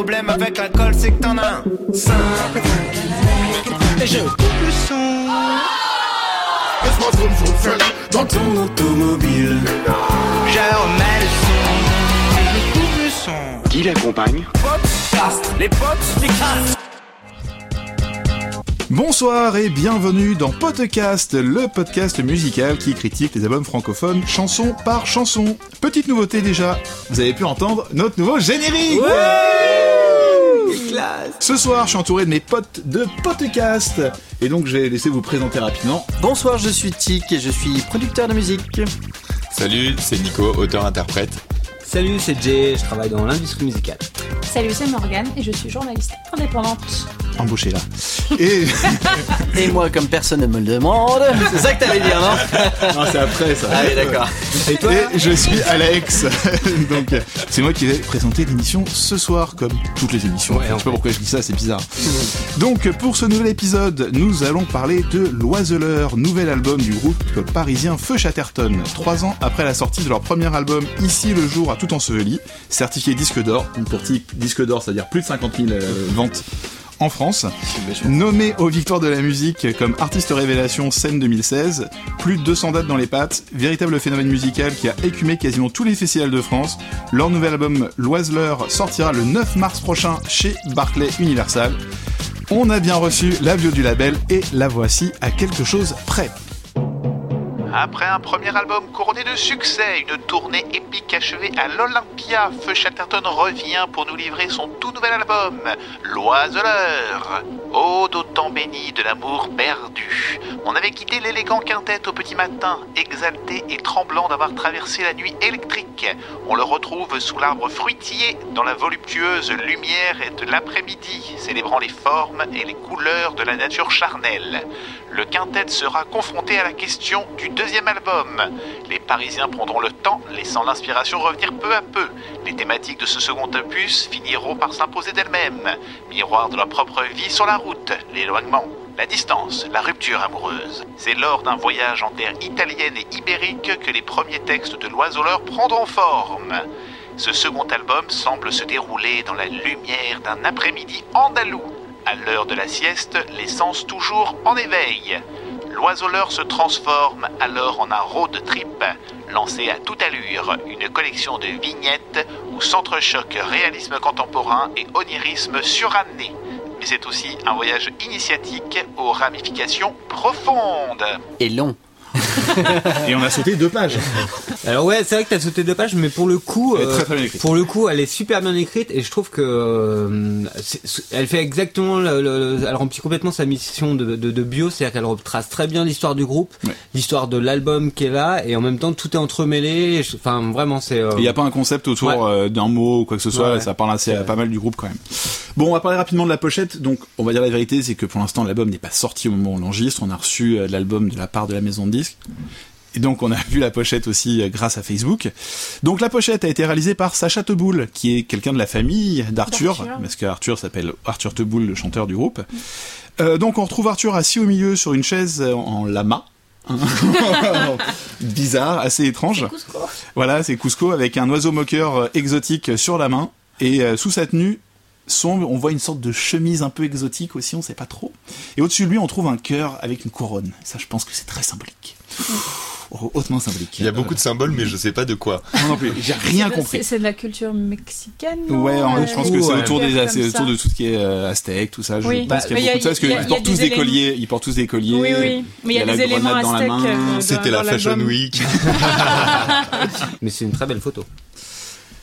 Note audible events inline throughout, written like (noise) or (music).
problème avec l'alcool, c'est que t'en as un. Simple. Et je coupe le son. Laisse-moi zoom zoom seul dans ton automobile. Je remets le son. Et je coupe le son. Qui l'accompagne? Podcast. Les potes, les. Bonsoir et bienvenue dans Podcast, le podcast musical qui critique les albums francophones chanson par chanson. Petite nouveauté déjà, vous avez pu entendre notre nouveau générique Ce soir, je suis entouré de mes potes de Podcast et donc je vais laisser vous présenter rapidement. Bonsoir, je suis Tic et je suis producteur de musique. Salut, c'est Nico, auteur-interprète. Salut, c'est Jay, je travaille dans l'industrie musicale. Salut, c'est Morgane et je suis journaliste indépendante. Embauché là. Et (laughs) Et moi, comme personne ne me le demande, c'est ça que t'allais dire, non non, c'est après ça. Ah oui, d'accord. Et toi je suis Alex. (laughs) Donc c'est moi qui vais présenter l'émission ce soir, comme toutes les émissions. Ouais, je en sais pas pourquoi je dis ça, c'est bizarre. Donc pour ce nouvel épisode, nous allons parler de L'Oiseleur, nouvel album du groupe parisien Feu Chatterton. Trois ans après la sortie de leur premier album, Ici le jour a tout enseveli, certifié disque d'or. Pour ti- disque d'or, c'est-à-dire plus de 50 000 euh, ventes en France. Nommé aux victoires de la musique comme artiste révélation scène 2016, plus de 200 dates dans les pattes, véritable phénomène musical qui a écumé quasiment tous les festivals de France. Leur nouvel album L'Oiseleur sortira le 9 mars prochain chez Barclay Universal. On a bien reçu la bio du label et la voici à quelque chose près. Après un premier album couronné de succès, une tournée épique achevée à l'Olympia, Feu Chatterton revient pour nous livrer son tout nouvel album, L'Oiseleur. Oh, d'autant béni de l'amour perdu. On avait quitté l'élégant quintet au petit matin, exalté et tremblant d'avoir traversé la nuit électrique. On le retrouve sous l'arbre fruitier, dans la voluptueuse lumière de l'après-midi, célébrant les formes et les couleurs de la nature charnelle. Le quintet sera confronté à la question du deuxième album. Les Parisiens prendront le temps, laissant l'inspiration revenir peu à peu. Les thématiques de ce second opus finiront par s'imposer d'elles-mêmes. Miroir de leur propre vie sur la route, l'éloignement, la distance, la rupture amoureuse. C'est lors d'un voyage en terre italienne et ibérique que les premiers textes de l'oiseleur prendront forme. Ce second album semble se dérouler dans la lumière d'un après-midi andalou. À l'heure de la sieste, les sens toujours en éveil. L'oiseleur se transforme alors en un road trip, lancé à toute allure, une collection de vignettes où s'entrechoquent réalisme contemporain et onirisme suranné. Mais c'est aussi un voyage initiatique aux ramifications profondes. Et long. (laughs) (laughs) Et on a sauté deux pages. Alors ouais, c'est vrai que t'as sauté deux pages, mais pour le coup, Elle est euh, très, très bien écrite. pour le coup, elle est super bien écrite et je trouve que euh, elle fait exactement, le- le- elle remplit complètement sa mission de, de, de bio, c'est-à-dire qu'elle retrace très bien l'histoire du groupe, Ouais. l'histoire de l'album qui est là et en même temps tout est entremêlé. je- Enfin vraiment, c'est. euh, Il n'y a pas un concept autour Ouais. d'un mot ou quoi que ce soit, Ouais, ça parle assez C'est- pas mal du groupe quand même. Bon, on va parler rapidement de la pochette. Donc, on va dire la vérité, c'est que pour l'instant, l'album n'est pas sorti au moment où on l'enregistre. On a reçu l'album de la part de la maison de disques. Et donc, on a vu la pochette aussi euh, grâce à Facebook. Donc, la pochette a été réalisée par Sacha Teboul, qui est quelqu'un de la famille d'Arthur, parce que Arthur s'appelle Arthur Teboul, le chanteur du groupe. Euh, donc, on retrouve Arthur assis au milieu sur une chaise euh, en lama. (laughs) Bizarre, assez étrange. Voilà, c'est Cusco avec un oiseau moqueur exotique sur la main. Et euh, sous sa tenue sombre, on voit une sorte de chemise un peu exotique aussi, on sait pas trop. Et au-dessus de lui, on trouve un cœur avec une couronne. Ça, je pense que c'est très symbolique. Oh, hautement symbolique. Il y a beaucoup de symboles, mais je sais pas de quoi. Moi non plus, j'ai rien C'est- compris. c'est- C'est de la culture mexicaine. non Ouais, en- Euh, je pense que c'est ouais. autour des, Comme c'est ça. autour de tout ce qui est euh, aztèque, tout ça. Je Oui. pense Bah, qu'il y a beaucoup de ça parce a- qu'ils a portent tous des colliers, ils portent tous des colliers. Oui, oui. Mais il y a, des éléments grenade dans la aztèques. main. euh, C'était la Fashion. Week. (laughs) Mais c'est une très belle photo.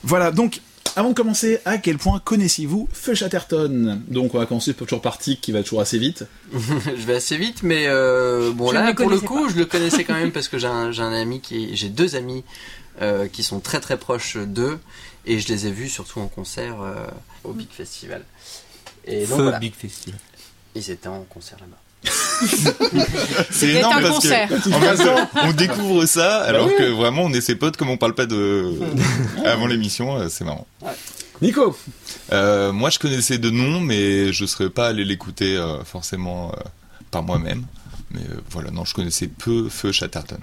Voilà, donc, avant de commencer, à quel point connaissez-vous Feu Chatterton? Donc, on va commencer toujours par Tic, qui va toujours assez vite. (laughs) je vais assez vite, mais euh, bon Je là, pour le coup, je le connaissais quand (laughs) même parce que j'ai un, ami qui, j'ai deux amis euh, qui sont très très proches d'eux et je les ai vus surtout en concert euh, au Big Festival. Et donc Feu voilà, Big Festival. ils étaient en concert là-bas. (laughs) C'est énorme un parce concert. que en même temps, on découvre ça Bah alors que vraiment on est ses potes comme on parle pas de (laughs) avant l'émission, euh, c'est marrant. Nico Euh, moi je connaissais de nom, mais je serais pas allé l'écouter euh, forcément euh, par moi-même. Mais voilà, non, je connaissais peu Feu Chatterton.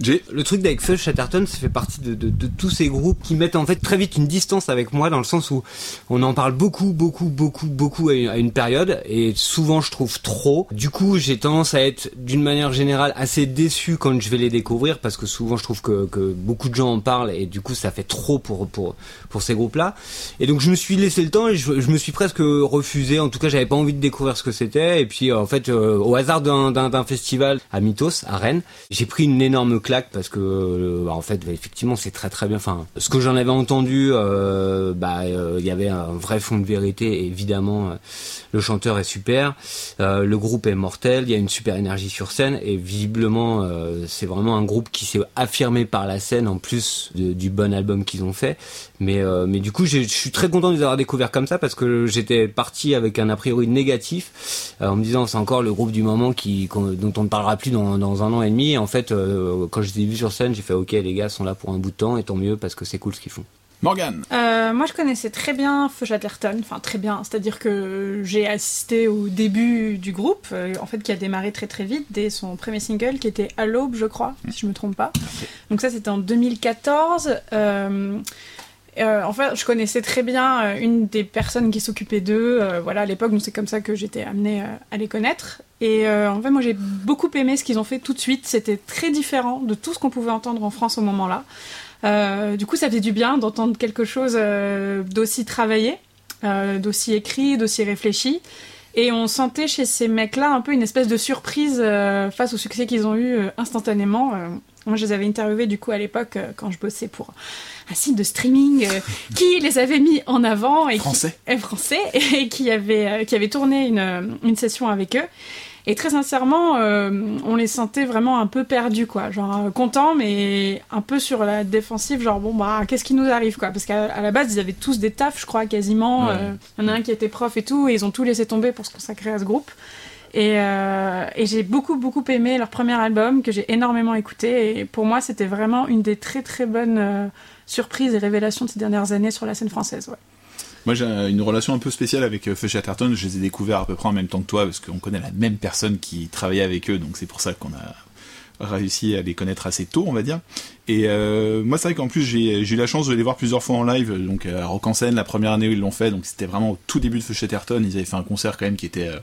Le truc d'avec Fudge Chatterton, ça fait partie de, de, de tous ces groupes qui mettent en fait très vite une distance avec moi dans le sens où on en parle beaucoup, beaucoup, beaucoup, beaucoup à une, période et souvent je trouve trop. Du coup, j'ai tendance à être d'une manière générale assez déçu quand je vais les découvrir parce que souvent je trouve que, que beaucoup de gens en parlent et du coup ça fait trop pour pour pour ces groupes-là. Et donc je me suis laissé le temps et je, me suis presque refusé. En tout cas, j'avais pas envie de découvrir ce que c'était. Et puis euh, en fait, euh, au hasard d'un festival à Mythos, à Rennes, j'ai pris une énorme claque parce que euh, bah, en fait, bah, effectivement, c'est très très bien. Enfin, ce que j'en avais entendu, euh, bah euh, il y avait un vrai fond de vérité. Évidemment, euh, le chanteur est super, euh, le groupe est mortel. Il y a une super énergie sur scène et visiblement, euh, c'est vraiment un groupe qui s'est affirmé par la scène en plus du bon album qu'ils ont fait. Mais euh, mais du coup, je suis très content de les avoir découverts comme ça parce que j'étais parti avec un a priori négatif euh, en me disant c'est encore le groupe du moment qui dont on ne parlera plus dans, un an et demi. En fait, euh, quand je les ai vus sur scène, j'ai fait ok les gars sont là pour un bout de temps et tant mieux parce que c'est cool ce qu'ils font. Morgane. Euh, moi, je connaissais très bien Feu Chatterton, enfin très bien, c'est-à-dire que j'ai assisté au début du groupe, euh, en fait, qui a démarré très très vite dès son premier single, qui était À l'aube, je crois, si je me trompe pas. Donc ça, c'était en 2014. Euh, euh, en fait, je connaissais très bien euh, une des personnes qui s'occupait d'eux. euh, voilà, à l'époque, c'est comme ça que j'étais amenée euh, à les connaître. Et en fait, moi, j'ai beaucoup aimé ce qu'ils ont fait tout de suite. C'était très différent de tout ce qu'on pouvait entendre en France au moment-là. Du coup, ça faisait du bien d'entendre quelque chose d'aussi travaillé, d'aussi écrit, d'aussi réfléchi. Et on sentait chez ces mecs-là un peu une espèce de surprise face au succès qu'ils ont eu instantanément. Moi, je les avais interviewés du coup à l'époque quand je bossais pour un site de streaming euh, qui les avait mis en avant et qui- Français. et français et qui avait euh, qui avait tourné une, euh, une session avec eux. Et très sincèrement, euh, on les sentait vraiment un peu perdus, quoi. Genre euh, contents, mais un peu sur la défensive, genre bon bah qu'est-ce qui nous arrive, quoi? Parce qu'à la base, ils avaient tous des tafs, je crois, quasiment. Ouais. Euh, Il y en a un qui était prof et tout, et ils ont tout laissé tomber pour se consacrer à ce groupe. Et, et j'ai beaucoup beaucoup aimé leur premier album que j'ai énormément écouté. Et pour moi, c'était vraiment une des très très bonnes surprises et révélations de ces dernières années sur la scène française. Ouais. Moi, j'ai une relation un peu spéciale avec euh, Feu Chatterton. Je les ai découverts à peu près en même temps que toi, parce qu'on connaît la même personne qui travaillait avec eux, donc c'est pour ça qu'on a réussi à les connaître assez tôt, on va dire. Et euh, moi, c'est vrai qu'en plus, j'ai eu la chance de les voir plusieurs fois en live, donc à Rock en scène, la première année où ils l'ont fait, donc c'était vraiment au tout début de Feu Chatterton. Ils avaient fait un concert quand même qui était euh,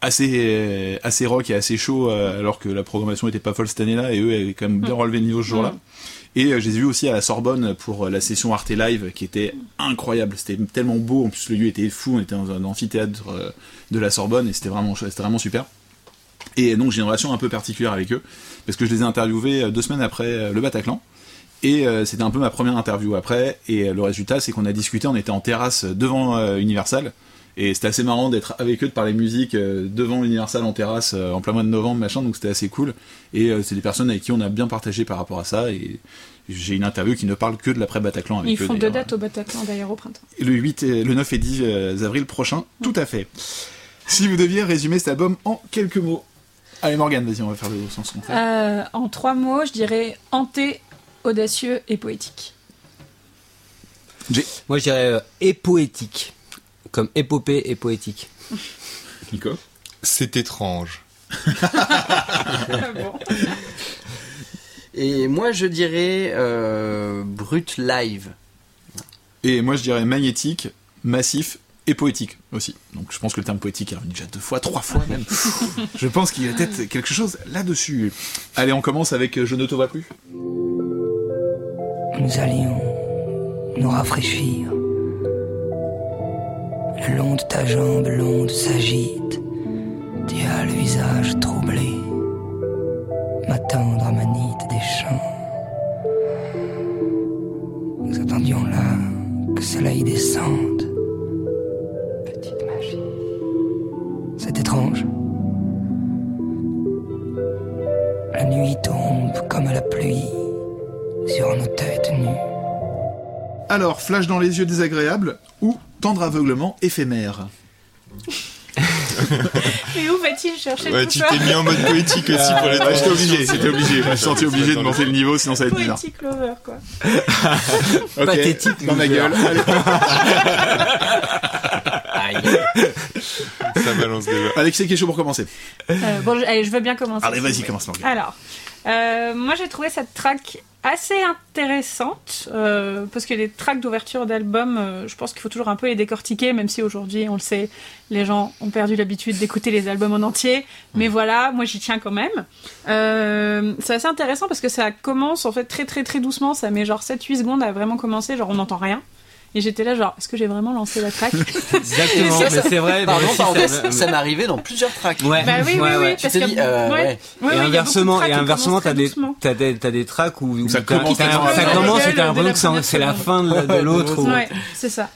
assez euh, assez rock et assez chaud, euh, alors que la programmation était pas folle cette année-là, et eux avaient quand même bien relevé le niveau ce jour-là. Et euh, je les ai vus aussi à la Sorbonne pour euh, la session Arte Live qui était incroyable. C'était tellement beau. En plus, le lieu était fou. On était dans un amphithéâtre euh, de la Sorbonne et c'était vraiment, super. Et donc, j'ai une relation un peu particulière avec eux parce que je les ai interviewés deux semaines après le Bataclan. Et c'était un peu ma première interview après. Et le résultat, c'est qu'on a discuté. On était en terrasse devant Universal. Et c'était assez marrant d'être avec eux, de parler musique euh, devant Universal en terrasse euh, en plein mois de novembre, machin. Donc c'était assez cool. Et euh, c'est des personnes avec qui on a bien partagé par rapport à ça. Et j'ai une interview qui ne parle que de l'après Bataclan avec Ils eux. font deux dates au Bataclan d'ailleurs au printemps. Le 8 et le 9 et 10 euh, avril prochain, tout à fait. Si vous deviez résumer cet album en quelques mots. Allez Morgane, vas-y, on va faire le sens contraire. Euh, en trois mots, je dirais hanté, audacieux et poétique. Moi, je dirais euh, et poétique, comme épopée et poétique. Nico C'est étrange. Et moi, je dirais euh, brut live. Et moi je dirais magnétique, massif et poétique aussi. Donc je pense que le terme poétique est revenu déjà deux fois, trois fois même. (laughs) je pense qu'il y a peut-être quelque chose là-dessus. Allez, on commence avec euh, Je ne te vois plus. Nous allions nous rafraîchir. Le long de ta jambe, l'onde s'agite. Tu as le visage troublé. Ma tendre manite des champs. Nous attendions là que cela y descende. Petite magie. C'est étrange. La nuit tombe comme la pluie sur nos têtes nues. Alors, flash dans les yeux désagréable ou tendre aveuglement éphémère. Mais où va-t-il chercher Ouais, tout tu ça t'es mis en mode poétique aussi pour les Ouais, j'étais obligé, c'était obligé. Je me suis senti obligé de monter le niveau, sinon ça va être bizarre. Poétique lover, quoi. (laughs) Ok, Pathétique, dans ma gueule. Allez, (laughs) Ça balance déjà. Alexis, qui est chaud pour commencer Euh, bon, je- allez, je veux bien commencer. Allez, vas-y, commence Morgane. Alors, Euh, moi, j'ai trouvé cette track assez intéressante euh, parce que les tracks d'ouverture d'album, euh, je pense qu'il faut toujours un peu les décortiquer, même si aujourd'hui, on le sait, les gens ont perdu l'habitude d'écouter les albums en entier. Mais voilà, moi j'y tiens quand même. Euh, c'est assez intéressant parce que ça commence en fait très très très doucement, ça met genre 7-8 secondes à vraiment commencer, genre on n'entend rien. Et j'étais là genre, est-ce que j'ai vraiment lancé la track (laughs) Exactement, mais c'est vrai. Pardon, moi aussi, pardon, ça- ça, ça m'est arrivé dans plusieurs tracks. Ouais. Bah oui, oui, ouais, oui, parce Tu te que dis, euh, ouais. ouais. Ouais, ouais, et il y a inversement, et inversement, t'as des, t'as des, t'as des tracks où, où Ça commence ça et t'as l'impression que c'est- la fin de, l'autre. ou- Ouais, c'est ça.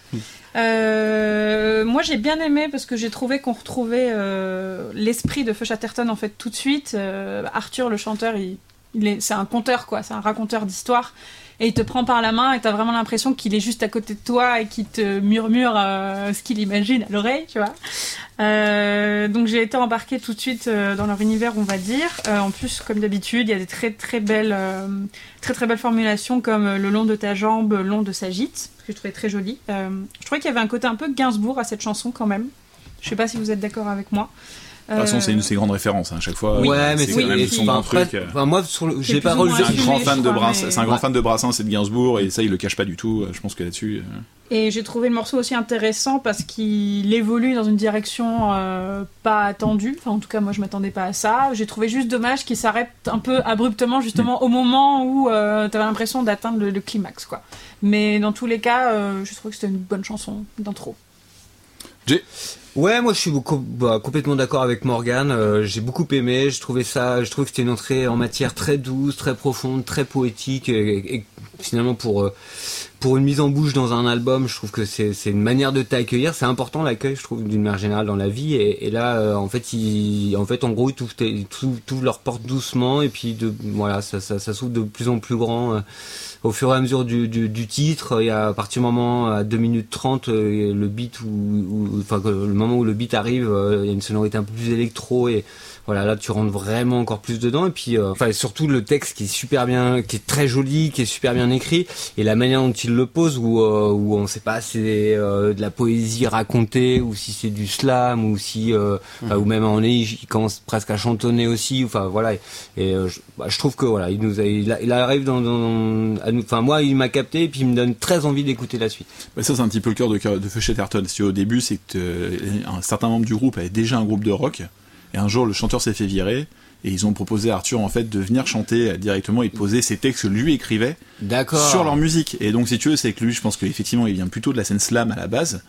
Euh, moi j'ai bien aimé parce que j'ai trouvé qu'on retrouvait euh, l'esprit de Feu Chatterton en fait tout de suite. Euh, Arthur le chanteur, il, il est, c'est un conteur quoi, c'est un raconteur d'histoire et il te prend par la main et t'as vraiment l'impression qu'il est juste à côté de toi et qu'il te murmure euh, ce qu'il imagine à l'oreille, tu vois. Euh, donc j'ai été embarquée tout de suite euh, dans leur univers, on va dire. En plus, comme d'habitude, il y a des très très belles, formulations comme le long de ta jambe, le long de sa gîte, que je trouvais très joli. Je trouvais qu'il y avait un côté un peu Gainsbourg à cette chanson quand même. Je sais pas si vous êtes d'accord avec moi. De toute façon, c'est une de ses grandes références hein, à chaque fois. Ouais, mais c'est c'est quand même oui, son grand truc. euh. enfin, moi, sur le, j'ai pas relevé. C'est un grand fan de crois, Brass, mais- c'est un grand Ouais. fan de Brassens et de Gainsbourg et ça il le cache pas du tout. Je pense que là-dessus. euh, Et j'ai trouvé le morceau aussi intéressant parce qu'il évolue dans une direction euh, pas attendue. Enfin, en tout cas, moi, je m'attendais pas à ça. J'ai trouvé juste dommage qu'il s'arrête un peu abruptement, justement, au moment où euh, t'avais l'impression d'atteindre le, le climax, quoi. Mais dans tous les cas, euh, je trouve que c'était une bonne chanson d'intro. Ouais, moi je suis beaucoup, bah, complètement d'accord avec Morgan. Euh, j'ai beaucoup aimé. Je trouvais ça, je trouve que c'était une entrée en matière très douce, très profonde, très poétique. Et, et finalement pour euh, pour une mise en bouche dans un album, je trouve que c'est une manière de t'accueillir. C'est important l'accueil, je trouve, d'une manière générale dans la vie. Et, et là, euh, en fait, ils, en fait, en gros, ils ils t'ouvrent- t'ouvrent leurs portes doucement et puis de voilà, ça ça, ça s'ouvre de plus en plus grand. euh, au fur et à mesure du, du, du titre, il y a à partir du moment à 2 minutes 30, euh, le beat où- enfin le moment où le beat arrive, euh, il y a une sonorité un peu plus électro et voilà là tu rentres vraiment encore plus dedans. Et puis euh, enfin surtout le texte qui est super bien, qui est très joli, qui est super bien écrit. Et la manière dont il le pose où euh, où on sait pas si c'est euh, de la poésie racontée ou si c'est du slam ou si enfin, ou même en il commence presque à chantonner aussi. Enfin voilà. Et, et, je, bah, je trouve que voilà il nous a, il, a- il arrive dans, dans à nous enfin moi il m'a capté et puis il me donne très envie d'écouter la suite. Bah, ça, c'est un petit peu le cœur de, de Feu Chatterton. Si au début, c'est que un certain membre du groupe avait déjà un groupe de rock, et un jour, le chanteur s'est fait virer, et ils ont proposé à Arthur, en fait, de venir chanter directement et poser ses textes que lui écrivait sur leur musique. Et donc, si tu veux, c'est que lui, je pense qu'effectivement, il vient plutôt de la scène slam à la base,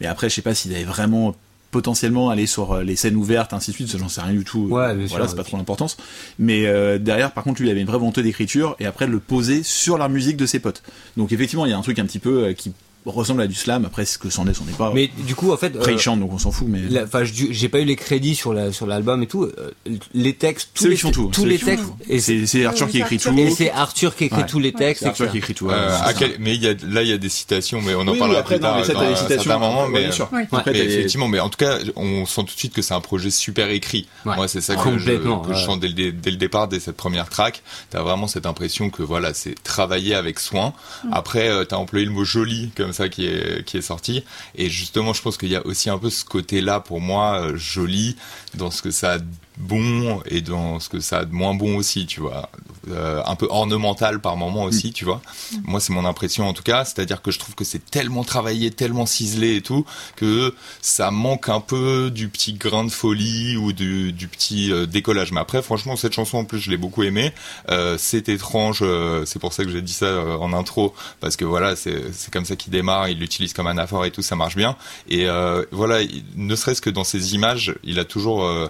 mais après, je sais pas s'il avait vraiment potentiellement aller sur euh, les scènes ouvertes ainsi de suite j'en sais rien du tout. Ouais, bien voilà c'est pas trop l'importance. Mais euh, derrière par contre lui il avait une vraie volonté d'écriture et après le poser sur la musique de ses potes. Donc effectivement il y a un truc un petit peu euh, qui ressemble à du slam après ce que c'en est c'en est pas mais du coup en fait après euh, il chante donc on s'en fout mais Enfin, j'ai pas eu les crédits sur la sur l'album et tout. euh, les textes, tous les, qui font tout, tous les qui font textes, tout. et c'est c'est Arthur qui écrit tout et c'est Arthur qui écrit tous les textes. c'est Arthur qui écrit tout Euh, mais il y a, là, il y a des citations, mais on en Oui, parlera après, plus tard mais ça, dans t'as les un citations, certain moment. ouais, Mais, effectivement, mais en tout cas, on sent tout de suite que c'est un projet super écrit. Moi, c'est ça que, je, sens dès le, dé- dès le départ, dès cette première track. T'as vraiment cette impression que voilà, c'est travaillé avec soin. Après, euh, t'as employé le mot joli comme ça qui est qui est sorti. Et justement, je pense qu'il y a aussi un peu ce côté-là pour moi euh, joli dans ce que ça bon et dans ce que ça a de moins bon aussi, tu vois. Euh, un peu ornemental par moment aussi, tu vois. Moi, c'est mon impression en tout cas. C'est-à-dire que je trouve que c'est tellement travaillé, tellement ciselé et tout, que ça manque un peu du petit grain de folie ou du, du petit euh, décollage. Mais après, franchement, cette chanson en plus, je l'ai beaucoup aimée. Euh, c'est étrange, euh, c'est pour ça que j'ai dit ça euh, en intro, parce que voilà, c'est c'est comme ça qu'il démarre, il l'utilise comme anaphore et tout, ça marche bien. Et euh, voilà, il- ne serait-ce que dans ses images, il a toujours euh,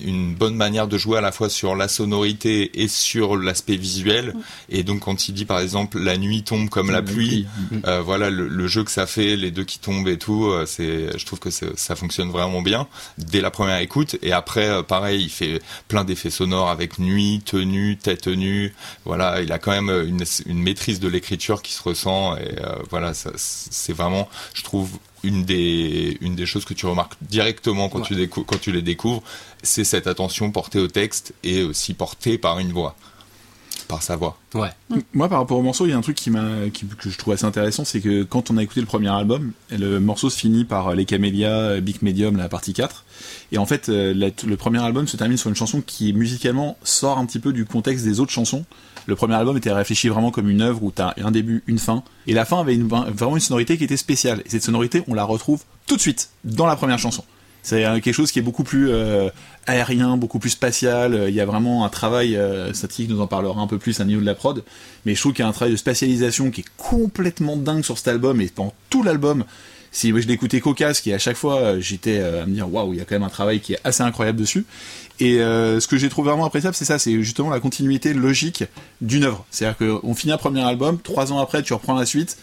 une bonne manière de jouer à la fois sur la sonorité et sur l'aspect visuel. Et donc quand il dit par exemple la nuit tombe comme la pluie, euh, voilà le, le jeu que ça fait, les deux qui tombent et tout, euh, c'est, je trouve que c'est- ça fonctionne vraiment bien dès la première écoute. Et après, euh, pareil, il fait plein d'effets sonores avec nuit, tenue, tête nue. Voilà, il a quand même une, une maîtrise de l'écriture qui se ressent. Et euh, voilà, ça, c'est vraiment, je trouve, une des une des choses que tu remarques directement quand tu décou- quand tu les découvres, c'est cette attention portée au texte et aussi portée par une voix. par sa voix. Ouais. Moi, par rapport au morceau, il y a un truc qui m'a, qui- que je trouve assez intéressant, c'est que quand on a écouté le premier album, le morceau se finit par Les Camélias, Big Medium, la partie 4. Et en fait, euh, la- le premier album se termine sur une chanson qui, musicalement, sort un petit peu du contexte des autres chansons. Le premier album était réfléchi vraiment comme une œuvre où t'as un début, une fin. Et la fin avait une- vraiment une sonorité qui était spéciale. Et cette sonorité, on la retrouve tout de suite dans la première chanson. C'est euh, quelque chose qui est beaucoup plus euh, aérien, beaucoup plus spatial. Il y a vraiment un travail, euh, nous en parlera un peu plus à niveau de la prod, mais je trouve qu'il y a un travail de spatialisation qui est complètement dingue sur cet album et pendant tout l'album. Si je l'écoutais cocasse, qui à chaque fois euh, j'étais à me dire waouh, il y a quand même un travail qui est assez incroyable dessus. Et euh, ce que j'ai trouvé vraiment appréciable, c'est ça, c'est justement la continuité logique d'une œuvre. C'est-à-dire qu'on finit un premier album, trois ans après, tu reprends la suite.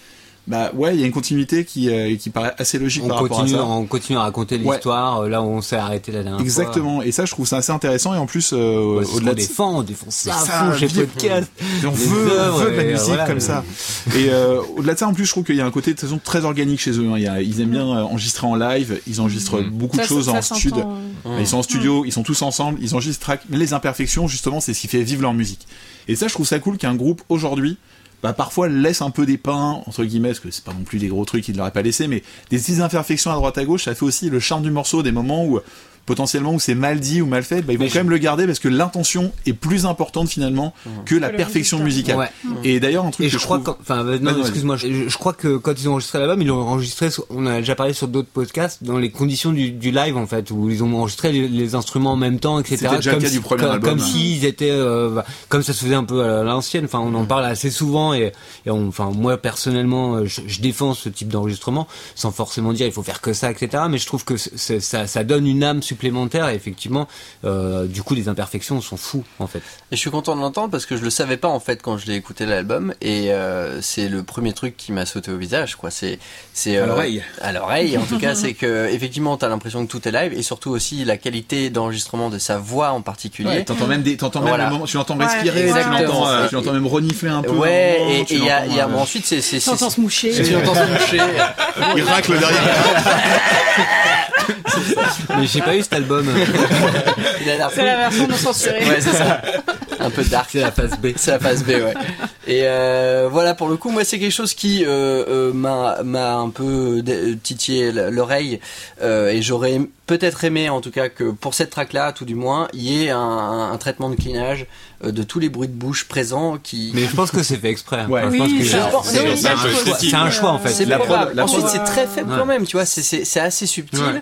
Bah ouais, il y a une continuité qui, euh, qui paraît assez logique On par rapport continue, à ça. on continue à raconter l'histoire euh, là où on s'est arrêté la dernière Exactement, et ça je trouve ça assez intéressant et en plus euh. Ouais, au-delà de défend, on défend ça, Ça, chez podcast. On veut, on veut de la musique voilà, comme ça. Et euh, au-delà de ça, en plus, je trouve qu'il y a un côté de toute façon très organique chez eux. hein. Il y a- ils aiment bien euh, enregistrer en live, ils enregistrent beaucoup de choses ça en studio. Ils sont en studio, ils sont tous ensemble, ils enregistrent les imperfections, justement, c'est ce qui fait vivre leur musique. Et ça, je trouve ça cool qu'un groupe aujourd'hui, bah, parfois laisse un peu des pains, entre guillemets, parce que c'est pas non plus des gros trucs qu'il ne l'auraient pas laissé, mais des petites imperfections à droite à gauche, ça fait aussi le charme du morceau, des moments où potentiellement où c'est mal dit ou mal fait, bah, ils vont Mais quand même le garder parce que l'intention est plus importante finalement que la Que le perfection musicale. Ouais. Et d'ailleurs, un truc Et que je crois, trouve- enfin, non, excuse-moi, je, je crois que quand ils ont enregistré l'album, ils l'ont enregistré, on a déjà parlé sur d'autres podcasts, dans les conditions du, du live, en fait, où ils ont enregistré les, les instruments en même temps, etc. C'était déjà le comme cas si- du premier comme, album. Comme s'ils étaient, euh, bah, comme ça se faisait un peu à l'ancienne, enfin, on en parle assez souvent, et, et on- enfin, moi, personnellement, euh, je, je défends ce type d'enregistrement, sans forcément dire il faut faire que ça, etc. Mais je trouve que ça donne une âme supplémentaire, et effectivement, euh, du coup, les imperfections sont fous, en fait. Et je suis content de l'entendre parce que je le savais pas en fait quand je l'ai écouté l'album et euh, c'est le premier truc qui m'a sauté au visage quoi. C'est c'est À euh, l'oreille. À l'oreille en tout (laughs) cas c'est que effectivement t'as l'impression que tout est live et surtout aussi la qualité d'enregistrement de sa voix en particulier. Ouais, t'entends même des, t'entends même Voilà. le moment, tu l'entends Ouais, respirer, tu l'entends, euh, tu l'entends même renifler un peu. Ouais, moment, et tu et il y a, l'entends, il y a- euh, bon, ensuite c'est c'est c'est- T'entends se moucher. tu l'entends se moucher. il racle derrière. (laughs) Mais j'ai pas eu cet album. (laughs) C'est la version non censurée. Ouais, c'est ça. (laughs) Un peu dark. C'est la phase B. C'est la phase B, ouais. Et euh, voilà, pour le coup, moi, c'est quelque chose qui euh, euh, m'a m'a un peu titillé l'oreille. Euh, et j'aurais peut-être aimé, en tout cas, que pour cette track-là, tout du moins, il y ait un, un traitement de clinage de tous les bruits de bouche présents qui. (laughs) Mais je pense que c'est fait exprès. Ouais. Enfin, Oui, je c'est- pense- un choix- un en fait. La probable. Ensuite, c'est très faible Ouais. quand même, tu vois, c'est- assez subtil. Ouais.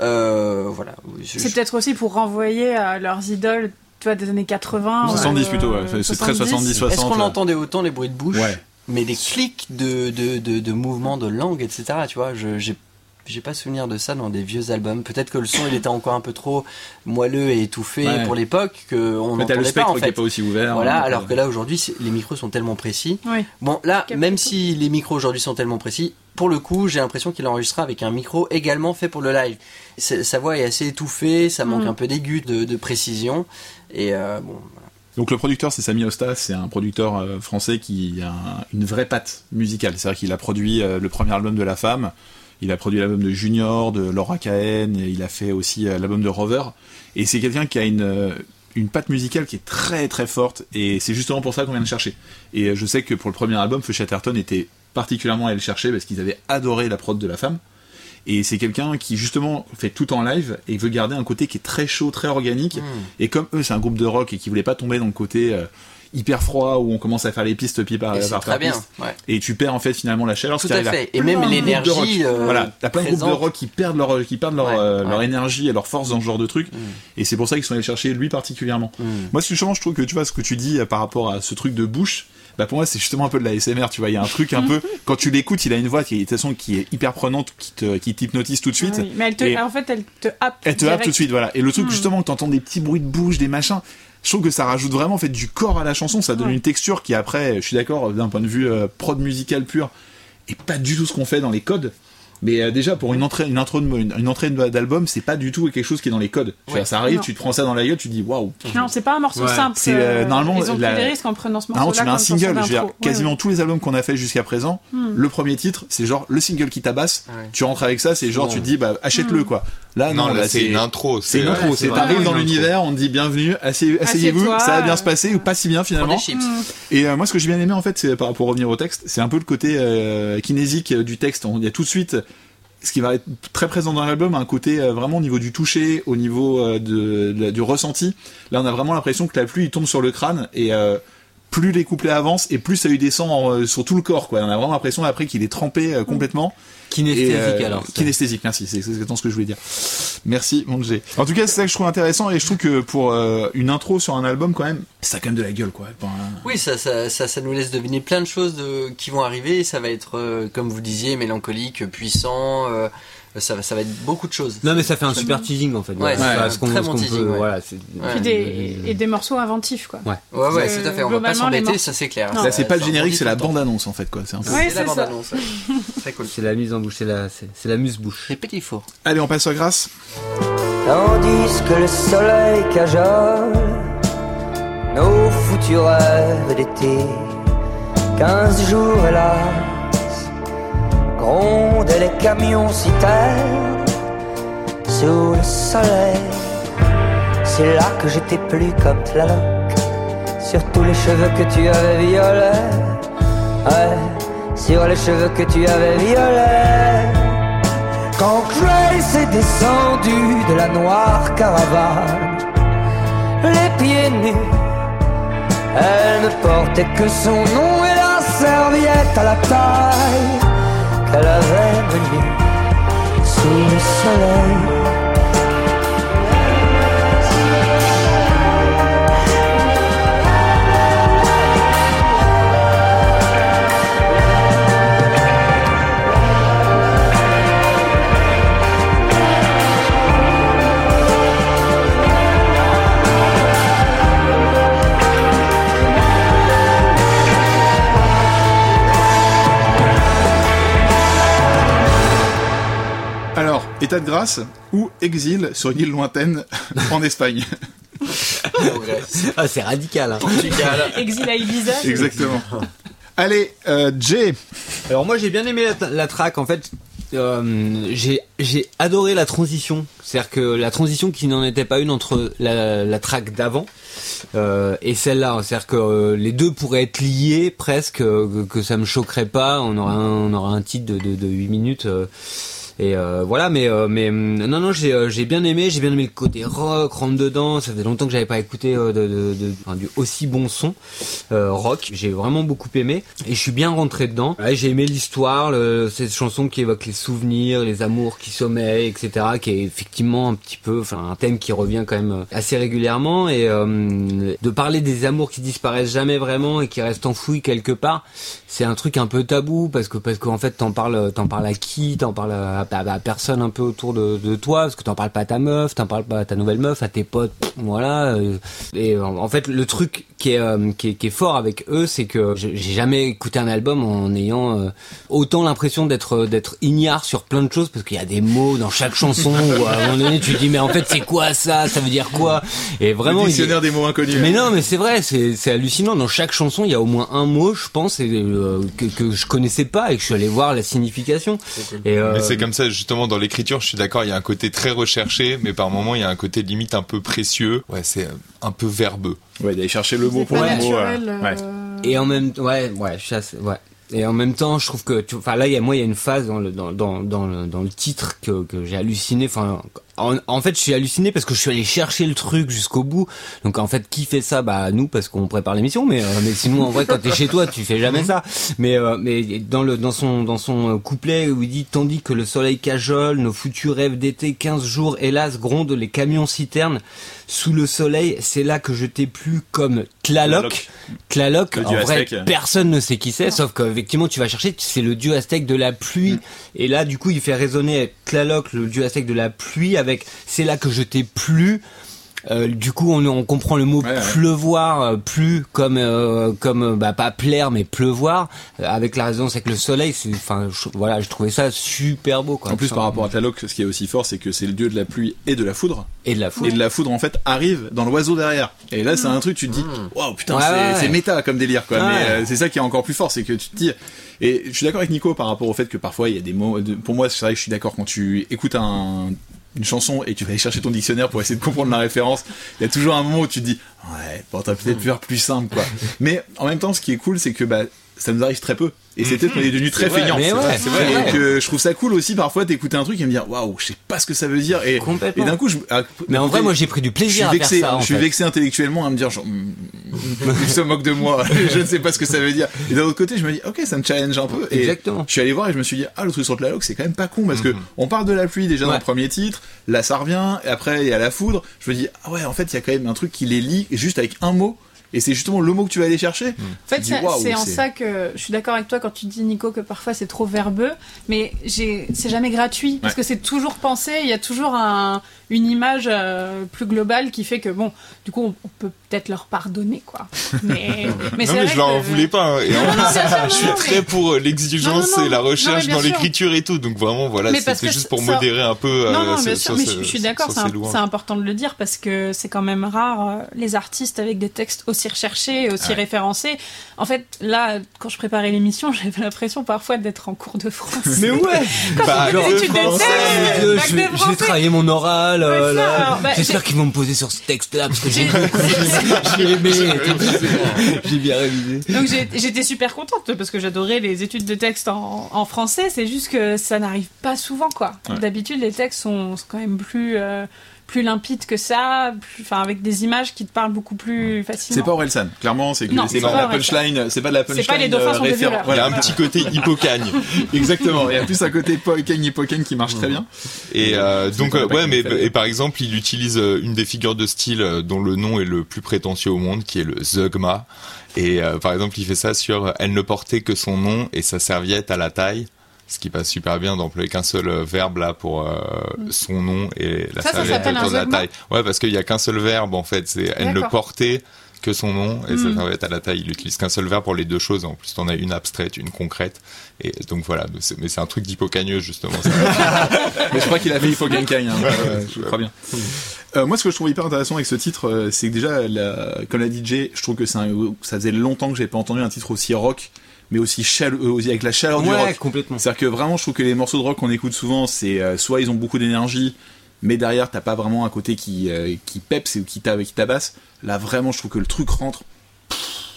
Euh, voilà. Je- C'est je- peut-être aussi pour renvoyer à leurs idoles, tu vois, des années 80. 70 euh, plutôt, ouais. C'est- très 70, 60. Est-ce qu'on entendait autant les bruits de bouche Ouais. Mais les clics de, de, de, de mouvements de langue, etc., tu vois, je, j'ai, j'ai pas souvenir de ça dans des vieux albums. Peut-être que le son, il était encore un peu trop moelleux et étouffé Ouais. pour l'époque qu'on Mais t'as le n'entendait pas, spectre en qui est pas aussi ouvert. Voilà, hein, alors que là, aujourd'hui, les micros sont tellement précis. Oui. Bon, là, même si les micros aujourd'hui sont tellement précis, pour le coup, j'ai l'impression qu'il enregistre avec un micro également fait pour le live. Sa voix est assez étouffée, ça manque Mm. un peu d'aigu, de, de précision. Et euh, bon, voilà. Donc le producteur c'est Sami Osta, c'est un producteur euh, français qui a un- une vraie patte musicale. C'est-à-dire qu'il a produit euh, le premier album de La Femme, il a produit l'album de Junior, de Laura Cahen, et il a fait aussi l'album de Rover. Et c'est quelqu'un qui a une une patte musicale qui est très très forte et c'est justement pour ça qu'on vient le chercher. Et je sais que pour le premier album, Feu Chatterton était particulièrement à le chercher parce qu'ils avaient adoré la prod de La Femme. Et c'est quelqu'un qui justement fait tout en live et veut garder un côté qui est très chaud, très organique. Et comme eux, c'est un groupe de rock et qui voulait pas tomber dans le côté euh, hyper froid où on commence à faire les pistes pied par, par, très bien. piste. Ouais. Et tu perds en fait finalement la chaleur. Tout à fait. Et même l'énergie, euh, voilà, t'as plein de groupes de rock qui perdent leur, qui perdent leur, Ouais, euh, leur énergie et leur force dans ce genre de truc. Mm. Et c'est pour ça qu'ils sont allés chercher lui particulièrement. Mm. Moi, justement, je trouve que tu vois ce que tu dis par rapport à ce truc de bouche. Bah pour moi c'est justement un peu de la SMR tu vois il y a un truc un peu (laughs) quand tu l'écoutes il a une voix qui est de toute façon qui est hyper prenante qui te qui t'hypnotise tout de suite Ah oui, Mais elle te, Et- en fait, elle te happe. elle te happe tout de suite, voilà. Et le truc, Hmm. justement, que t'entends des petits bruits de bouche, des machins, je trouve que ça rajoute vraiment, en fait, du corps à la chanson. Ça donne Ouais. une texture qui, après, je suis d'accord, d'un point de vue euh, prod musical pur, est pas du tout ce qu'on fait dans les codes. Mais euh, déjà, pour une entrée, une intro, de, une, une entrée d'album, c'est pas du tout quelque chose qui est dans les codes. Tu vois, Ouais. ça arrive, Non. tu te prends ça dans la gueule, tu te dis waouh. Non, c'est pas un morceau Ouais. simple. C'est, euh, normalement, ils ont la- pris des risques en prenant ce Normalement, morceau-là. tu mets un single. Je veux dire, d'intro. Ouais, quasiment tous les albums qu'on a fait jusqu'à présent, Hmm. le premier titre, c'est genre le single qui tabasse. Ouais. Tu rentres avec ça, c'est genre, Bon. tu te dis, bah, achète-le, Hmm. quoi. Là, non, Non, là, là, c'est une intro. C'est une intro, c'est t'arrives dans l'univers, on te dit bienvenue, asseyez- asseyez-vous, ça va bien euh, se passer ou pas si bien finalement. chips. Et euh, moi, ce que j'ai bien aimé en fait, c'est par pour revenir au texte, c'est un peu le côté euh, kinésique euh, du texte. On- Il y a tout de suite ce qui va être très présent dans l'album, un côté euh, vraiment au niveau du toucher, au niveau euh, de, de la- du ressenti. Là, on a vraiment l'impression que la pluie il tombe sur le crâne et euh, plus les couplets avancent et plus ça lui descend en, euh, sur tout le corps. Quoi. On a vraiment l'impression après qu'il est trempé euh, complètement. Kinesthésique euh, alors. ça. Kinesthésique, merci, c'est exactement ce que je voulais dire. Merci, mon G. En tout cas, c'est ça que je trouve intéressant et je trouve que pour euh, une intro sur un album, quand même, ça a quand même de la gueule, quoi. Oui, ça, ça, ça, ça nous laisse deviner plein de choses de, qui vont arriver. Ça va être, euh, comme vous disiez, mélancolique, puissant. euh, ça, va- ça va être beaucoup de choses. Non mais ça fait un super teasing en fait. Ouais, qu'on- qu'on c'est- des, et des morceaux inventifs, quoi. Ouais. Ouais, ouais, Euh, tout à fait. On va pas s'embêter, ça c'est clair. Non. Là, c'est pas le ça générique, c'est la bande-annonce, en fait, quoi. C'est la ça. bande-annonce. (laughs) Très cool. C'est la mise en bouche, c'est la, c'est c'est la muse-bouche. Les petits fours. Allez, on passe à grâce. Tandis que le soleil cajole nos foutus rêves d'été. Quinze jours hélas, grondaient les camions citernes sous le soleil. C'est là que j'étais plus comme Tlaloc, sur tous les cheveux que tu avais violets. Ouais, sur les cheveux que tu avais violets. Quand Grace est descendu de la noire caravane, les pieds nus, elle ne portait que son nom et la serviette à la taille qu'elle avait menée sous le soleil. État de grâce ou exil sur une île lointaine (laughs) en Espagne. Ah c'est radical. Hein. Exil à Ibiza. Exactement. Allez, euh, Jay. Alors moi j'ai bien aimé la, la track en fait. euh, j'ai j'ai adoré la transition, c'est-à-dire que la transition qui n'en était pas une entre la, la track d'avant euh, et celle-là, c'est-à-dire que euh, les deux pourraient être liés presque, euh, que, que ça me choquerait pas, on aura un, on aura un titre de, de, de 8 minutes. Et euh, voilà, mais euh, mais hum, non non j'ai euh, j'ai bien aimé, j'ai bien aimé le côté rock, rentre dedans. Ça faisait longtemps que j'avais pas écouté de, de, de- enfin, du aussi bon son rock. J'ai vraiment beaucoup aimé et je suis bien rentré dedans. Ouais, j'ai aimé l'histoire, cette chanson qui évoque les souvenirs, les amours qui sommeillent, etc. Qui est effectivement un petit peu, enfin un thème qui revient quand même assez régulièrement et de parler des amours qui disparaissent jamais vraiment et qui restent enfouis quelque part. C'est un truc un peu tabou parce que parce qu'en fait t'en parles t'en parles à qui? T'en parles à, à- à personne un peu autour de, de toi parce que t'en parles pas à ta meuf t'en parles pas à ta nouvelle meuf à tes potes voilà euh, et en, en fait le truc qui est, euh, qui est qui est fort avec eux c'est que j'ai jamais écouté un album en ayant euh, autant l'impression d'être d'être ignare sur plein de choses parce qu'il y a des mots dans chaque chanson où à un moment donné tu te dis mais en fait c'est quoi ça? Ça veut dire quoi? Et vraiment le il dictionnaire des mots inconnus. mais non, mais c'est vrai, c'est c'est hallucinant. Dans chaque chanson, il y a au moins un mot, je pense, et, euh, que, que je connaissais pas et que je suis allé voir la signification. Et euh, Mais c'est comme ça, justement, dans l'écriture, je suis d'accord, il y a un côté très recherché, mais par moments, il y a un côté limite un peu précieux. Ouais, c'est un peu verbeux. Ouais, d'aller chercher le mot pour le mot. euh, ouais. euh, et en même temps, ouais, ouais, je suis assez- ouais. Et en même temps, je trouve que, tu- enfin là, il y a moi, il y a une phase dans le dans dans dans le, dans le titre que que j'ai halluciné. Enfin, en, en fait, je suis halluciné parce que je suis allé chercher le truc jusqu'au bout. Donc en fait, qui fait ça? Bah nous, parce qu'on prépare l'émission. Mais euh, mais sinon, en vrai, quand t'es chez toi, tu fais jamais ça. Mais euh, mais dans le dans son dans son euh, couplet où il dit tandis que le soleil cajole, nos futurs rêves d'été, 15 jours, hélas, grondent les camions citernes sous le soleil. C'est là que je t'ai plus comme Tlaloc. Tlaloc, en dieu vrai, aztèque. personne ne sait qui c'est, sauf qu'effectivement tu vas chercher, c'est le dieu aztèque de la pluie. Mm. Et là, du coup, il fait résonner Tlaloc, le dieu aztèque de la pluie, avec c'est là que je t'ai plu. Euh, du coup, on, on comprend le mot Ouais, ouais. pleuvoir, euh, plus comme euh, comme bah, pas plaire mais pleuvoir, avec la résonance avec le soleil. C'est enfin je- voilà, je trouvais ça super beau. Quoi, En plus, par rapport à Tlaloc, ce qui est aussi fort, c'est que c'est le dieu de la pluie et de la foudre. et de la foudre. Et de la foudre, en fait, arrive dans l'oiseau derrière. Et là, c'est un truc, tu te dis, waouh, putain, Ouais, c'est c'est méta comme délire, quoi. Mais euh, c'est ça qui est encore plus fort, c'est que tu te dis. Et je suis d'accord avec Nico par rapport au fait que parfois il y a des mots. de- Pour moi, c'est vrai que je suis d'accord quand tu écoutes un une chanson et tu vas aller chercher ton dictionnaire pour essayer de comprendre la référence, il y a toujours un moment où tu te dis ouais, bon, t'aurais peut-être pu faire plus simple quoi. (laughs) Mais en même temps, ce qui est cool, c'est que bah ça nous arrive très peu. Et c'est peut-être qu'on est devenu très feignant. ouais, c'est vrai. Et que je trouve ça cool aussi parfois d'écouter un truc et me dire waouh, je sais pas ce que ça veut dire. Et, et d'un coup, je, ah, Mais en vrai, moi, j'ai pris du je suis plaisir à faire vexé, ça. en je suis fait. vexé intellectuellement à me dire genre, hmm, il se moque de moi, (laughs) je ne sais pas ce que ça veut dire. Et d'un autre côté, je me dis ok, ça me challenge un peu. Et Exactement. je suis allé voir et je me suis dit ah le truc sur le log c'est quand même pas con parce que on parle de la pluie déjà dans le premier titre, là ça revient, et après il y a la foudre. Je me dis ah ouais en fait il y a quand même un truc qui les lie juste avec un mot. Et c'est justement le mot que tu vas aller chercher. En fait, c'est en ça que je suis d'accord avec toi quand tu dis, Nico, que parfois c'est trop verbeux, mais c'est jamais gratuit, parce Ouais. que c'est toujours pensé, il y a toujours un- une image euh, plus globale qui fait que, bon, du coup, on, on peut peut-être leur pardonner, quoi. Mais, (laughs) mais non mais vrai je leur en que- voulais pas. hein. Et en Non, non, je suis non, très pour euh, l'exigence et la recherche dans l'écriture et tout. Donc vraiment, voilà, Mais parce c'était juste pour ça- modérer un peu. euh, Non, non, bien sûr, mais je, je suis d'accord, c'est important de le dire parce que c'est quand même rare les artistes avec des textes aussi recherchés, aussi Ouais. référencés. En fait, là, quand je préparais l'émission, (laughs) j'avais l'impression parfois d'être en cours de français. Mais ouais Bah, français. travailler mon oral. Là. bah, J'espère qu'ils vont me poser sur ce texte-là parce que j'ai (laughs) aimé. J'ai bien révisé. Donc j'étais super contente parce que j'adorais les études de texte en, en français. C'est juste que ça n'arrive pas souvent, quoi. Ouais. D'habitude, les textes sont, sont quand même plus euh, plus limpides que ça, plus- enfin avec des images qui te parlent beaucoup plus facilement. C'est pas Orelsan, clairement, c'est que c'est c'est pas pas la punchline, c'est pas de la C'est punchline. pas les dauphins sont des référent- violeurs. Il y a Voilà. un petit côté (laughs) hippocagne. Exactement, il y a plus un côté Poken Hippocagne qui marche très bien. Et euh, C'est donc euh, ouais, mais et par exemple, il utilise euh, une des figures de style euh, dont le nom est le plus prétentieux au monde, qui est le Zeugma. Et euh, par exemple, il fait ça sur euh, elle ne portait que son nom et sa serviette à la taille. Ce qui passe super bien d'employer qu'un seul euh, verbe là pour euh, son nom et la Ça, ça serviette autour de la taille. Ouais, parce qu'il y a qu'un seul verbe en fait. C'est elle ne D'accord. portait que son nom et sa Mm. serviette à la taille. Il utilise qu'un seul verbe pour les deux choses. En plus, t'en as une abstraite, une concrète. Et donc voilà. Mais c'est un truc d'hippocagneux justement. ça. (laughs) Mais je crois qu'il a fait Hippocagne, hein, euh, je crois bien. Euh, moi, ce que je trouve hyper intéressant avec ce titre, c'est que déjà, la, comme l'a DJ, je trouve que un- ça faisait longtemps que j'avais pas entendu un titre aussi rock, mais aussi, chale- euh, aussi avec la chaleur du rock. complètement. C'est-à-dire que vraiment, je trouve que les morceaux de rock qu'on écoute souvent, c'est euh, soit ils ont beaucoup d'énergie, mais derrière, t'as pas vraiment un côté qui, euh, qui peps ou qui, tab- qui tabasse. Là, vraiment, je trouve que le truc rentre.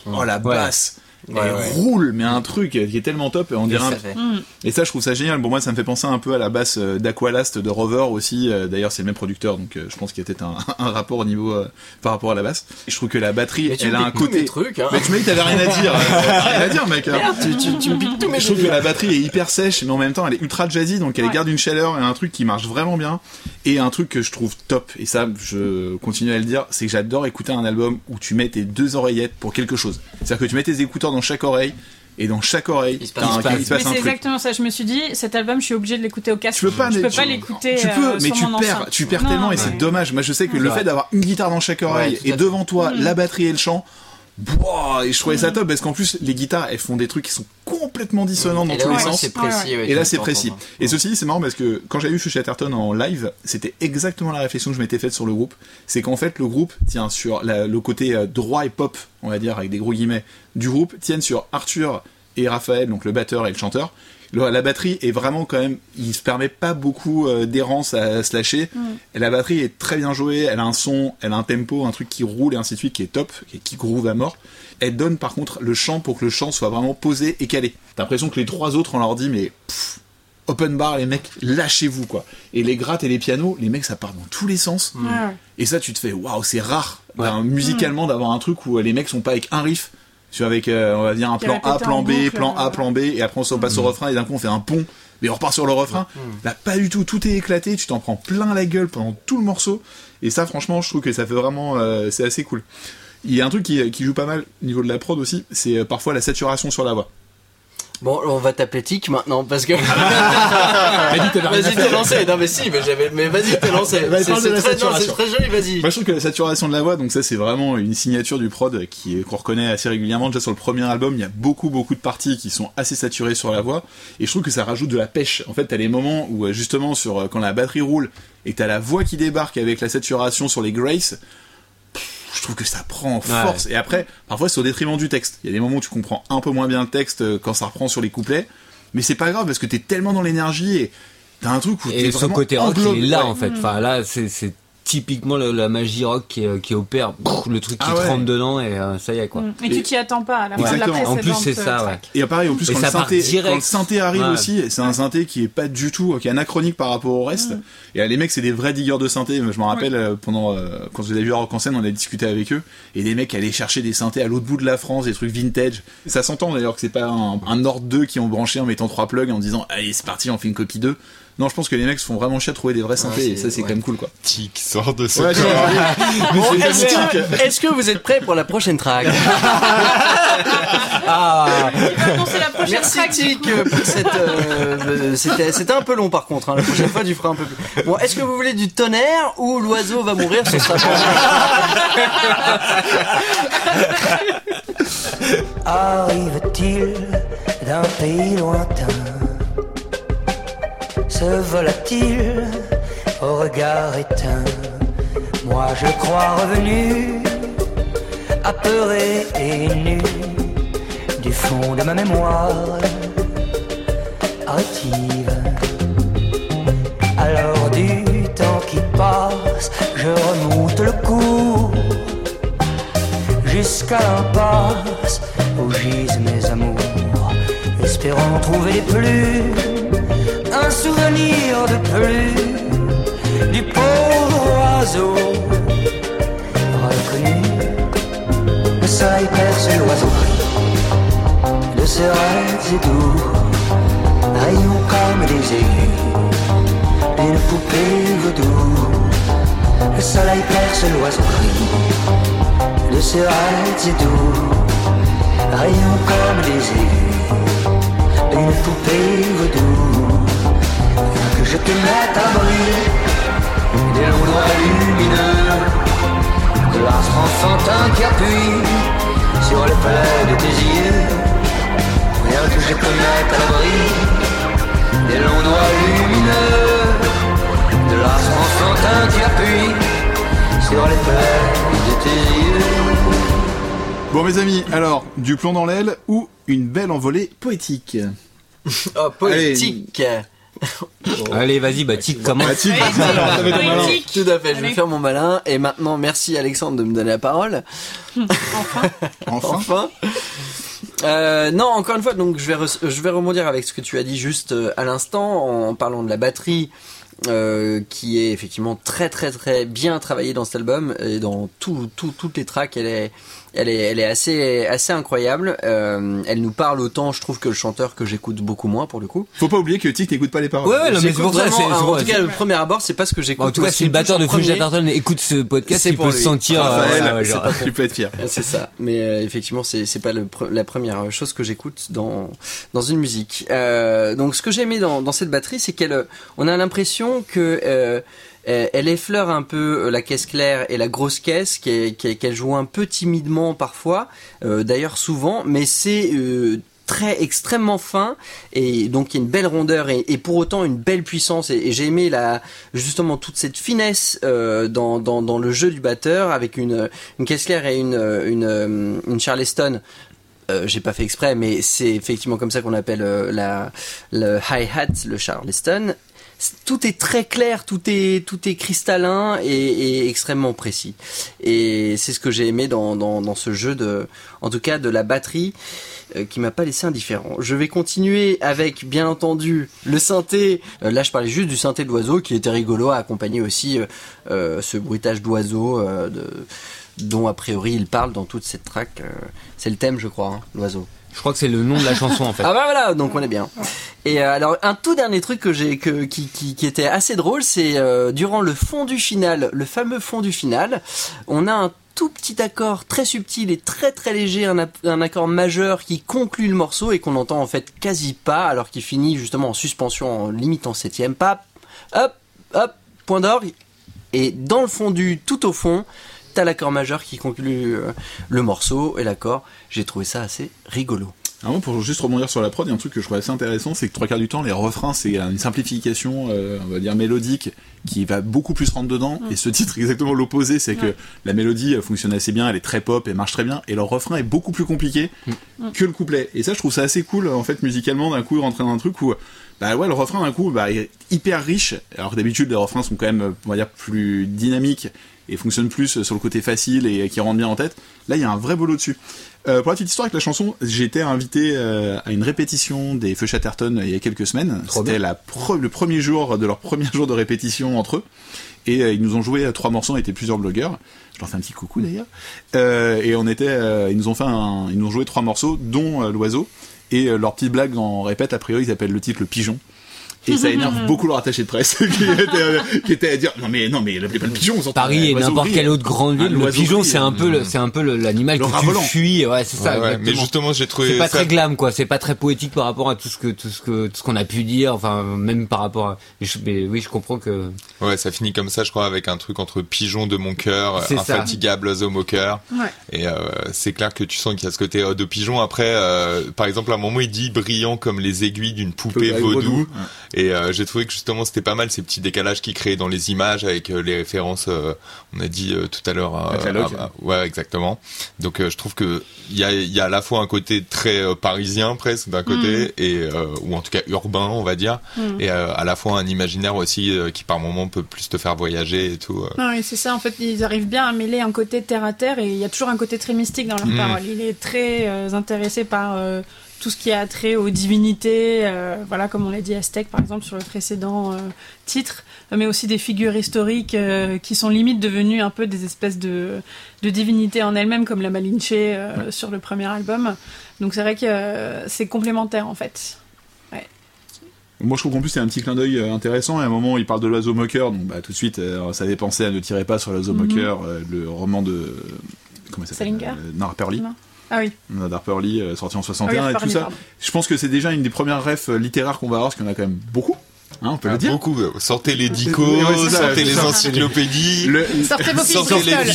Oh, la Ouais. basse! Ouais, elle ouais. roule, mais un truc qui est tellement top, on dirait un. Mm. et ça, je trouve ça génial. Bon, moi, ça me fait penser un peu à la basse euh, d'Aqualast de Rover aussi. Euh, D'ailleurs, c'est le même producteur, donc euh, je pense qu'il y a peut-être un, (laughs) un rapport au niveau euh, par rapport à la basse. Et je trouve que la batterie, Mais elle a un côté. trucs, hein. Mais tu m'as dit t'avais rien à dire. T'as rien à dire, mec. hein. Merde, tu, tu, tu me piques tous mes Je trouve que la batterie est hyper sèche, mais en même temps, elle est ultra jazzy, donc elle Ouais. garde une chaleur et un truc qui marche vraiment bien. Et un truc que je trouve top, et ça, je continue à le dire, c'est que j'adore écouter un album où tu mets tes deux oreillettes pour quelque chose. C'est-à-dire que tu mets tes écouteurs dans chaque oreille, et dans chaque oreille, Il se passe- un- il se passe- il se passe Mais un c'est exactement ça. Je me suis dit, cet album, je suis obligée de l'écouter au casque. Tu peux pas, je peux tu- pas l'écouter. Tu peux, euh, mais sur tu mon perds, tu perds Non, tellement et ouais. c'est dommage. Moi, je sais que le vrai. fait d'avoir une guitare dans chaque oreille Ouais, et devant toi Mm. la batterie et le chant, boah, et je trouvais ça top parce qu'en plus les guitares elles font des trucs qui sont complètement dissonants dans Et tous là, les sens. c'est précis. ouais, Et là c'est précis. entendre. Et ceci dit c'est marrant parce que quand j'avais vu Fuchsia Chatterton en live, c'était exactement la réflexion que je m'étais faite sur le groupe. C'est qu'en fait le groupe tient sur la- le côté euh, droit et pop, on va dire avec des gros guillemets, du groupe, tiennent sur Arthur et Raphaël, donc le batteur et le chanteur. La batterie est vraiment quand même, il se permet pas beaucoup euh, d'errance à, se lâcher. Et la batterie est très bien jouée, elle a un son, elle a un tempo, un truc qui roule et ainsi de suite, qui est top, qui, qui groove à mort. Elle donne par contre le chant pour que le chant soit vraiment posé et calé. T'as l'impression que les trois autres on leur dit mais pff, open bar les mecs, lâchez-vous quoi. Et les grattes et les pianos, les mecs ça part dans tous les sens. Ouais. Et ça, tu te fais, waouh, c'est rare, musicalement, d'avoir un truc où les mecs sont pas avec un riff, tu vois, avec, euh, on va dire, un plan A, plan B, boucle, plan A, plan B, et après on se passe au refrain, et d'un coup on fait un pont, mais on repart sur le refrain. Là, pas du tout, tout est éclaté, tu t'en prends plein la gueule pendant tout le morceau, et ça, franchement, je trouve que ça fait vraiment, euh, c'est assez cool. Il y a un truc qui, qui joue pas mal au niveau de la prod aussi, c'est euh, parfois la saturation sur la voix. Bon, on va t'appeler Tic maintenant parce que. (laughs) vas-y, t'es lancé. Non, mais si, mais j'avais. Mais vas-y, t'es lancé. Vas-y, C'est très, joli, vas-y. Moi, je trouve que la saturation de la voix, donc ça, c'est vraiment une signature du prod qui qu'on reconnaît assez régulièrement. Déjà sur le premier album, il y a beaucoup, beaucoup de parties qui sont assez saturées sur la voix, et je trouve que ça rajoute de la pêche. En fait, t'as les moments où euh, justement sur euh, quand la batterie roule et t'as la voix qui débarque avec la saturation sur les Grace. Je trouve que ça prend en force. Et après, parfois c'est au détriment du texte. Il y a des moments où tu comprends un peu moins bien le texte euh, quand ça reprend sur les couplets. Mais c'est pas grave parce que t'es tellement dans l'énergie et T'as un truc où Et t'es ce vraiment côté rock, il est là ouais. en fait. Enfin là, c'est c'est typiquement le- la magie rock qui, euh, qui opère le truc qui Ah ouais. rentre dedans et euh, ça y est quoi. Mm. Et tu t'y attends pas à la fin de la Exactement. précédente En plus, c'est ça, euh, ouais. Et pareil, en plus, Et quand le, synthé, direct. quand le synthé arrive Ouais. aussi, c'est un synthé qui est pas du tout, qui est anachronique par rapport au reste. Et euh, les mecs, c'est des vrais diggers de synthé. Je me rappelle, euh, pendant, euh, quand je les ai vus à Rock en scène, on a discuté avec eux. Et les mecs allaient chercher des synthés à l'autre bout de la France, des trucs vintage. Ça s'entend d'ailleurs que c'est pas un, un Nord 2 qui ont branché en mettant trois plugs et en disant, allez, c'est parti, on fait une copie 2. Non, je pense que les mecs se font vraiment chier à trouver des vrais synthés. et ça, c'est ouais. quand même cool, quoi. Tic sort de ce Ouais, corps. Bon, (laughs) est-ce que, vous êtes prêts pour la prochaine track (laughs) Ah la prochaine Merci track. Tic euh, pour cette. c'était, c'était un peu long par contre. hein. La prochaine fois, tu feras un peu plus. Bon, est-ce que vous voulez du tonnerre ou l'oiseau va mourir Ce sera (laughs) Arrive-t-il d'un pays lointain Se vola-t-il au regard éteint. Moi je crois revenu, apeuré et nu Du fond de ma mémoire rétive Alors du temps qui passe, je remonte le cours jusqu'à l'impasse où gisent mes amours, espérant trouver des plumes, un souvenir de plus du pauvre oiseau reconnu. Le soleil perce l'oiseau de ses rêves et doux, rayons comme des aigus d'une poupée vaudou. Le soleil perce l'oiseau de ses rêves et doux, rayons comme des aigus d'une poupée vaudou. Je te mette à bris des longs doigts lumineux, de l'astre enfantin qui appuie sur les plaies de tes yeux. Rien que je te mette à l'abri des longs doigts lumineux, de l'astre enfantin qui appuie sur les plaies de tes yeux. Bon, mes amis, alors, du plomb dans l'aile ou une belle envolée poétique? (laughs) Oh, poétique. Allez, (laughs) vas-y, tic comment tic, vas-y, ton malin. Poétique. Tout à fait, je vais Allez. faire mon malin. Et maintenant, merci Alexandre de me donner la parole. Enfin (laughs) Enfin. Euh, non, encore une fois, donc je vais je vais rebondir avec ce que tu as dit juste euh, à l'instant en parlant de la batterie. euh, qui est effectivement très très très bien travaillée dans cet album et dans tout, tout, toutes les tracks elle est elle est elle est assez assez incroyable euh, elle nous parle autant je trouve que le chanteur que j'écoute beaucoup moins pour le coup Faut pas oublier que Tic n'écoute pas les paroles. Ouais, ouais, non, mais c'est pour ça, en tout cas le premier abord c'est pas ce que j'écoute En tout cas, si le batteur de premier. Atherton écoute ce podcast, C'est il pour peut se sentir. Euh, tu peux être fier. C'est ça. Mais euh, effectivement, c'est c'est pas le la première chose que j'écoute dans dans une musique. Euh, donc, ce que j'ai aimé dans dans cette batterie, c'est qu'elle, euh, on a l'impression que euh, elle effleure un peu euh, la caisse claire et la grosse caisse, qu'elle joue un peu timidement parfois, euh, d'ailleurs souvent, mais c'est euh, très extrêmement fin et donc il y a une belle rondeur et, pour autant une belle puissance. Et, j'ai aimé justement toute cette finesse euh, dans, le jeu du batteur avec une caisse claire et une euh, Charleston. Euh, j'ai pas fait exprès mais c'est effectivement comme ça qu'on appelle euh, le hi-hat le Charleston tout est très clair, tout est tout est cristallin et, et extrêmement précis. Et c'est ce que j'ai aimé dans, dans, dans ce jeu de, en tout cas de la batterie, euh, qui m'a pas laissé indifférent. Je vais continuer avec, bien entendu, le synthé. Euh, là, je parlais juste du synthé de l'oiseau, qui était rigolo à accompagner aussi euh, euh, ce bruitage d'oiseau, euh, dont a priori il parle dans toute cette track. euh, c'est le thème, je crois, hein, l'oiseau. Je crois que c'est le nom de la chanson en fait. Ah bah voilà, donc on est bien. Et euh, alors un tout dernier truc que j'ai que qui, qui, était assez drôle, c'est euh, durant le fondu final, le fameux fondu final, on a un tout petit accord très subtil et très très léger, un, un accord majeur qui conclut le morceau et qu'on entend en fait quasi pas, alors qu'il finit justement en suspension, en limite en septième, pas, hop, hop, point d'orgue, et dans le fondu, tout au fond, t'as l'accord majeur qui conclut euh, le morceau et l'accord. J'ai trouvé ça assez rigolo. Alors, pour juste rebondir sur la prod, il y a un truc que je trouve assez intéressant, c'est que trois quarts du temps, les refrains, c'est une simplification, euh, on va dire mélodique, qui va beaucoup plus rentrer dedans. Et ce titre exactement l'opposé, c'est que la mélodie euh, fonctionne assez bien, elle est très pop, elle marche très bien, et le refrain est beaucoup plus compliqué que le couplet. Et ça, je trouve ça assez cool, en fait, musicalement, d'un coup, rentrer dans un truc où bah ouais, le refrain d'un coup, bah, est hyper riche. Alors que d'habitude, les refrains sont quand même, on va dire, plus dynamiques et fonctionnent plus sur le côté facile et qui rentrent bien en tête. Là, il y a un vrai boulot dessus. Euh, pour la petite histoire avec la chanson, j'ai été invité euh, à une répétition des Feux Chatterton il y a quelques semaines. C'était pre- le premier jour de leur premier (laughs) jour de répétition entre eux. Et euh, ils nous ont joué euh, trois morceaux, on était plusieurs blogueurs. Je leur fais un petit coucou d'ailleurs. Euh, et on était, euh, ils nous ont fait un, ils nous ont joué trois morceaux, dont euh, l'oiseau. Et euh, leur petite blague en répète, a priori, ils appellent le titre le pigeon. Et ça énerve (laughs) beaucoup leur attaché de presse (laughs) qui, était, euh, qui était à dire non mais non mais l'appelez pas le pigeon. on Paris et n'importe quelle autre grande Ah, ville, le l'oiseau pigeon gris, c'est un euh, peu le, c'est un peu le- l'animal Le que tu volant. fuis, ouais c'est ça. Ouais, mais justement, j'ai trouvé c'est pas ça- très glam quoi, c'est pas très poétique par rapport à tout ce que tout ce que tout ce qu'on a pu dire, enfin même par rapport à mais, je- mais oui je comprends que Ouais, ça finit comme ça, je crois, avec un truc entre pigeon de mon cœur, infatigable oiseau moqueur. Ouais. Et euh, c'est clair que tu sens qu'il y a ce côté ode de pigeon. Après, euh, par exemple, à un moment, il dit brillant comme les aiguilles d'une poupée vaudou, Et euh, j'ai trouvé que justement, c'était pas mal ces petits décalages qu'il créait dans les images avec euh, les références. euh, on a dit euh, tout à l'heure. euh, à- ouais, exactement. Donc, euh, je trouve que il y a, il y a à la fois un côté très euh, parisien presque d'un côté et euh, ou en tout cas urbain, on va dire, et euh, à la fois un imaginaire aussi euh, qui par moment peut plus te faire voyager et tout. euh. Non, et c'est ça, en fait, ils arrivent bien à mêler un côté terre à terre et il y a toujours un côté très mystique dans leurs Mm. paroles. Il est très euh, intéressé par euh, tout ce qui a trait aux divinités, euh, voilà, comme on l'a dit Aztèque par exemple sur le précédent euh, titre, mais aussi des figures historiques euh, qui sont limite devenues un peu des espèces de, de divinités en elles-mêmes, comme la Malinche sur le premier album. Donc c'est vrai que c'est complémentaire en fait. Moi, je trouve qu'en plus, c'est un petit clin d'œil intéressant. À un moment, il parle de l'oiseau moqueur, donc bah, tout de suite, ça avait pensé à Ne tirez pas sur l'oiseau Mhm. moqueur, le roman de. Comment il s'appelle Lee. Non. Ah oui. Euh, d'Harper Lee, euh, sorti en Ah oui, 61 Harper et tout Lee, ça. pardon. Je pense que c'est déjà une des premières refs euh, littéraires qu'on va avoir, parce qu'il y en a quand même beaucoup. Hein, on peut Ah, le dire. Beaucoup. Sortez les dicos, Ouais, c'est ça, sortez les encyclopédies, Le- Sortez vos fiches sortez les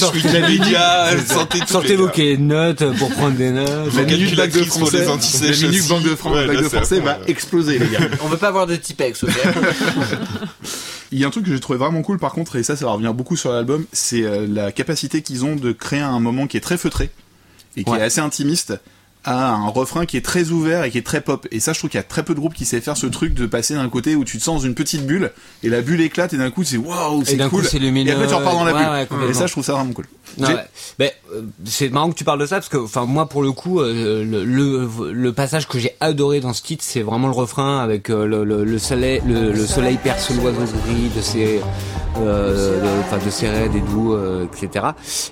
sortez sortez vos cahiers de notes pour prendre des notes. la minute bac de français, les la minute banque de, Fran- Ouais, là, de français va ouais. exploser, les gars. (laughs) On veut pas avoir de Tipex, ok (laughs) Il y a un truc que j'ai trouvé vraiment cool par contre, et ça, ça va revenir beaucoup sur l'album, c'est euh, la capacité qu'ils ont de créer un moment qui est très feutré et qui Ouais. est assez intimiste à un refrain qui est très ouvert et qui est très pop. Et ça, je trouve qu'il y a très peu de groupes qui savent faire ce truc de passer d'un côté où tu te sens dans une petite bulle et la bulle éclate et d'un coup c'est waouh, Et c'est coup, cool. c'est lumineux. Et après tu repars dans la Ouais, bulle. ouais, et ça, je trouve ça vraiment cool. Ouais. Ben, euh, c'est marrant que tu parles de ça parce que, enfin, moi pour le coup, euh, le, le, le passage que j'ai adoré dans ce titre, c'est vraiment le refrain avec euh, le, le, le soleil, le, le soleil perce l'oiseau gris de ses, euh, de- ses des doux, etc.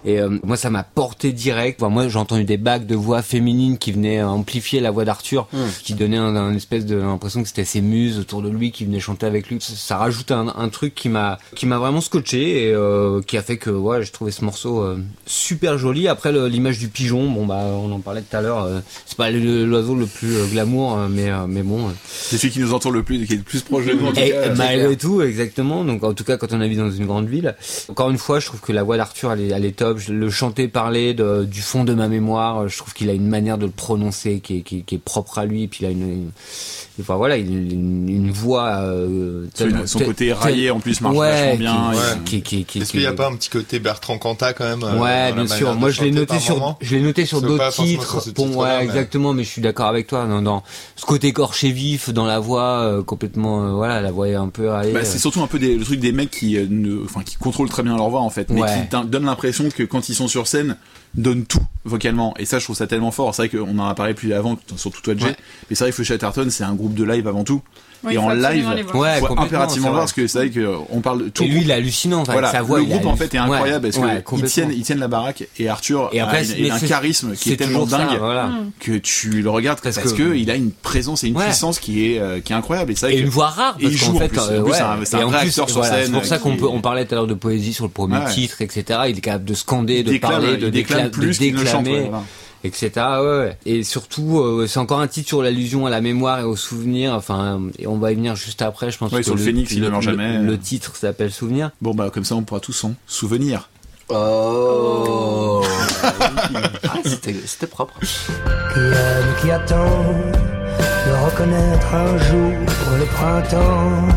Et moi, ça m'a porté direct. Enfin, moi, j'ai entendu des bagues de voix féminines qui venaient amplifier la voix d'Arthur, qui donnait un, un espèce de l'impression que c'était ses muses autour de lui qui venaient chanter avec lui. Ça, ça rajoute un, un truc qui m'a, qui m'a vraiment scotché et euh, qui a fait que, ouais, j'ai trouvé ce morceau euh, super joli. Après, le- l'image du pigeon, bon bah, on en parlait tout à l'heure. euh, c'est pas le- l'oiseau le plus euh, glamour, mais euh, mais bon. euh, C'est celui qui nous entoure le plus, qui est le plus proche de nous. Et malgré tout, exactement. Donc, en tout cas, quand on habite dans une grande ville. Encore une fois, je trouve que la voix d'Arthur, elle est, elle est top. Je- Le chanter, parler de, du fond de ma mémoire, je trouve qu'il a une manière de le prononcer qui est, qui, est- qui est propre à lui. Et puis, il a une, une- enfin voilà, il a une, une voix. Euh, Son- côté raillé, en plus, marche ouais, vachement bien. Qui, et- qui, qui, qui, Est-ce qui- qu'il n'y a pas un petit côté Bertrand Cantat quand même euh, Ouais, bien sûr. Moi, je l'ai noté sur, moment je l'ai noté sur d'autres titres. Bon, ouais, mais- exactement. Mais je suis d'accord avec toi. Dans, dans ce côté corché vif, dans la voix euh, complètement, euh, voilà, la voix est un peu raillée. Bah, euh. c'est surtout un peu des, le truc des mecs qui, euh, ne, enfin, qui contrôlent très bien leur voix en fait, mais Ouais. qui donnent l'impression que quand ils sont sur scène, donnent tout vocalement. Et ça, je trouve ça tellement fort. C'est vrai qu'on en a parlé plus avant, surtout toi, Jay. Ouais. Mais c'est vrai que Feu Chatterton, c'est un groupe de live avant tout. Oui, et en live. Ouais, faut impérativement voir parce que c'est vrai qu'on parle de tout. Et lui, il est hallucinant. Voilà, sa voix, le groupe est en fait est incroyable parce Ouais, que ouais, ils complètement. tiennent, ils tiennent la baraque et Arthur Et après, a, une- un charisme qui est tellement ça, dingue voilà. que tu le regardes parce, Parce que, que- il a une présence et une Ouais. puissance qui est euh, qui est incroyable et c'est vrai Et que- une voix rare parce il qu'en fait euh, c'est un- vrai plus, acteur sur scène c'est pour ça qu'on qui- peut on parlait tout à l'heure de poésie sur le premier titre etc il est capable de scander de parler de de déclamer. Etc ouais, ouais. et surtout euh, c'est encore un titre sur l'allusion à la mémoire et au souvenir enfin et on va y venir juste après je pense Ouais, que sur le phénix, il ne meurt jamais. le titre s'appelle souvenir Bon bah comme ça on pourra tous s'en souvenir. Oh (laughs) Ah, c'était c'était propre. Qui aime, qui attend de reconnaître un jour le printemps.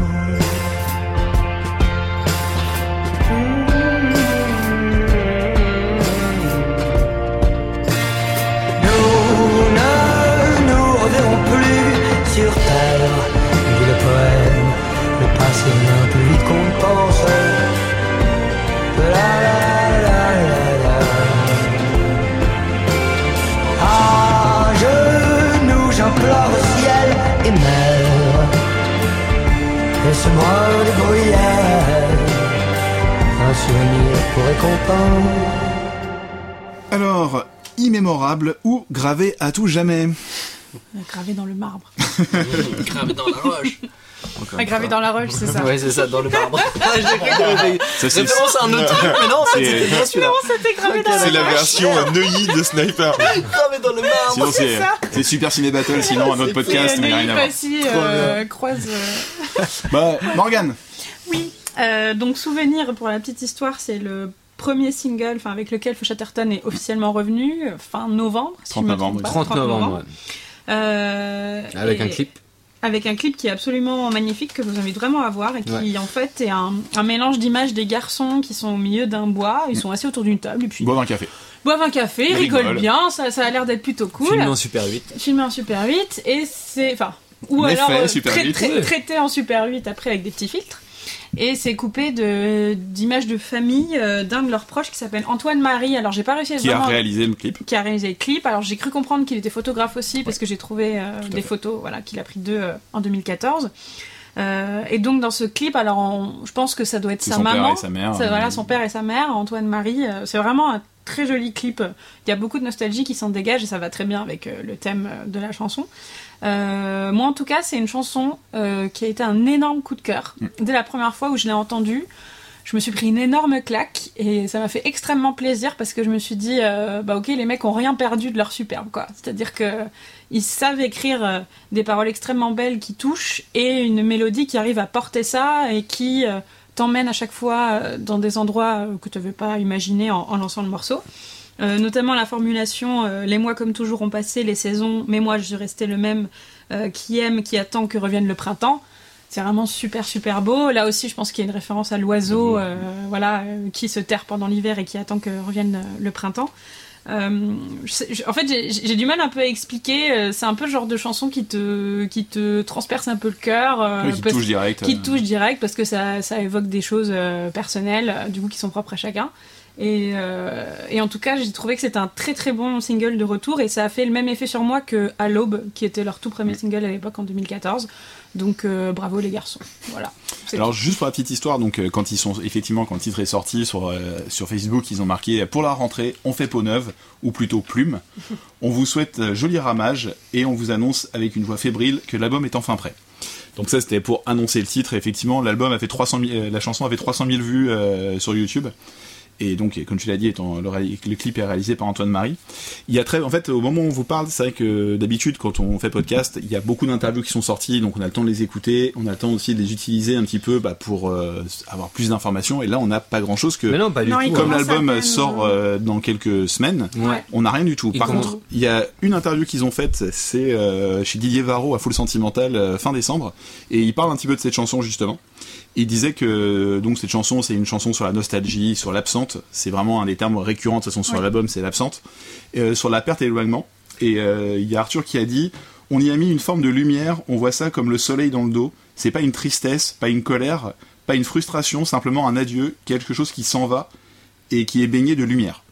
c'est bien plus vite qu'on pense. La, la, la, la, la. À genoux, j'implore ciel et mer. Laisse-moi des bruyères, un souvenir pour récompense. Alors, immémorable ou gravé à tout jamais Gravé dans le marbre. (laughs) Gravé dans la roche. Gravé dans la roche, c'est ça. Ouais, c'est ça, dans le marbre. (laughs) Ah, c'est- référence à un autre truc, mais non, C'est- c'était bien celui-là. C'était gravé dans C'est la la roche. version euh, Neuilly de Sniper. (laughs) Gravé dans le marbre. Sinon, c'est ça. c'est Super Ciné Battle, sinon un autre podcast, mais rien à voir. Euh, croise. euh, Bah, Morgane Oui, euh, donc Souvenir, pour la petite histoire, c'est le premier single enfin, avec lequel Chatterton est officiellement revenu, fin novembre. Si 30 je me novembre, trompe pas, 30 novembre. ouais. Euh, Avec et- un clip. Avec un clip qui est absolument magnifique, que je vous invite vraiment à voir, et qui Ouais. en fait est un, un mélange d'images des garçons qui sont au milieu d'un bois, ils sont assis autour d'une table, et puis Boivent un café. boivent un café, Ils rigolent bien, ça, ça a l'air d'être plutôt cool. Filmé en Super 8. filmé en Super 8 et c'est enfin ou Mais alors fait, euh, Super trai- 8. trai- Ouais. traité en Super 8 après avec des petits filtres et c'est coupé d'images de famille euh, d'un de leurs proches qui s'appelle Antoine Marie alors j'ai pas réussi à Qui a réalisé le clip qui a réalisé le clip alors j'ai cru comprendre qu'il était photographe aussi parce que j'ai trouvé euh, des photos voilà qu'il a pris deux euh, en 2014 Euh, et donc dans ce clip alors on- je pense que ça doit être sa son père maman et sa mère. euh, voilà son père et sa mère, Antoine Marie. C'est vraiment un très joli clip. Il y a beaucoup de nostalgie qui s'en dégage et ça va très bien avec le thème de la chanson. Euh, moi en tout cas, c'est une chanson euh, qui a été un énorme coup de cœur. Mm. Dès la première fois où je l'ai entendue, je me suis pris une énorme claque et ça m'a fait extrêmement plaisir parce que je me suis dit, euh, bah ok, les mecs ont rien perdu de leur superbe quoi. C'est-à-dire que ils savent écrire des paroles extrêmement belles qui touchent et une mélodie qui arrive à porter ça et qui t'emmène à chaque fois dans des endroits que tu n'avais pas imaginé en, en lançant le morceau. Euh, notamment la formulation euh, Les mois comme toujours ont passé, les saisons, mais moi je suis resté le même, euh, qui aime, qui attend que revienne le printemps. C'est vraiment super super beau. Là aussi, je pense qu'il y a une référence à l'oiseau, euh, voilà, qui se terre pendant l'hiver et qui attend que revienne le printemps. Je sais- je- en fait, j'ai- du mal un peu à expliquer. C'est un peu le genre de chanson qui te qui te transperce un peu le cœur, oui, qui parce- touche direct. qui touche direct parce que ça, ça évoque des choses personnelles, du coup qui sont propres à chacun. Et, euh, et en tout cas, j'ai trouvé que c'était un très très bon single de retour et ça a fait le même effet sur moi que À l'aube, qui était leur tout premier single à l'époque en 2014. Donc euh, bravo les garçons. Voilà. Alors juste pour la petite histoire, donc euh, quand ils sont effectivement quand le titre est sorti sur sur Facebook, ils ont marqué pour la rentrée, on fait peau neuve ou plutôt plume. On vous souhaite joli ramage et on vous annonce avec une voix fébrile que l'album est enfin prêt. Donc ça c'était pour annoncer le titre. Et effectivement, l'album a fait 300 000, euh, la chanson avait 300 000 vues sur YouTube. Et donc, comme tu l'as dit, étant, le, clip est réalisé par Antoine Marie. Il y a très, en fait, au moment où on vous parle, c'est vrai que d'habitude, quand on fait podcast, il y a beaucoup d'interviews qui sont sorties, donc on a le temps de les écouter, on a le temps aussi de les utiliser un petit peu bah, pour euh, avoir plus d'informations. Et là, on n'a pas grand-chose que, Mais non, pas du Non, tout. hein. comme l'album sort euh, dans quelques semaines, Ouais. on n'a rien du tout. Par contre, il y a une interview qu'ils ont faite, c'est euh, chez Didier Varro à Full Sentimental euh, fin décembre, et il parle un petit peu de cette chanson justement. Il disait que donc cette chanson, c'est une chanson sur la nostalgie, sur l'absente. C'est vraiment un des termes récurrents de toute façon sur Ouais. l'album, c'est l'absente, Euh, sur la perte et l'éloignement. Et euh, il y a Arthur qui a dit, on y a mis une forme de lumière. On voit ça comme le soleil dans le dos. C'est pas une tristesse, pas une colère, pas une frustration, simplement un adieu, quelque chose qui s'en va et qui est baigné de lumière.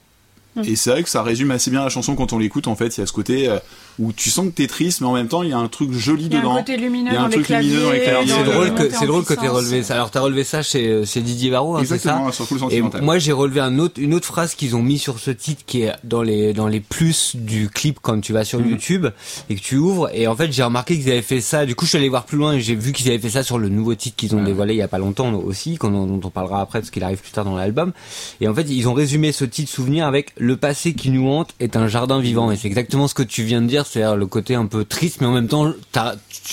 Mm. Et c'est vrai que ça résume assez bien la chanson quand on l'écoute. En fait, il y a ce côté euh, où tu sens que t'es triste, mais en même temps, il y a un truc joli Il y a un dedans. côté lumineux Il y a un dans les truc lumineux dans les claviers. C'est Euh, drôle que c'est drôle que t'aies relevé ça. Alors t'as relevé ça chez, chez Didier Varro, hein, c'est ça Exactement, sur Full Et Sentimental. moi j'ai relevé un autre, une autre phrase qu'ils ont mis sur ce titre qui est dans les dans les plus du clip quand tu vas sur Mhm. YouTube et que tu ouvres et en fait j'ai remarqué qu'ils avaient fait ça. Du coup je suis allé voir plus loin et j'ai vu qu'ils avaient fait ça sur le nouveau titre qu'ils ont Ouais. dévoilé il y a pas longtemps aussi, dont on parlera après parce qu'il arrive plus tard dans l'album. Et en fait ils ont résumé ce titre souvenir avec le passé qui nous hante est un jardin vivant et c'est exactement ce que tu viens de dire, c'est-à-dire le côté un peu triste mais en même temps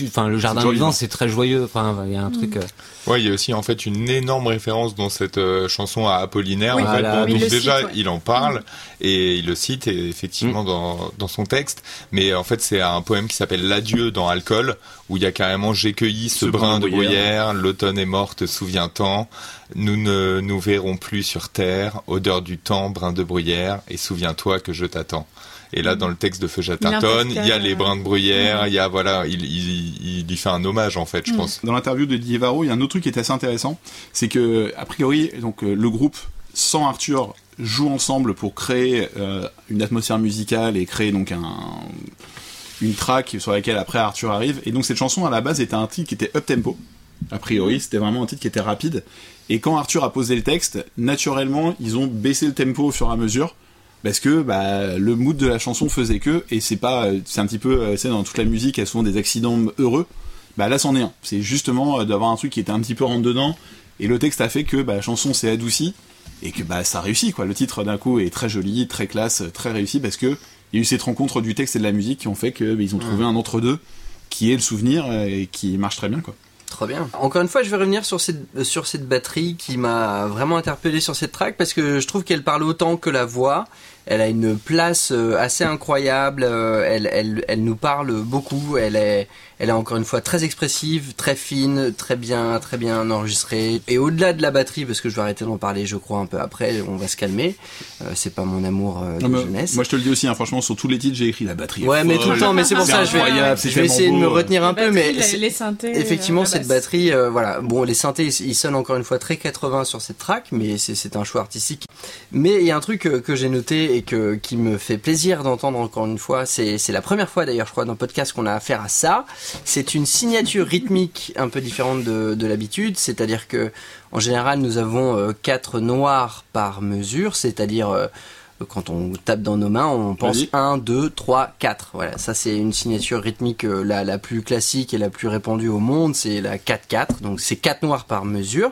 enfin le jardin vivant c'est très joyeux. Enfin il y a un truc. euh, Ouais, il y a aussi en fait une énorme référence dans cette euh, chanson à Apollinaire. Oui, en fait, voilà, Bon, donc déjà, cite, ouais. il en parle et il le cite et effectivement dans, dans son texte. Mais en fait, c'est un poème qui s'appelle L'adieu dans Alcool, où il y a carrément j'ai cueilli ce, brin de bruyère, l'automne est morte, souviens-t'en. Nous ne nous verrons plus sur terre, odeur du temps, brin de bruyère, et souviens-toi que je t'attends. Et là, dans le texte de Feu Chatterton, il y a les brins de bruyère, il y a voilà, il, il, il lui fait un hommage en fait, je Mm. pense. Dans l'interview de Didier Varro, il y a un autre truc qui est assez intéressant, c'est que a priori, donc euh, le groupe sans Arthur joue ensemble pour créer euh, une atmosphère musicale et créer donc un une track sur laquelle après Arthur arrive. Et donc cette chanson à la base était un titre qui était up tempo. A priori, c'était vraiment un titre qui était rapide. Et quand Arthur a posé le texte, naturellement, ils ont baissé le tempo au fur et à mesure. Parce que bah, le mood de la chanson faisait que, et c'est pas, euh, c'est un petit peu, euh, sais, dans toute la musique, il y a souvent des accidents heureux. Bah là, c'en est un. C'est justement euh, d'avoir un truc qui était un petit peu rentre dedans, et le texte a fait que bah, la chanson s'est adoucie, et que bah ça réussit quoi. Le titre d'un coup est très joli, très classe, très réussi, parce que il y a eu cette rencontre du texte et de la musique qui ont fait que bah, ils ont trouvé un entre deux qui est le souvenir et qui marche très bien quoi. Encore une fois, je vais revenir sur cette, sur cette batterie qui m'a vraiment interpellé sur cette track parce que je trouve qu'elle parle autant que la voix. Elle a une place euh, assez incroyable. euh, Elle, elle, elle nous parle beaucoup. Elle est, elle est encore une fois très expressive, très fine, très bien, très bien enregistrée. Et au-delà de la batterie, parce que je vais arrêter d'en parler, je crois un peu après, on va se calmer. Euh, c'est pas mon amour euh, de Non, jeunesse. moi je te le dis aussi, hein, franchement, sur tous les titres, j'ai écrit la batterie. Ouais, mais tout le temps, mais c'est pour ça, je vais, je vais essayer de me retenir un peu, mais les, les synthés, Effectivement, cette batterie, euh, voilà. Bon, les synthés, ils, sonnent encore une fois très 80 sur cette track, mais c'est un choix artistique. Mais il y a un truc que j'ai noté et que qui me fait plaisir d'entendre encore une fois. C'est la première fois d'ailleurs, je crois, dans le podcast qu'on a affaire à ça. C'est une signature rythmique un peu différente de, de l'habitude, c'est-à-dire que en général, nous avons euh, quatre noirs par mesure, c'est-à-dire euh, quand on tape dans nos mains, on pense Vas-y. 1, 2, 3, 4. Voilà, ça c'est une signature rythmique euh, la, la plus classique et la plus répandue au monde, c'est la 4-4, donc c'est 4 noirs par mesure.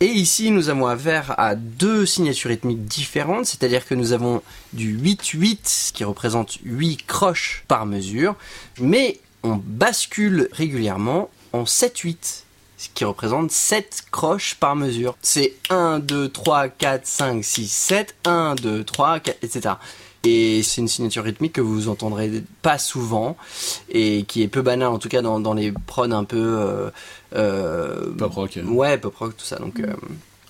Et ici, nous avons affaire à deux signatures rythmiques différentes, c'est-à-dire que nous avons du 8-8, qui représente 8 croches par mesure, mais on bascule régulièrement en 7-8 ce qui représente 7 croches par mesure. C'est 1, 2, 3, 4, 5, 6, 7, 1, 2, 3, 4, etc. Et c'est une signature rythmique que vous entendrez pas souvent et qui est peu banale en tout cas dans, dans les prods un peu euh, euh, Pop rock. ouais pop rock tout ça donc euh,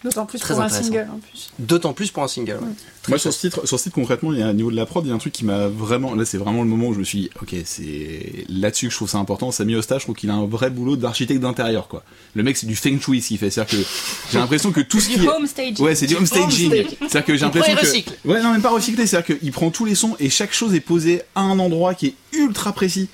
D'autant plus Très pour un single en plus. d'autant plus pour un single ouais. Moi sur ce titre, sur ce titre concrètement, il y a au niveau de la prod, il y a un truc qui m'a vraiment, là c'est vraiment le moment où je me suis dit, ok, c'est là-dessus que je trouve ça important. Samy Osta, je trouve qu'il a un vrai boulot d'architecte d'intérieur, quoi. Le mec c'est du feng shui ce qu'il fait, c'est-à-dire que j'ai l'impression que tout ce qui Du est... home staging. Ouais, c'est du home staging. C'est-à-dire que j'ai l'impression il que. recycle. Ouais, non, même pas recycler. C'est-à-dire qu'il prend tous les sons et chaque chose est posée à un endroit qui est ultra précis.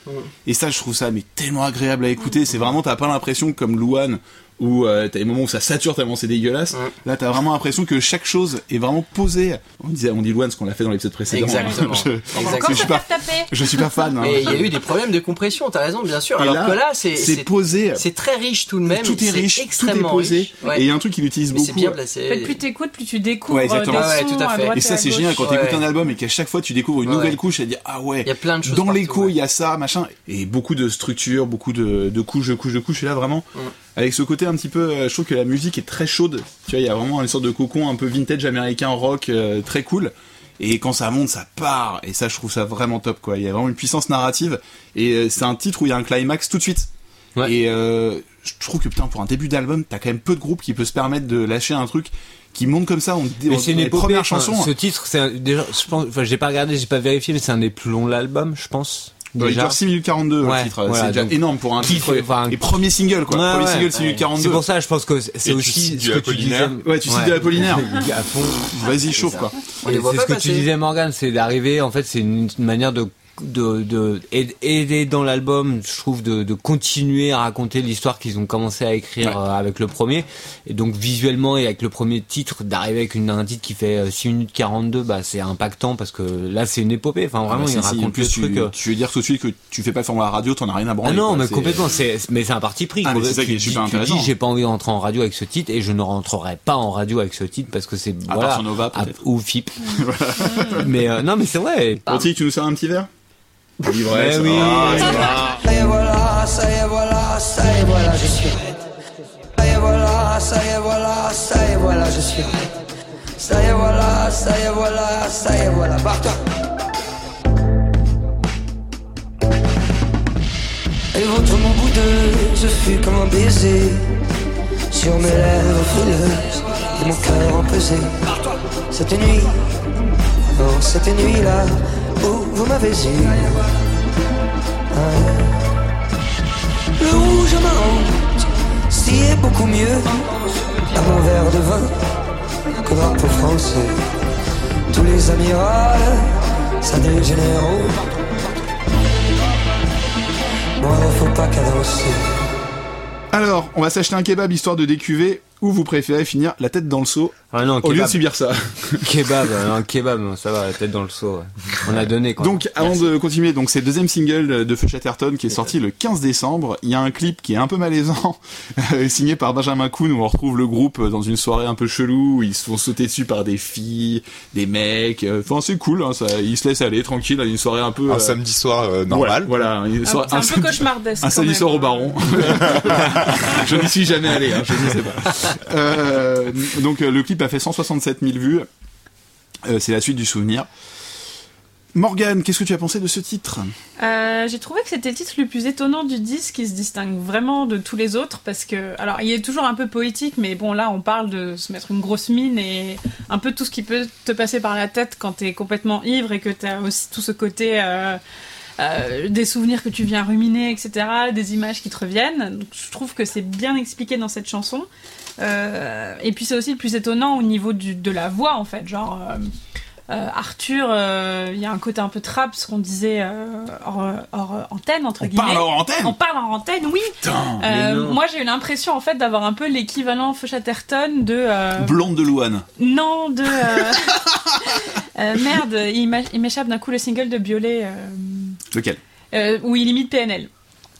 Et ça, je trouve ça mais tellement agréable à écouter. C'est vraiment, t'as pas l'impression comme Louane où euh, t'as des moments où ça sature tellement c'est dégueulasse. Là, t'as vraiment l'impression que chaque chose est vraiment posée. On disait, on dit Louane ce qu'on l'a fait dans l'épisode précédent. Exactement. je, Exactement. je suis pas, taper. je suis pas fan. hein. et il y a eu des problèmes de compression t'as raison bien sûr Et alors là, que là c'est posé. c'est très riche tout de même Tout est riche, tout est extrêmement posé. riche. Ouais. Et il y a un truc qu'il utilise mais c'est beaucoup. bien En placé fait, plus t'écoutes, plus tu découvres Ouais, euh, des exactement. sons Ouais, ouais, tout à à fait. droite Et ça, c'est génial quand Ouais. t'écoutes un album et qu'à chaque fois tu découvres une Ouais. nouvelle couche et dire ah ouais. il y a plein de choses dans l'écho, ouais. il y a ça, machin, et beaucoup de structures, beaucoup de, de couches, de couches, de couches. Et là, vraiment, Mm. Avec ce côté un petit peu, euh, je trouve que la musique est très chaude. Tu vois, il y a vraiment une sorte de cocon un peu vintage américain rock euh, très cool. Et quand ça monte, ça part. Et ça, je trouve ça vraiment top, quoi. Il y a vraiment une puissance narrative. Et euh, c'est un titre où il y a un climax tout de suite. Ouais. Et euh, je trouve que putain, pour un début d'album, t'as quand même peu de groupes qui peuvent se permettre de lâcher un truc qui monte comme ça. On, Mais c'est une les épopée. premières enfin, chansons. Ce titre, c'est déjà, je pense, enfin, j'ai pas regardé, j'ai pas vérifié, mais c'est un des plus longs de l'album, je pense. Il Déjà. dure 6 minutes 42 Ouais, le titre, voilà, c'est déjà donc, énorme pour un qui titre. fait- enfin, et premier single quoi, Ouais, premier ouais. single 6 minutes 42. C'est pour ça, je pense que c'est aussi ce que tu disais. Ouais, tu cites de l'Apollinaire. À (laughs) fond. Vas-y chauffe quoi. C'est ce que tu disais Morgan, c'est d'arriver, en fait, c'est une manière de de de dans l'album, je trouve, de, de continuer à raconter l'histoire qu'ils ont commencé à écrire Ouais. euh, avec le premier. Et donc visuellement et avec le premier titre, d'arriver avec une, un titre qui fait euh, 6 minutes 42, bah c'est impactant parce que là c'est une épopée. Enfin vraiment, Ah, il si, si, en raconte plus, le tu, truc. euh, tu veux dire tout de suite que tu fais pas le format radio, t'en as rien à Ah branler. non, quoi. mais complètement, c'est, mais c'est un parti pris. Ah, c'est ça qui est dis- super dis, intéressant. j'ai pas envie de rentrer en radio avec ce titre et je ne rentrerai pas en radio avec ce titre parce que c'est, voilà. Nova, à- ou FIP. (laughs) mais euh, non, mais c'est vrai. Bon, tu nous sers un petit verre? L'ivresse. Oui. Ah, ça y est voilà, ça y est voilà, ça y est voilà, je suis prête. Ça y est voilà, ça y est voilà, ça y est voilà, je suis prête. Ça y est voilà, ça y est voilà, ça y est voilà, barre-toi. Et votre mon boudeuse fut comme un baiser sur mes lèvres frileuses et mon cœur empesé. Cette nuit, oh cette nuit-là où vous m'avez eu. Le rouge à si est beaucoup mieux à mon verre de vin que drapeau français. Tous les amirals, ça dégénère. Moi, faut pas cadencer. Alors, on va s'acheter un kebab histoire de décuver. ou vous préférez finir la tête dans le seau Ah non, au lieu de kebab. subir ça. (laughs) Kebab, euh, non, kebab, ça va, la tête dans le seau. ouais. On a donné quoi. Donc, avant de continuer, donc c'est le deuxième single de Feu Chatterton qui est sorti le 15 décembre. Il y a un clip qui est un peu malaisant, (laughs) signé par Benjamin Kuhn, où on retrouve le groupe dans une soirée un peu chelou, où ils se font sauter dessus par des filles, des mecs. euh, Enfin, c'est cool, hein, ça, ils se laissent aller tranquille à une soirée un peu... Un euh, samedi soir euh, normal. Voilà, voilà, une soirée- C'est un, peu samedi- cauchemardesque. un quand samedi même. soir au Baron. (laughs) je n'y suis jamais allé, hein, je ne sais pas. Euh, donc le clip a fait 167 000 vues. Euh, c'est la suite du souvenir. Morgane, qu'est-ce que tu as pensé de ce titre? Euh, J'ai trouvé que c'était le titre le plus étonnant du disque, qui se distingue vraiment de tous les autres, parce que, alors, il est toujours un peu poétique, mais bon, là, on parle de se mettre une grosse mine et un peu tout ce qui peut te passer par la tête quand t'es complètement ivre et que t'as aussi tout ce côté. euh, des souvenirs que tu viens ruminer, etc., des images qui te reviennent. Je trouve que c'est bien expliqué dans cette chanson. Euh, et puis c'est aussi le plus étonnant au niveau du, de la voix, en fait. Genre, euh, euh, Arthur, euh, il y a un côté un peu trap, ce qu'on disait euh, hors, hors antenne, entre On guillemets. parle en antenne On parle en antenne, oui. Putain, moi, j'ai eu l'impression en fait d'avoir un peu l'équivalent Feu Chatterton de Blonde de Louane. non de (laughs) merde. Il m'échappe d'un coup le single de Biolay Lequel? où il imite PNL.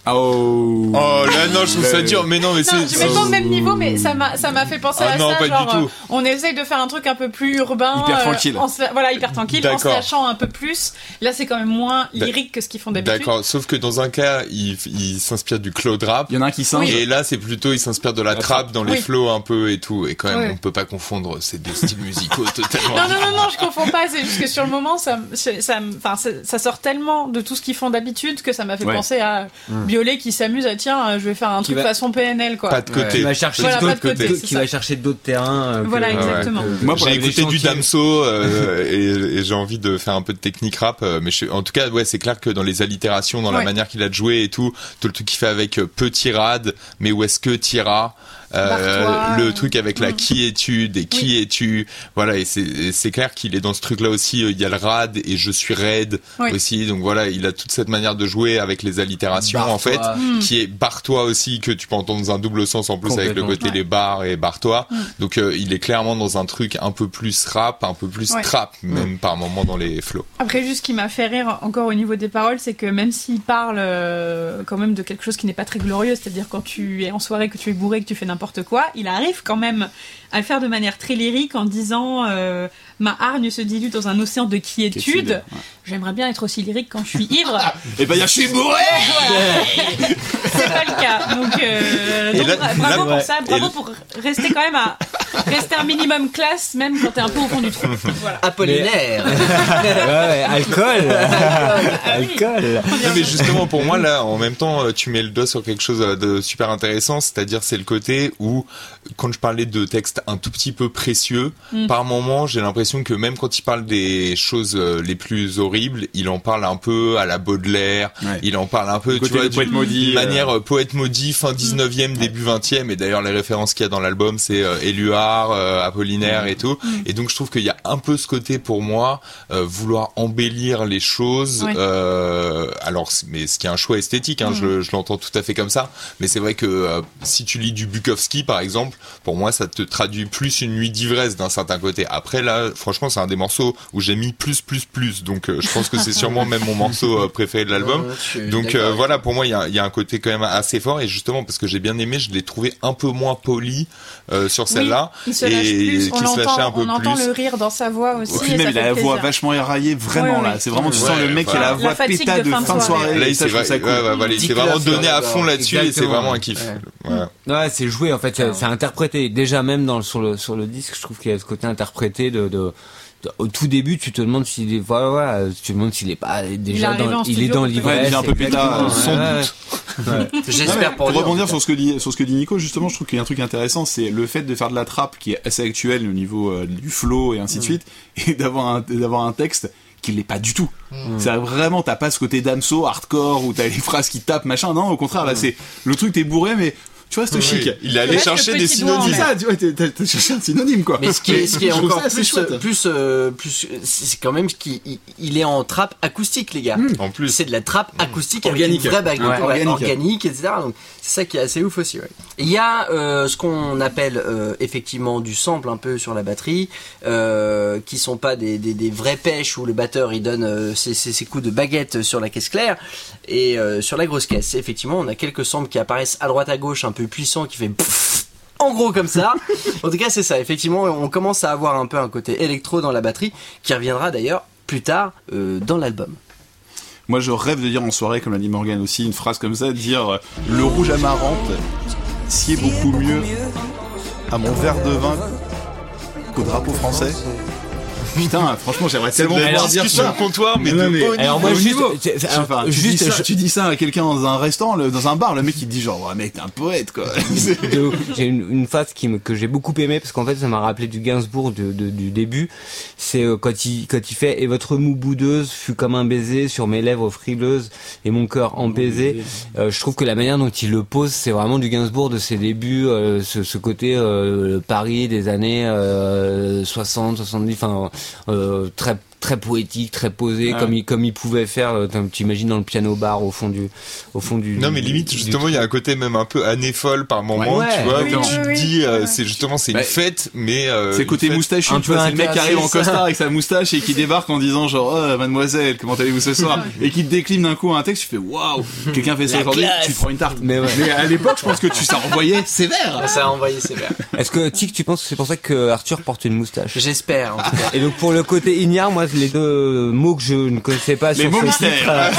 Oh, Oh là non, je trouve ça dur, mais non, mais c'est. je mets pas au même niveau, mais ça m'a ça m'a fait penser Ah à non, ça. pas du tout. euh, on essaye de faire un truc un peu plus urbain, Hyper tranquille. en se- voilà, hyper tranquille, en se lâchant un peu plus. Là, c'est quand même moins lyrique que ce qu'ils font d'habitude. D'accord, sauf que dans un cas, il, il s'inspire du cloud rap. il y en a un qui singe. Et là, c'est plutôt, il s'inspire de la trappe dans les Oui. flows un peu et tout. Et quand même, Ouais. on peut pas confondre ces deux styles musicaux (laughs) totalement. Non, non, non, non, je confonds pas. C'est juste que sur le moment, ça, ça, ça, enfin, ça, sort tellement de tout ce qu'ils font d'habitude que ça m'a fait Ouais. penser à Biolay qui s'amuse à tiens, euh, je vais faire un truc va- façon PNL, quoi. Pas de côté. Qui va chercher Voilà, pas d'autres de côté, d'autres- c'est qui ça. va chercher d'autres terrains. euh, que- Voilà, ouais. exactement. Moi, pour J'ai écouté du. Damso euh, et, et j'ai envie de faire un peu de technique rap, mais je- en tout cas, ouais, c'est clair que dans les allitérations, dans la manière qu'il a de jouer et tout, tout le truc qu'il fait avec petit rad, mais où est-ce que tira? Euh, le truc avec la mm. qui es-tu, des qui es-tu, voilà, et c'est clair qu'il est dans ce truc-là aussi. euh, Il y a le rad et je suis raide Oui. aussi, donc voilà, il a toute cette manière de jouer avec les allitérations en fait. Mm. qui est barre-toi aussi que tu peux entendre dans un double sens en plus avec le côté Ouais. les barres et barre-toi. Mm. Donc euh, il est clairement dans un truc un peu plus rap, un peu plus Ouais. trap, même par moment dans les flows. Après, juste ce qui m'a fait rire encore au niveau des paroles, c'est que même s'il parle euh, quand même de quelque chose qui n'est pas très glorieux, c'est-à-dire quand tu es en soirée, que tu es bourré, que tu fais n'importe quoi, il arrive quand même à le faire de manière très lyrique en disant euh, ma hargne se dilue dans un océan de quiétude. Quiétude, ouais. J'aimerais bien être aussi lyrique quand je suis ivre. (laughs) Et ben, je suis bourré C'est pas le cas. Donc, euh, donc, là- bravo là- pour ça, bravo et- pour rester quand même à rester un minimum classe, même quand t'es un peu au fond du trou. (laughs) Voilà. Apollinaire. (laughs) ouais, ouais, alcool. Ah alcool. Non, mais justement pour moi là, en même temps, tu mets le doigt sur quelque chose de super intéressant, c'est-à-dire c'est le côté où quand je parlais de textes un tout petit peu précieux, Mm. par moment j'ai l'impression que même quand il parle des choses euh, les plus horribles, il en parle un peu à la Baudelaire, Ouais. il en parle un peu, tu Côté vois, le du- poète maudit, d'une euh. manière euh, poète maudit, fin 19e, début 20e, et d'ailleurs les références qu'il y a dans l'album c'est euh, Éluard, euh, Apollinaire et tout, et donc je trouve qu'il y a un peu ce côté pour moi, euh, vouloir embellir les choses, Ouais. euh, alors mais ce qui est un choix esthétique, hein, je, je l'entends tout à fait comme ça, mais c'est vrai que euh, si tu lis du Bukowski par exemple, pour moi ça te traduit plus une nuit d'ivresse d'un certain côté. Après là, franchement c'est un des morceaux où j'ai mis plus plus plus, donc euh, je pense que c'est sûrement même mon morceau euh, préféré de l'album. Ouais, Donc euh, voilà, pour moi, il y a, il y a un côté quand même assez fort et justement parce que j'ai bien aimé, je l'ai trouvé un peu moins poli euh, sur celle-là Oui, il se lâche et plus, on qui se lâchait un peu on entend plus. le rire dans sa voix aussi. Puis même, il a la voix vachement éraillée, vraiment Ouais, là. C'est vraiment, tu Ouais, sens le mec qui a la voix pétade de fin de soirée. Là, il s'est vraiment donné à fond là-dessus et c'est vraiment un kiff. Ouais. C'est joué en fait, c'est- interprété. Déjà même sur le sur le disque, je trouve qu'il y a ce côté interprété de- au tout début, tu te demandes s'il est voilà, voilà, tu te demandes s'il est pas déjà arrivé dans il est dans l'ivresse. Ouais, il est un peu pétard, exactement. sans Ouais, doute. ouais. (laughs) J'espère pour pour rebondir sur ce que dit sur ce que dit Nico justement je trouve qu'il y a un truc intéressant c'est le fait de faire de la trappe qui est assez actuelle au niveau euh, du flow et ainsi de suite et (laughs) d'avoir un d'avoir un texte qui l'est pas du tout c'est vraiment t'as pas ce côté damso hardcore où t'as les (laughs) phrases qui tapent machin non au contraire là c'est le truc t'es bourré mais tu restes chic. Il est allé chercher des synonymes. C'est ça, tu vois, t'as- cherché un synonyme quoi. Mais ce qui est, ce qui est encore plus, chouette. plus, euh, plus, c'est quand même qu'il il- il est en trappe acoustique, les gars. En plus. C'est de la trappe acoustique Organique. avec une vraie bague Ouais, ouais, organique. organique, etc. Donc c'est ça qui est assez ouf aussi. ouais. Il y a euh, ce qu'on appelle euh, effectivement du sample un peu sur la batterie, euh, qui sont pas des, des, des vraies pêches où le batteur il donne euh, ses, ses, ses coups de baguette sur la caisse claire et euh, sur la grosse caisse. Effectivement, on a quelques samples qui apparaissent à droite à gauche, un peu puissants, qui fait pfff en gros comme ça. En tout cas, c'est ça. Effectivement, on commence à avoir un peu un côté électro dans la batterie, qui reviendra d'ailleurs plus tard euh, dans l'album. Moi, je rêve de dire en soirée, comme l'a dit Morgan aussi, une phrase comme ça, dire euh, le rouge amarante sied beaucoup mieux à mon verre de vin qu'au drapeau français. Putain, franchement, j'aimerais tellement pouvoir dire ça. au comptoir, mais Non, de mais- haut Alors niveau. moi juste, alors, pas, tu, juste, dis ça, je- tu dis ça à quelqu'un dans un restaurant, le- dans un bar, le mec il te dit genre, ouais, mec, t'es un poète quoi. (laughs) (laughs) J'ai une, une phase qui me, que j'ai beaucoup aimé parce qu'en fait ça m'a rappelé du Gainsbourg de, de- du début. C'est euh, quand il quand il fait et votre moue boudeuse fut comme un baiser sur mes lèvres frileuses et mon cœur empaisé. Euh, je trouve que la manière dont il le pose c'est vraiment du Gainsbourg de ses débuts, euh, ce, ce côté euh, Paris des années euh, 60, 70, enfin euh, très très poétique, très posé, Ah. comme il comme il pouvait faire. euh, Tu imagines dans le piano bar au fond du au fond du. Non mais limite du justement il y a un côté même un peu année folle par moment Ouais. tu vois Oui, où oui, tu te oui, dis euh, c'est justement c'est une Ouais. fête mais euh, C'est côté une un tu vois, c'est le mec qui arrive en costard avec sa moustache et qui débarque en disant genre oh, mademoiselle comment allez-vous ce soir (laughs) et qui te décline d'un coup un texte tu fais waouh quelqu'un fait ça aujourd'hui tu te prends une tarte Mais ouais. mais à l'époque je pense que tu ça envoyait sévère Ça a envoyé sévère. Est-ce que Tic, tu penses que c'est pour ça que Arthur porte une moustache? J'espère. En tout cas. Et donc pour le côté ignare, moi les deux mots que je ne connaissais pas les sur ce titre, euh,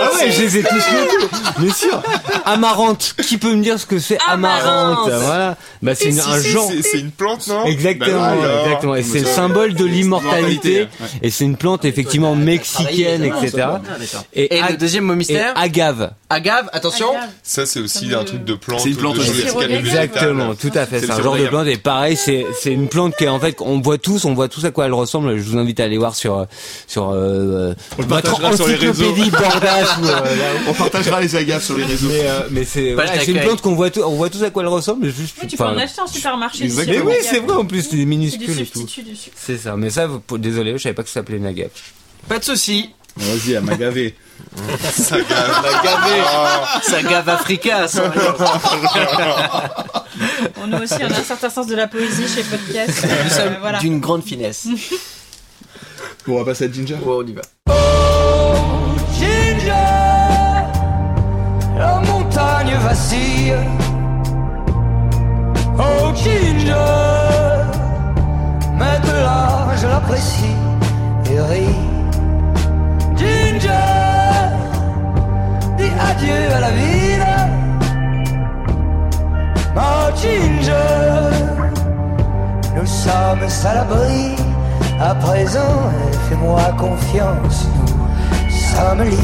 ah ouais, je les ai tous notés, bien sûr. Amarante, qui peut me dire ce que c'est amarante, Amarante. Voilà, bah c'est un genre. c'est- une plante non? Exactement, Bah alors. exactement. Et c'est le symbole de l'immortalité. Et c'est une plante effectivement mexicaine, etc. Et le deuxième mot mystère? agave. Agave, attention. Ça c'est aussi un truc de plante C'est une plante. Exactement, tout à fait. C'est un genre de plante et pareil, c'est c'est une plante qui est en fait on voit tous, on voit tous à quoi elle ressemble. Je vous invite à aller voir sur sur euh, On partagera sur les réseaux. (laughs) ou, euh, là, on partagera les agaves sur les réseaux mais euh, mais c'est voilà, c'est une plante qu'on voit tous, on voit tous à quoi elle ressemble, mais juste Oui, tu peux en acheter en supermarché. Mais oui, c'est vrai en plus c'est minuscule et tout. substitut du sucre. C'est ça, mais ça vous- désolé, je savais pas que ça s'appelait une agave. Pas de souci. vas-y à m'agaver (laughs) ça gave. Ça gave, Africa. Ça. On a aussi on a un certain sens de la poésie chez Podcast. Nous Euh, voilà. d'une grande finesse. (laughs) on va passer à Ginger Ouais, on y va. Ginger, la montagne vacille. Oh Ginger, mais de là je l'apprécie et ris. Ginger, dis adieu à la ville. Oh Ginger, nous sommes à l'abri. À présent, fais-moi confiance, nous sommes libres.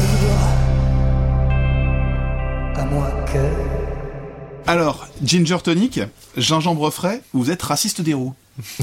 À moins que. alors Ginger Tonic gingembre frais vous êtes raciste des roues (laughs)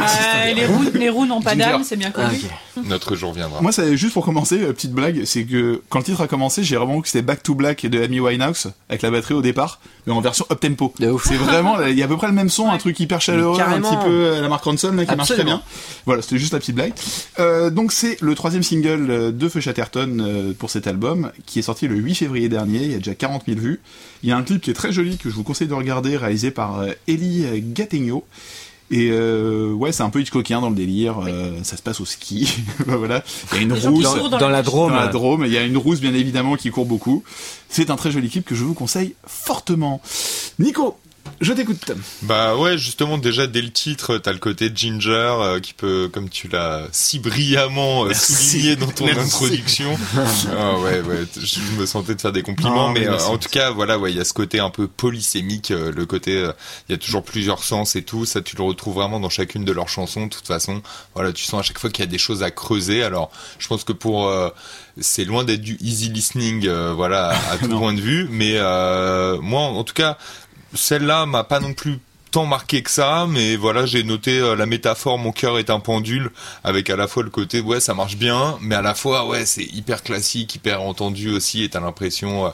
Euh, les roues, les roues n'ont pas d'âme, c'est bien Ah, connu. ok. notre jour viendra Moi, c'est juste pour commencer, euh, petite blague, c'est que quand le titre a commencé, j'ai vraiment vu que c'était Back to Black de Amy Winehouse avec la batterie au départ, mais en version up tempo. De ouf. C'est vraiment, il y a à peu près le même son, un truc hyper chaleureux, un petit peu euh, la marque Ronson là qui marche très bien. Voilà, c'était juste la petite blague. Euh, donc c'est le troisième single euh, de Feu Chatterton euh, pour cet album, qui est sorti le 8 février dernier. Il y a déjà 40 000 vues. Il y a un clip qui est très joli que je vous conseille de regarder, réalisé par Ellie Gattegno. Et euh, ouais, c'est un peu Hitchcockien dans le délire. euh, ça se passe au ski. (laughs) voilà. Il y a une Les rousse. courent Dans, la Drôme. Dans la Drôme, il y a une rousse bien évidemment qui court beaucoup. C'est un très joli clip que je vous conseille fortement. Nico, je t'écoute. Bah ouais, justement, déjà dès le titre, t'as le côté Ginger euh, qui peut, comme tu l'as si brillamment euh, souligné dans ton Merci. introduction. (laughs) ah ouais, ouais, je me sentais de faire des compliments, Non, mais mais euh, en tout cas, voilà, ouais, il y a ce côté un peu polysémique, euh, le côté, il y a toujours plusieurs sens et tout. Ça, tu le retrouves vraiment dans chacune de leurs chansons. De toute façon, voilà, tu sens à chaque fois qu'il y a des choses à creuser. Alors, je pense que pour c'est loin d'être du easy listening, euh, voilà, à tout (laughs) point de vue. Mais euh, moi, en tout cas, celle-là m'a pas non plus tant marqué que ça, mais voilà, j'ai noté euh, la métaphore mon cœur est un pendule avec à la fois le côté ouais, ça marche bien, mais à la fois ouais, c'est hyper classique, hyper entendu aussi et t'as l'impression euh,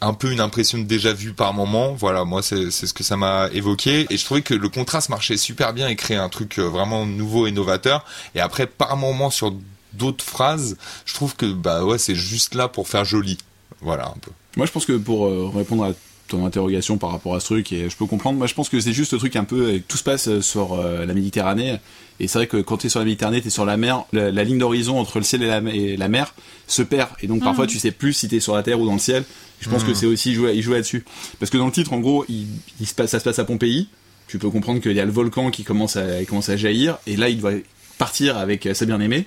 un peu une impression de déjà vu par moment. Voilà, moi c'est ce que ça m'a évoqué et je trouvais que le contraste marchait super bien et créait un truc euh, vraiment nouveau et novateur. Et après par moment sur d'autres phrases, je trouve que bah ouais c'est juste là pour faire joli. Voilà un peu. Moi, je pense que pour répondre à ton interrogation par rapport à ce truc, et je peux comprendre, moi je pense que c'est juste le truc un peu, euh, tout se passe euh, sur euh, la Méditerranée, et c'est vrai que quand tu es sur la Méditerranée, tu es sur la mer, la, la ligne d'horizon entre le ciel et la, et la mer se perd, et donc parfois tu sais plus si tu es sur la terre ou dans le ciel. Je pense que c'est aussi joué, il joue là-dessus. Parce que dans le titre, en gros, il, il se passe, ça se passe à Pompéi, tu peux comprendre qu'il y a le volcan qui commence à, il commence à jaillir, et là il doit partir avec sa bien-aimée,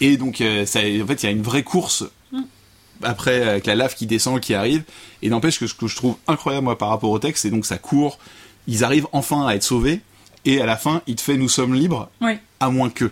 et donc euh, ça, en fait il y a une vraie course après avec la lave qui descend, qui arrive. Et n'empêche que ce que je trouve incroyable moi par rapport au texte, c'est donc ça court, ils arrivent enfin à être sauvés, et à la fin il te fait nous sommes libres, Oui. à moins que.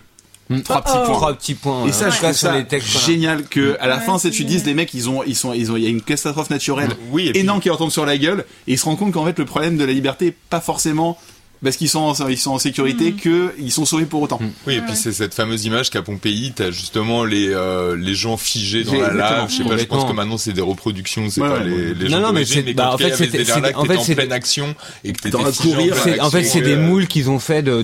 Trois petits Oh. points. Trois petits points. Et ça, euh, je trouve ça les textes, voilà. génial que à la Ouais, fin, c'est tu dises les mecs, ils ont, ils sont, ils ont, il y a une catastrophe naturelle Oui, et puis- énorme qui leur tombe sur la gueule, et ils se rendent compte qu'en fait le problème de la liberté, est pas forcément parce qu'ils sont, en, ils sont en sécurité, que ils sont sauvés pour autant. Oui, et puis c'est cette fameuse image qu'à Pompéi, t'as justement les euh, les gens figés dans la lave. Je sais pas, je pense que maintenant c'est des reproductions, c'est Ouais, pas ouais, les, les Non, gens non, mais c'est- bah, en fait, c'était- en fait, en c'est- pleine action et que figé courir, en fait, c'est des euh, moules qu'ils ont fait de,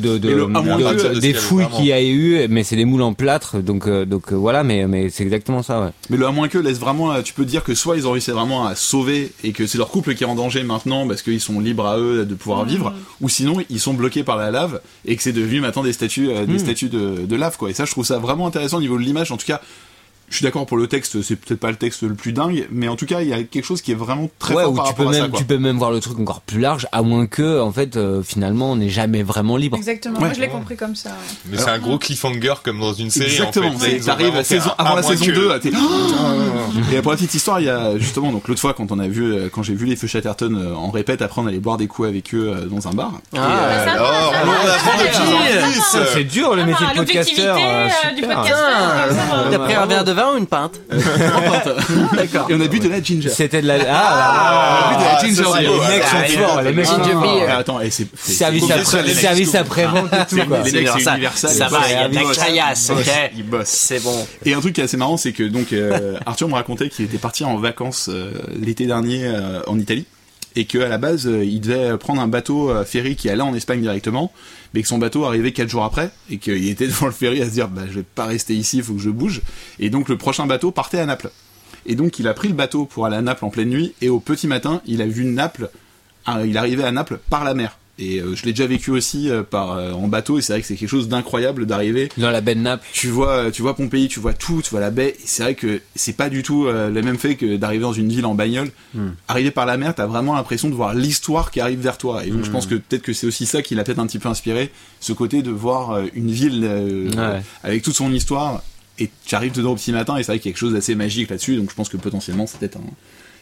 des fouilles qu'il y a eu, mais c'est des moules en plâtre, donc, euh, donc voilà, mais, mais c'est exactement ça, ouais. Mais le à moins que laisse vraiment, tu peux dire que soit ils ont réussi vraiment à sauver et que c'est leur couple qui est en danger maintenant parce qu'ils sont libres à eux de pouvoir vivre, ou sinon ils sont bloqués par la lave et que c'est devenu maintenant des statues, euh, des statues de, de lave quoi. Et ça, je trouve ça vraiment intéressant au niveau de l'image. En tout cas, je suis d'accord pour le texte, c'est peut-être pas le texte le plus dingue, mais en tout cas, il y a quelque chose qui est vraiment très ouais, fort ou par tu peux rapport à même, ça. Quoi. tu peux même voir le truc encore plus large, à moins que, en fait, euh, finalement, on n'est jamais vraiment libre. Exactement. Ouais. Moi, je l'ai compris comme ça. ouais. Mais c'est un gros cliffhanger comme dans une série. Exactement. En fait. T'arrives avant à la saison que- 2, t'es... (laughs) Et pour la petite histoire, il y a justement donc l'autre fois quand on a vu, euh, quand j'ai vu les feux Chatterton euh, en répète, après on allait boire des coups avec eux euh, dans un bar. Ah, Alors, on en plus. Ça, C'est dur le métier Ah, de podcasteur. l'objectivité, du podcasteur. T'as pris un verre de vin ou (laughs) une pinte D'accord. Et on a bu de la ginger. C'était de la. Ah, On a bu de la Ah, ginger les mecs sont forts, les mecs sont forts. Et attends, et c'est Service après, les mecs, service après vente et tout les mecs, c'est ça, universal. ça va, il y a de la caillasse, ils bossent, ok. Ils bossent. C'est bon. Et un truc qui est assez marrant, c'est que donc euh, (laughs) Arthur me racontait qu'il était parti en vacances euh, l'été dernier euh, en Italie et que à la base euh, il devait prendre un bateau euh, ferry qui allait en Espagne directement, mais que son bateau arrivait quatre jours après et qu'il (laughs) était devant le ferry à se dire bah je vais pas rester ici, il faut que je bouge. Et donc le prochain bateau partait à Naples. Et donc il a pris le bateau pour aller à Naples en pleine nuit et au petit matin il a vu Naples, ah, il arrivait à Naples par la mer. Et euh, je l'ai déjà vécu aussi euh, par euh, en bateau et c'est vrai que c'est quelque chose d'incroyable d'arriver. Dans la benne nappe. tu vois tu vois Pompéi tu vois tout tu vois la baie et c'est vrai que c'est pas du tout euh, le même fait que d'arriver dans une ville en bagnole. Arriver par la mer t'as vraiment l'impression de voir l'histoire qui arrive vers toi. Et donc je pense que peut-être que c'est aussi ça qui l'a peut-être un petit peu inspiré ce côté de voir euh, une ville euh, Ouais. avec toute son histoire. Et tu arrives dedans au petit matin et c'est vrai qu'il y a quelque chose d'assez magique là-dessus donc je pense que potentiellement c'est peut-être un-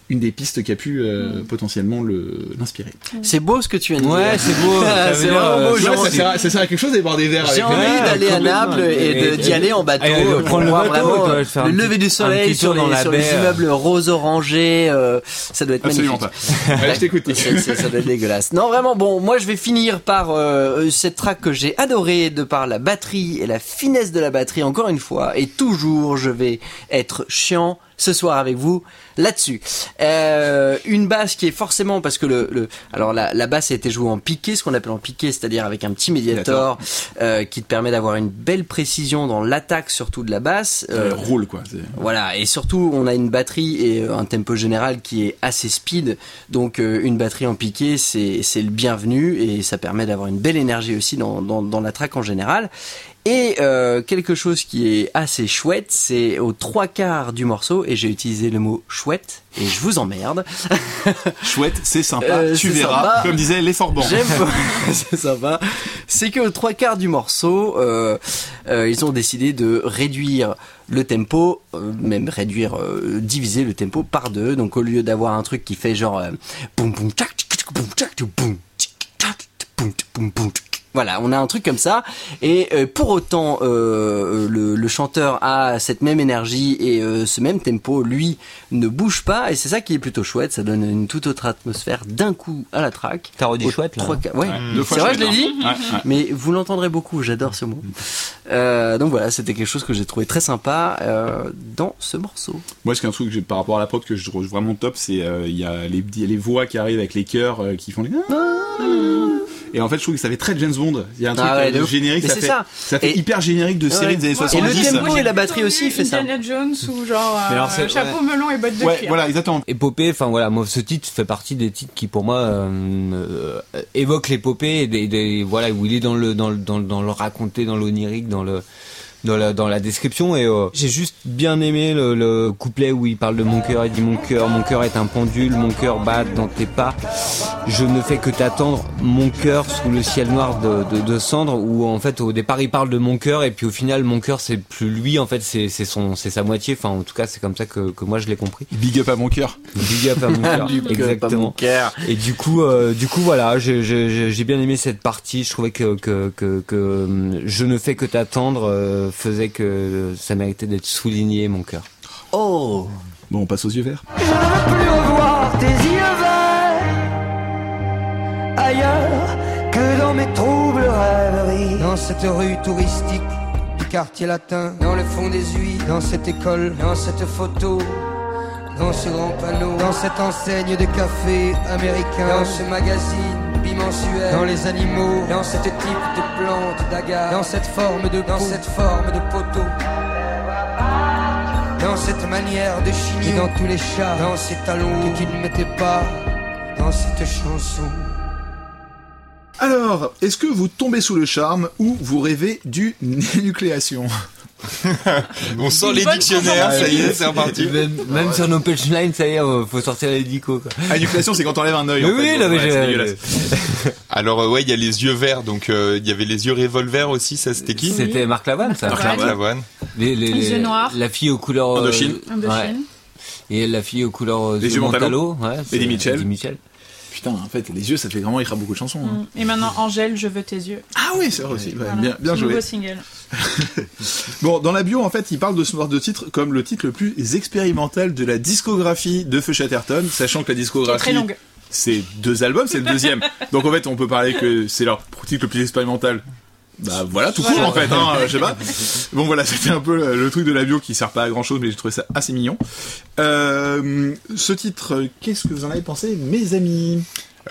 une des pistes qui a pu euh, potentiellement le l'inspirer. C'est beau ce que tu de dire. Ouais, c'est beau. (laughs) C'est vraiment euh, beau. Ouais, j'ai ça, sert à, ça sert à quelque chose d'aller boire des verres J'ai envie Ouais, d'aller à. Naples et de- d'y aller en bateau. de prendre le bateau, vraiment, de euh, faire le lever du soleil sur, les, dans la sur les baie, euh. immeubles rose orangés. euh, ça doit être Absolument magnifique. pas. Ouais, je t'écoute. (laughs) Ça doit être dégueulasse. Non, vraiment, bon, moi je vais finir par euh, cette track que j'ai adorée de par la batterie et la finesse de la batterie, encore une fois. Et toujours, je vais être chiant ce soir avec vous là-dessus. Euh, une basse qui est forcément, parce que le... le alors la, la basse a été jouée en piqué, ce qu'on appelle en piqué, c'est-à-dire avec un petit médiator euh, qui te permet d'avoir une belle précision dans l'attaque surtout de la basse. Euh, roule quoi. voilà, et surtout on a une batterie et euh, un tempo général qui est assez speed, donc euh, une batterie en piqué c'est c'est le bienvenu et ça permet d'avoir une belle énergie aussi dans, dans, dans la track en général. Et euh, quelque chose qui est assez chouette, c'est aux trois quarts du morceau, et j'ai utilisé le mot chouette, et je vous emmerde. (laughs) Chouette, c'est sympa, Euh, tu verras, sympa. comme disait les Forbans. J'aime (laughs) (laughs) c'est sympa. C'est que aux trois quarts du morceau, euh, ils ont décidé de réduire le tempo, même réduire, euh, diviser le tempo par deux. Donc au lieu d'avoir un truc qui fait genre euh, boum boum tchac tchac, boum tchac boum tchac, boum boum boum Voilà, on a un truc comme ça. Et euh, pour autant, euh, le, le chanteur a cette même énergie et euh, ce même tempo, lui, ne bouge pas. Et c'est ça qui est plutôt chouette. Ça donne une toute autre atmosphère d'un coup à la track. T'as redit chouette, là, trois hein. ouais. Deux fois C'est vrai, je l'ai dit. hein. Ouais, ouais. Mais vous l'entendrez beaucoup. J'adore ce mot. Euh, donc voilà, c'était quelque chose que j'ai trouvé très sympa euh, dans ce morceau. Moi, c'est un truc que j'ai- par rapport à la prod que je trouve vraiment top, c'est euh, il y a les, les voix qui arrivent avec les chœurs euh, qui font les. Et en fait, je trouve que ça fait très James Bond. Il y a un truc Ah ouais, euh, générique, ça c'est fait, ça. ça fait Et- hyper générique de série Ouais. des années Et le 70. tempo et la batterie aussi fait ça. Indiana Jones ou genre euh, chapeau melon et bottes de Ouais, cuir. voilà, exactement. Épopée, enfin voilà, moi ce titre fait partie des titres qui pour moi euh, euh, évoquent l'épopée et des, des- voilà où il est dans le dans le dans, le- dans le raconté, dans l'onirique, dans le dans la dans la description et euh, j'ai juste bien aimé le, le couplet où il parle de mon cœur et dit mon cœur mon cœur est un pendule mon cœur bat dans tes pas je ne fais que t'attendre mon cœur sous le ciel noir de, de, de cendres où en fait au départ il parle de mon cœur et puis au final mon cœur c'est plus lui en fait c'est c'est son c'est sa moitié enfin en tout cas c'est comme ça que, que moi je l'ai compris Big up à mon cœur. Big up à mon (laughs) cœur. Exactement. Et du coup, euh, du coup, voilà, j'ai- j'ai j'ai- j'ai bien aimé cette partie. Je trouvais que que que, que hum, je ne fais que t'attendre euh, faisait que ça méritait d'être souligné, mon cœur. Oh Bon, on passe aux yeux verts. Je ne veux plus revoir tes yeux verts ailleurs que dans mes troubles rêveries. Dans cette rue touristique du quartier latin, dans le fond des huiles, dans cette école, dans cette photo. Dans ce grand panneau, dans cette enseigne de café américain, dans ce magazine bimensuel, dans les animaux, dans cette type de plante d'agar, dans cette forme de dans cette forme de poteau. Dans cette manière de chigner. Dans tous les chats. Dans ces talons. Que tu ne mettais pas Dans cette chanson. Alors, est-ce que vous tombez sous le charme ou vous rêvez du (laughs) nucléation? (laughs) On sort les dictionnaires, ça y est, c'est reparti. Même, même sur nos punchlines, ça y est, faut sortir les dico. Quoi. Ah, c'est quand t'enlèves un œil. Oui, fait, non, mais ouais. (laughs) Alors euh, ouais, il y a les yeux verts, donc euh, il y avait les yeux revolver aussi, ça c'était qui C'était Marc Lavoine, ça. Marc Lavoine. Les, les, Les yeux noirs. La fille aux couleurs. euh, Indochine. Indochine. ouais. Et la fille aux couleurs Les de yeux Montalo. Ouais, c'est Eddie Mitchell. Eddie Mitchell. Putain, en fait, les yeux, ça fait vraiment écrire beaucoup de chansons. hein. Mm. Et maintenant, Angèle, je veux tes yeux. Ah oui, c'est vrai aussi. Ouais, Voilà. bien, bien joué. Nouveau single. (laughs) Bon, dans la bio, en fait, il parle de ce genre de titre comme le titre le plus expérimental de la discographie de Feu Chatterton, sachant que la discographie, très longue. c'est deux albums, c'est le deuxième. (laughs) Donc en fait, on peut parler que c'est leur titre le plus expérimental. Bah voilà, tout court en fait, hein, je sais pas. (laughs) Bon voilà, c'était un peu le, le truc de la bio qui sert pas à grand chose, mais j'ai trouvé ça assez mignon. Euh, ce titre, euh, qu'est-ce que vous en avez pensé, mes amis?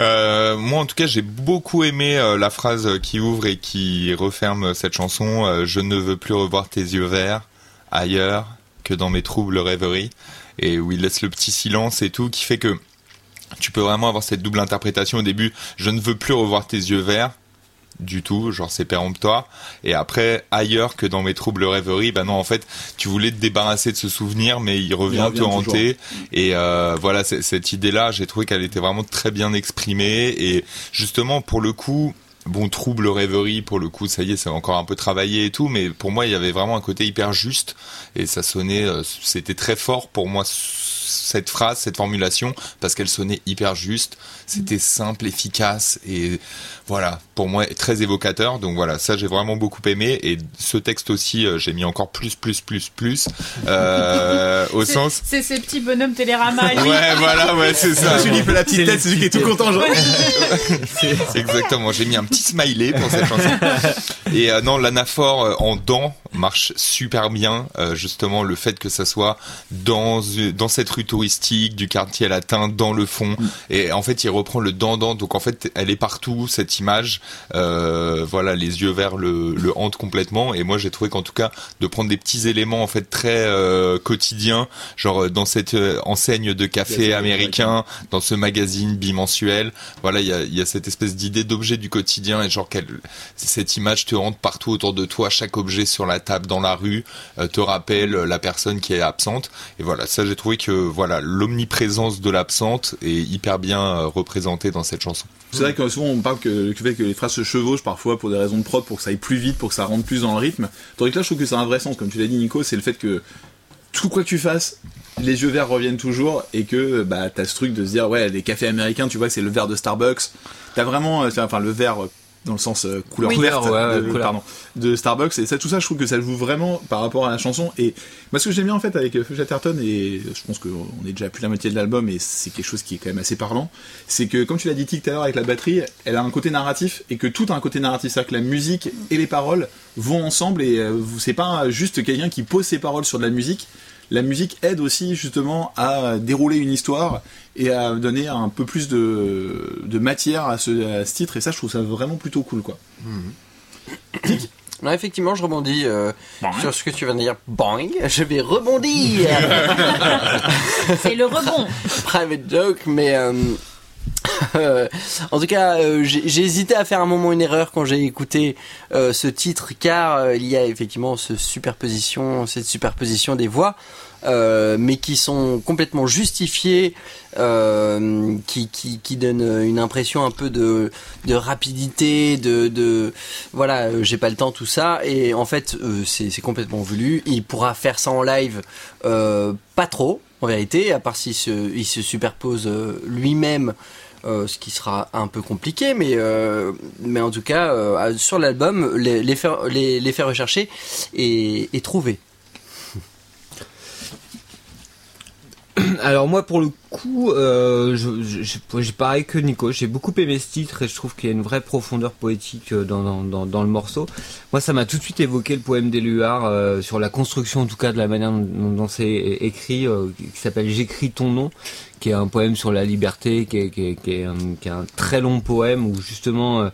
Euh, moi, en tout cas, j'ai beaucoup aimé euh, la phrase qui ouvre et qui referme cette chanson. euh, je ne veux plus revoir tes yeux verts ailleurs que dans mes troubles rêveries. Et où il laisse le petit silence et tout, qui fait que tu peux vraiment avoir cette double interprétation au début. Je ne veux plus revoir tes yeux verts du tout, genre c'est péremptoire. Et après, ailleurs que dans mes troubles rêveries, bah non, en fait, tu voulais te débarrasser de ce souvenir, mais il revient, revient te hanter. Et euh, voilà, cette idée-là, j'ai trouvé qu'elle était vraiment très bien exprimée. Et justement, pour le coup, bon, trouble rêverie, pour le coup, ça y est, c'est encore un peu travaillé et tout, mais pour moi, il y avait vraiment un côté hyper juste. Et ça sonnait, euh, c'était très fort pour moi cette phrase, cette formulation, parce qu'elle sonnait hyper juste, c'était simple, efficace, et voilà, pour moi, très évocateur. Donc voilà, ça j'ai vraiment beaucoup aimé, et ce texte aussi, euh, j'ai mis encore plus, plus, plus, plus, euh, (laughs) au C'est- sens... C'est ces petits bonhommes Télérama. lui. Ouais, voilà, ouais, c'est ça. Celui qui fait la petite tête, c'est celui qui est tout content, genre. (laughs) Exactement. J'ai mis un petit smiley pour cette chanson. (laughs) Et euh, non, l'anaphore euh, en dents marche super bien. Euh, justement, le fait que ça soit dans dans cette rue touristique du quartier latin, dans le fond. Et en fait, il reprend le dent-dent. Donc en fait, elle est partout cette image. Euh, voilà, les yeux verts le, le hantent complètement. Et moi, j'ai trouvé qu'en tout cas, de prendre des petits éléments en fait très euh, quotidiens, genre euh, dans cette euh, enseigne de café américain, dans ce magazine bimensuel. Voilà, il y a, il y a cette espèce d'idée d'objet du quotidien et genre cette image te hante partout autour de toi. Chaque objet sur la table, dans la rue, euh, te rappelle la personne qui est absente. Et voilà, ça j'ai trouvé que voilà l'omniprésence de l'absente est hyper bien euh, représentée dans cette chanson. C'est vrai que souvent on parle que le fait que les phrases se chevauchent parfois pour des raisons de prod, pour que ça aille plus vite, pour que ça rentre plus dans le rythme. Tandis que là, je trouve que c'est un vrai sens, comme tu l'as dit, Nico, c'est le fait que tout quoi que tu fasses, les yeux verts reviennent toujours et que bah t'as ce truc de se dire ouais les cafés américains, tu vois que c'est le verre de Starbucks. T'as vraiment, euh, enfin le verre dans le sens euh, couleur Oui. verte ouais, de, couleur. pardon, de Starbucks et ça tout ça je trouve que ça joue vraiment par rapport à la chanson et moi ce que j'aime bien en fait avec euh, Chatterton et je pense qu'on est déjà plus la moitié de l'album et c'est quelque chose qui est quand même assez parlant c'est que comme tu l'as dit Tic tout à l'heure avec la batterie elle a un côté narratif et que tout a un côté narratif c'est-à-dire que la musique et les paroles vont ensemble et euh, c'est pas juste quelqu'un qui pose ses paroles sur de la musique la musique aide aussi justement à dérouler une histoire et à donner un peu plus de, de matière à ce, à ce titre et ça je trouve ça vraiment plutôt cool quoi. Non, effectivement, je rebondis euh, sur ce que tu viens de dire. Boing, je vais rebondir. (laughs) (laughs) C'est le rebond. Private joke, mais euh, (laughs) en tout cas, euh, j'ai hésité à faire un moment une erreur quand j'ai écouté euh, ce titre, car euh, il y a effectivement cette superposition des voix. mais qui sont complètement justifiées, qui, donnent une impression un peu de, rapidité, de, voilà, j'ai pas le temps, tout ça, et en fait c'est complètement voulu. Il pourra faire ça en live, pas trop, en vérité, à part s'il se, il se superpose lui-même. Euh, ce qui sera un peu compliqué, mais euh, mais en tout cas euh, sur l'album, les- l'effet les, l'effet recherché est, est trouvé. Alors moi pour le coup, euh, je, je- pareil que Nico, j'ai beaucoup aimé ce titre et je trouve qu'il y a une vraie profondeur poétique euh, dans, dans, dans, dans le morceau. Moi ça m'a tout de suite évoqué le poème d'Éluard euh, sur la construction en tout cas de la manière dont, dont c'est écrit, euh, qui s'appelle J'écris ton nom, qui est un poème sur la liberté, qui est, qui est, qui est un, qui est un très long poème où justement... euh,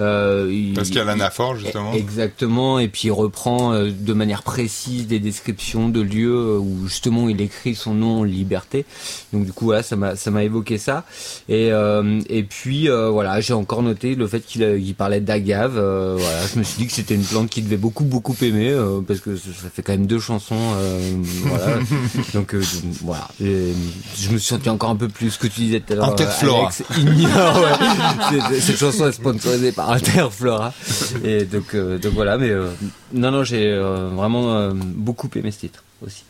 euh, il- Parce qu'il y a l'anaphore, justement. Exactement, et puis il reprend euh, de manière précise des descriptions de lieux où justement il écrit son nom liberté. Donc du coup voilà, ça m'a ça m'a évoqué ça. Et euh, et puis euh, voilà, j'ai encore noté le fait qu'il parlait d'agave. euh, voilà, je me suis dit que c'était une plante qu'il devait beaucoup beaucoup aimer parce que ça fait quand même deux chansons. voilà, (laughs) donc voilà, Et je me suis senti encore un peu plus ce que tu disais tout à l'heure. Interflora. Ouais. (laughs) Cette chanson est sponsorisée par Interflora. Et donc, donc voilà, mais non, non, j'ai vraiment beaucoup aimé ce titre aussi.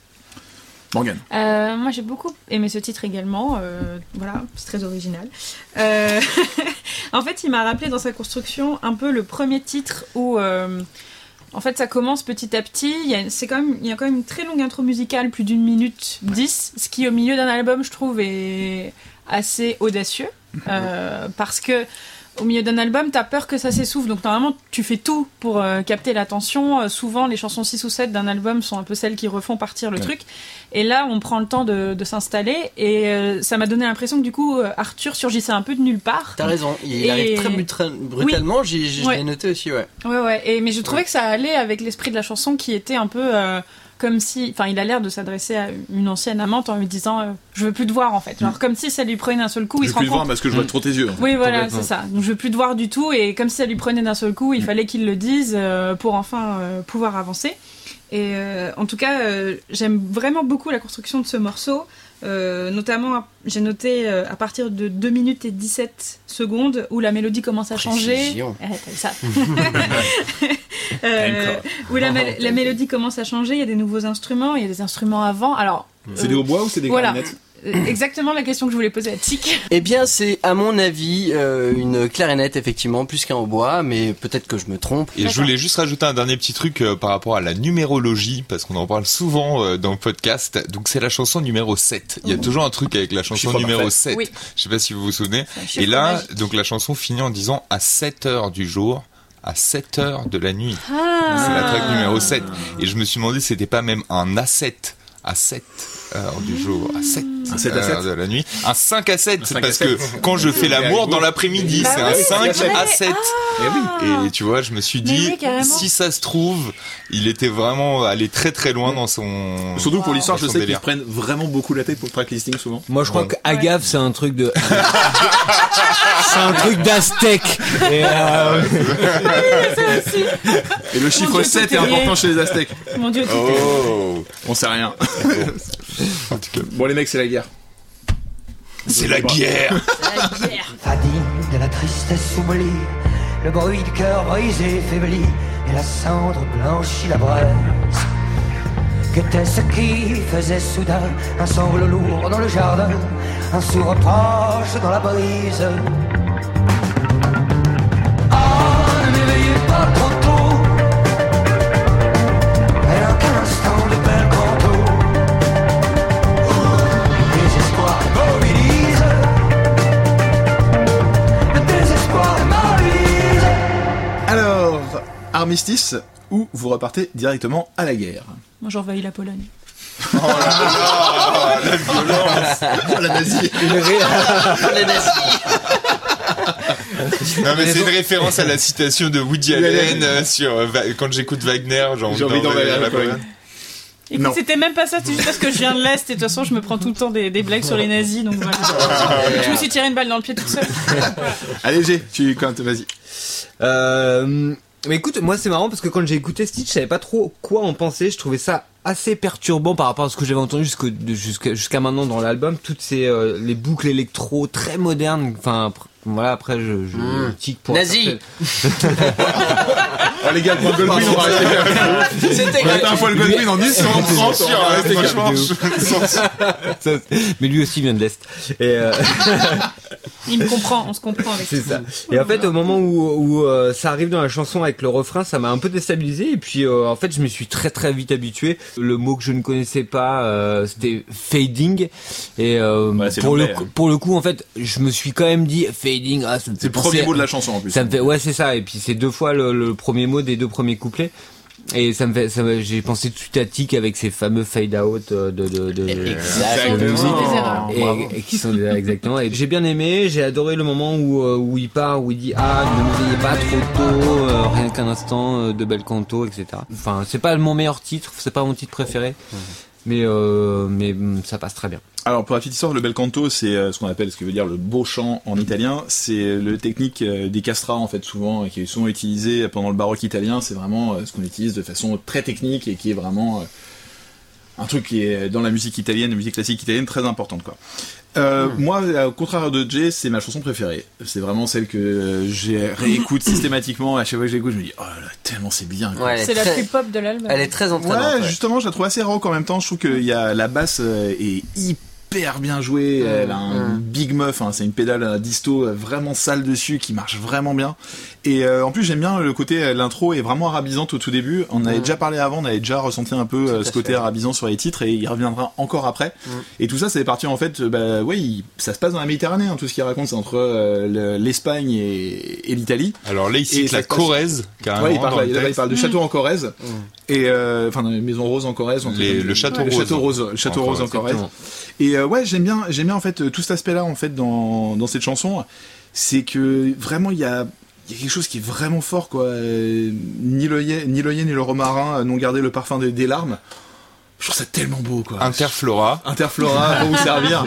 Morgan. Euh, moi j'ai beaucoup aimé ce titre également. euh, voilà, c'est très original. Euh, (laughs) en fait, il m'a rappelé dans sa construction un peu le premier titre où. en fait, ça commence petit à petit. Il y a, c'est quand même, il y a quand même une très longue intro musicale, plus d'une minute dix, ce qui au milieu d'un album, je trouve, est assez audacieux. Parce que au milieu d'un album, t'as peur que ça s'essouffle. Donc normalement, tu fais tout pour euh, capter l'attention. Euh, souvent, les chansons 6 ou 7 d'un album sont un peu celles qui refont partir le Ouais. truc. Et là, on prend le temps de, de s'installer. Et euh, ça m'a donné l'impression que du coup, Arthur surgissait un peu de nulle part. T'as raison, il Et- arrive très brutalement, j'ai Ouais. noté aussi, ouais. Ouais, ouais. Et, mais je trouvais que ça allait avec l'esprit de la chanson qui était un peu comme si. Enfin, il a l'air de s'adresser à une ancienne amante en lui disant euh, Je veux plus te voir en fait. Genre comme si ça lui prenait d'un seul coup. Je il se rend plus le voir parce que je vois trop tes yeux. Oui, voilà, c'est ça. Donc je veux plus te voir du tout. Et comme si ça lui prenait d'un seul coup, il Mm. fallait qu'il le dise euh, pour enfin euh, pouvoir avancer. Et euh, en tout cas, euh, j'aime vraiment beaucoup la construction de ce morceau. Euh, notamment, j'ai noté euh, à partir de 2 minutes et 17 secondes où la mélodie commence à changer. Eh, t'as vu ça. (laughs) Euh, où la, (laughs) mé- la mélodie commence à changer, il y a des nouveaux instruments, il y a des instruments avant. Alors, C'est des hautbois ou c'est des voilà. clarinettes exactement la question que je voulais poser à Tic. Eh bien, c'est à mon avis euh, une clarinette effectivement plus qu'un hautbois, mais peut-être que je me trompe. Et je voulais juste rajouter un dernier petit truc euh, par rapport à la numérologie, parce qu'on en parle souvent euh, dans le podcast. Donc c'est la chanson numéro 7. Il y a toujours un truc avec la chanson Chiffre numéro parfait. 7. Oui. Je sais pas si vous vous souvenez. Et là, magique. donc la chanson finit en disant à 7 heures du jour, à 7 heures de la nuit. Ah. C'est la track numéro 7. Et je me suis demandé si c'était pas même un A7 à 7 heures du jour, à 7 Un 7 à 7. heures de la nuit. Un 5 à 7, Un 5 à parce 7. que quand je fais l'amour dans l'après-midi, Bah c'est oui, un c'est 5 vrai. à 7. Eh oui. Et tu vois, je me suis dit, oui, si ça se trouve, il était vraiment allé très très loin dans son. Surtout pour l'histoire, je sais qu'ils prennent vraiment beaucoup la tête pour le track listing souvent. Moi, je crois Bon. que agave, c'est un truc de. (laughs) c'est un truc d'aztèque. Et, euh, Et le chiffre Dieu, 7 tout est important chez les Aztèques. Mon dieu, Oh, On sait rien. (laughs) (laughs) bon les mecs, c'est la guerre. c'est la guerre. (laughs) la guerre. Fadigue de la tristesse oublie, le bruit du cœur brisé faiblit, et la cendre blanchit la braise. Qu'était-ce qui faisait soudain un sanglot lourd dans le jardin, un sourd reproche dans la brise? Armistice ou vous repartez directement à la guerre Moi, j'envahis la Pologne. Oh là là, la violence. Oh, la nazie Les nazis. Non mais c'est une référence à la citation de Woody Allen euh, sur euh, quand j'écoute Wagner, j'ai envie J'ai envie d'envahir la la Pologne. C'était même pas ça, c'est juste parce que je viens de l'Est et de toute façon, je me prends tout le temps des, des blagues sur les nazis, donc voilà. je me suis tiré une balle dans le pied toute seule. Allez, G, tu quand vas-y. Euh, mais écoute, moi c'est marrant parce que quand j'ai écouté Stitch, je savais pas trop quoi en penser. Je trouvais ça assez perturbant par rapport à ce que j'avais entendu jusqu'à maintenant dans l'album. Toutes ces euh, les boucles électro très modernes. Enfin voilà, après je, je Mm. tique pour Nazi. (laughs) (laughs) Oh les gars, pour le Goldwyn, on va arrêter. C'était On va mettre un fois le Goldwyn en 10 sur 30, Sûr, on franchement, je- Ça, mais lui aussi vient de l'est. Et euh, (laughs) Il me comprend, on se comprend avec C'est ça. Et en fait, au moment où, où euh, ça arrive dans la chanson avec le refrain, ça m'a un peu déstabilisé. Et puis, euh, en fait, je me suis très très vite habitué. Le mot que je ne connaissais pas, euh, c'était fading. Et euh, Ouais, c'est pour le l'anglais, coup, hein. pour le coup, en fait, je me suis quand même dit fading. Ah, C'est le premier mot de la chanson en plus. Ça me fait, ouais, c'est ça. Et puis c'est deux fois le, le premier mot des deux premiers couplets. Et ça me fait, ça j'ai pensé tout de suite à Tic avec ces fameux fade out de, de, Exactement. de musique. Des erreurs. Et, et qui sont exactement. Et j'ai bien aimé, j'ai adoré le moment où, euh, où il part, où il dit ah ne me veillez pas trop tôt, euh, rien qu'un instant euh, de bel canto, etc. Enfin c'est pas mon meilleur titre, c'est pas mon titre préféré, mais euh, mais mm, ça passe très bien. Alors pour la petite histoire, le bel canto, c'est euh, ce qu'on appelle, ce qui veut dire le beau chant en italien. C'est le technique euh, des castrats en fait souvent, qui est souvent pendant le baroque italien. C'est vraiment ce qu'on utilise de façon très technique et qui est vraiment un truc qui est dans la musique italienne, la musique classique italienne très importante quoi. Euh, Moi, au contraire de Jay, c'est ma chanson préférée. C'est vraiment celle que euh, j'ai réécoute (laughs) systématiquement. À chaque fois que je l'écoute, je me dis oh là là, tellement c'est bien. Ouais, C'est la plus pop de l'album. Elle est très entraînante. Ouais, ouais. justement, je la trouve assez rock en même temps. Je trouve que y a, la basse euh, est hyper bien jouée. Elle a un mm. big muff, hein, c'est une pédale à disto euh, vraiment sale dessus qui marche vraiment bien. Et euh, en plus, j'aime bien le côté, euh, l'intro est vraiment arabisante au tout début. On avait Mm. déjà parlé avant, on avait déjà ressenti un peu euh, ce côté fait. arabisant sur les titres et il reviendra encore après. Mm. Et tout ça, c'est parti en fait, euh, bah il- ça se passe dans la Méditerranée. hein, tout ce qu'il raconte, c'est entre euh, le- l'Espagne et, et l'Italie. Alors là, il Et cite la Corrèze, carrément. Ouais, il dans parle, le là, il texte. parle de château en Corrèze. et euh, enfin, dans les maisons roses en Corrèze. Les- le château le rose. château rose, le château En rose en Corrèze. Et euh, ouais, j'aime bien, j'aime bien en fait euh, tout cet aspect-là en fait dans cette chanson, c'est que vraiment il y a quelque chose qui est vraiment fort quoi. Euh, ni le yen, ni ni le romarin euh, n'ont gardé le parfum des larmes. Je trouve ça tellement beau quoi. Interflora. Interflora (laughs) pour vous servir.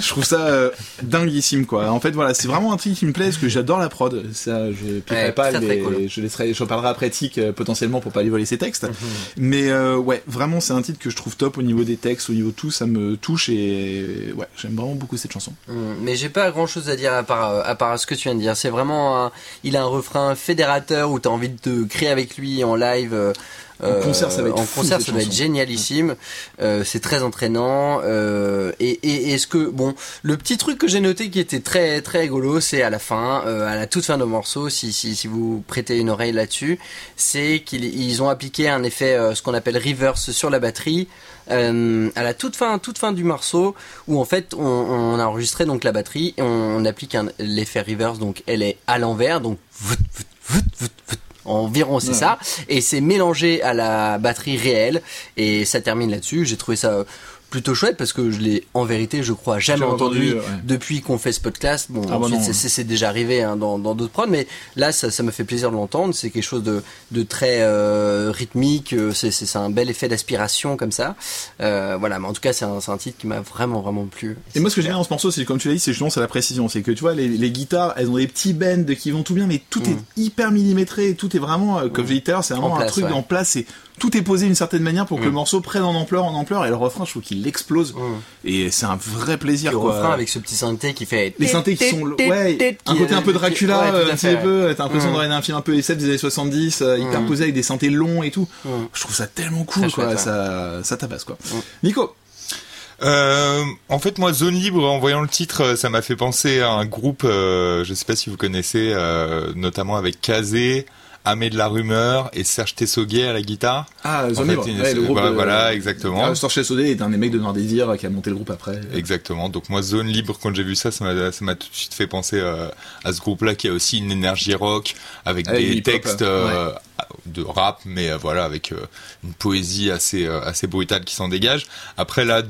Je trouve ça euh, dinguissime quoi. En fait voilà, c'est vraiment un truc qui me plaît parce que j'adore la prod. Ça, je piquerai Ouais, pas, très cool. je laisserai, je parlerai après Tic euh, potentiellement pour pas lui voler ses textes. Mhm. Mais euh, ouais, vraiment c'est un titre que je trouve top au niveau des textes, au niveau de tout, ça me touche et ouais, j'aime vraiment beaucoup cette chanson. Mm, Mais j'ai pas grand chose à dire à part, euh, à part ce que tu viens de dire. C'est vraiment un, il a un refrain fédérateur où t'as envie de crier avec lui en live. Euh, En concert, ça va être en fou, concert, ça va être génialissime. Euh, c'est très entraînant. Euh, et, et est-ce que bon, le petit truc que j'ai noté qui était très très rigolo, c'est à la fin, euh, à la toute fin de morceau, si si si vous prêtez une oreille là-dessus, c'est qu'ils ils ont appliqué un effet, euh, ce qu'on appelle reverse sur la batterie. euh, à la toute fin, toute fin du morceau, où en fait on, on a enregistré donc la batterie et on, on applique un- l'effet reverse, donc elle est à l'envers, donc vout, vout, vout. Environ c'est Ouais. ça, et c'est mélangé à la batterie réelle et ça termine là-dessus. J'ai trouvé ça plutôt chouette parce que je l'ai en vérité je crois jamais entendu, entendu, ouais. depuis qu'on fait ce podcast bon Ah bah ensuite c'est- déjà arrivé hein, dans dans d'autres prods mais là ça, ça me fait plaisir de l'entendre c'est quelque chose de de très euh, rythmique euh, c'est c'est un bel effet d'aspiration comme ça euh, voilà mais en tout cas c'est un, un titre qui m'a vraiment vraiment plu Et moi, ce que j'aime dans ce morceau, c'est comme tu l'as dit, c'est justement c'est la précision. C'est que tu vois, les, les guitares, elles ont des petits bends qui vont tout bien, mais tout Mm. est hyper millimétré. Tout est vraiment, comme je l'ai dit tout à l'heure, c'est vraiment En un place, truc ouais. en place. Tout est posé d'une certaine manière pour que Mm. le morceau prenne en ampleur, en ampleur. Et le refrain, je trouve qu'il explose. Mm. Et c'est un vrai plaisir. le quoi. refrain avec ce petit synthé qui fait les synthés qui sont ouais un côté un peu Dracula euh, un petit peu t'as l'impression Mm. de regarder un film un peu SF des années 70 euh, hyper Mm. posé avec des synthés longs et tout Mm. je trouve ça tellement cool quoi ça ça tabasse quoi Mm. Nico Euh, en fait, moi, Zone Libre, en voyant le titre, euh, ça m'a fait penser à un groupe, euh, je sais pas si vous connaissez, euh, notamment avec Kazé, Amé de la Rumeur et Serge Tessoguet à la guitare. Ah, En Zone fait, Libre. une- Ouais, le groupe voilà, exactement. Ah, Storch Sodé est un des mecs de Noir Désir qui a monté le groupe après. Exactement. Donc moi, Zone Libre, quand j'ai vu ça, ça m'a, tout de suite fait penser euh, à ce groupe-là qui a aussi une énergie rock avec Avec du des textes euh, de rap, mais euh, voilà avec euh, une poésie assez euh, assez brutale qui s'en dégage. Après là,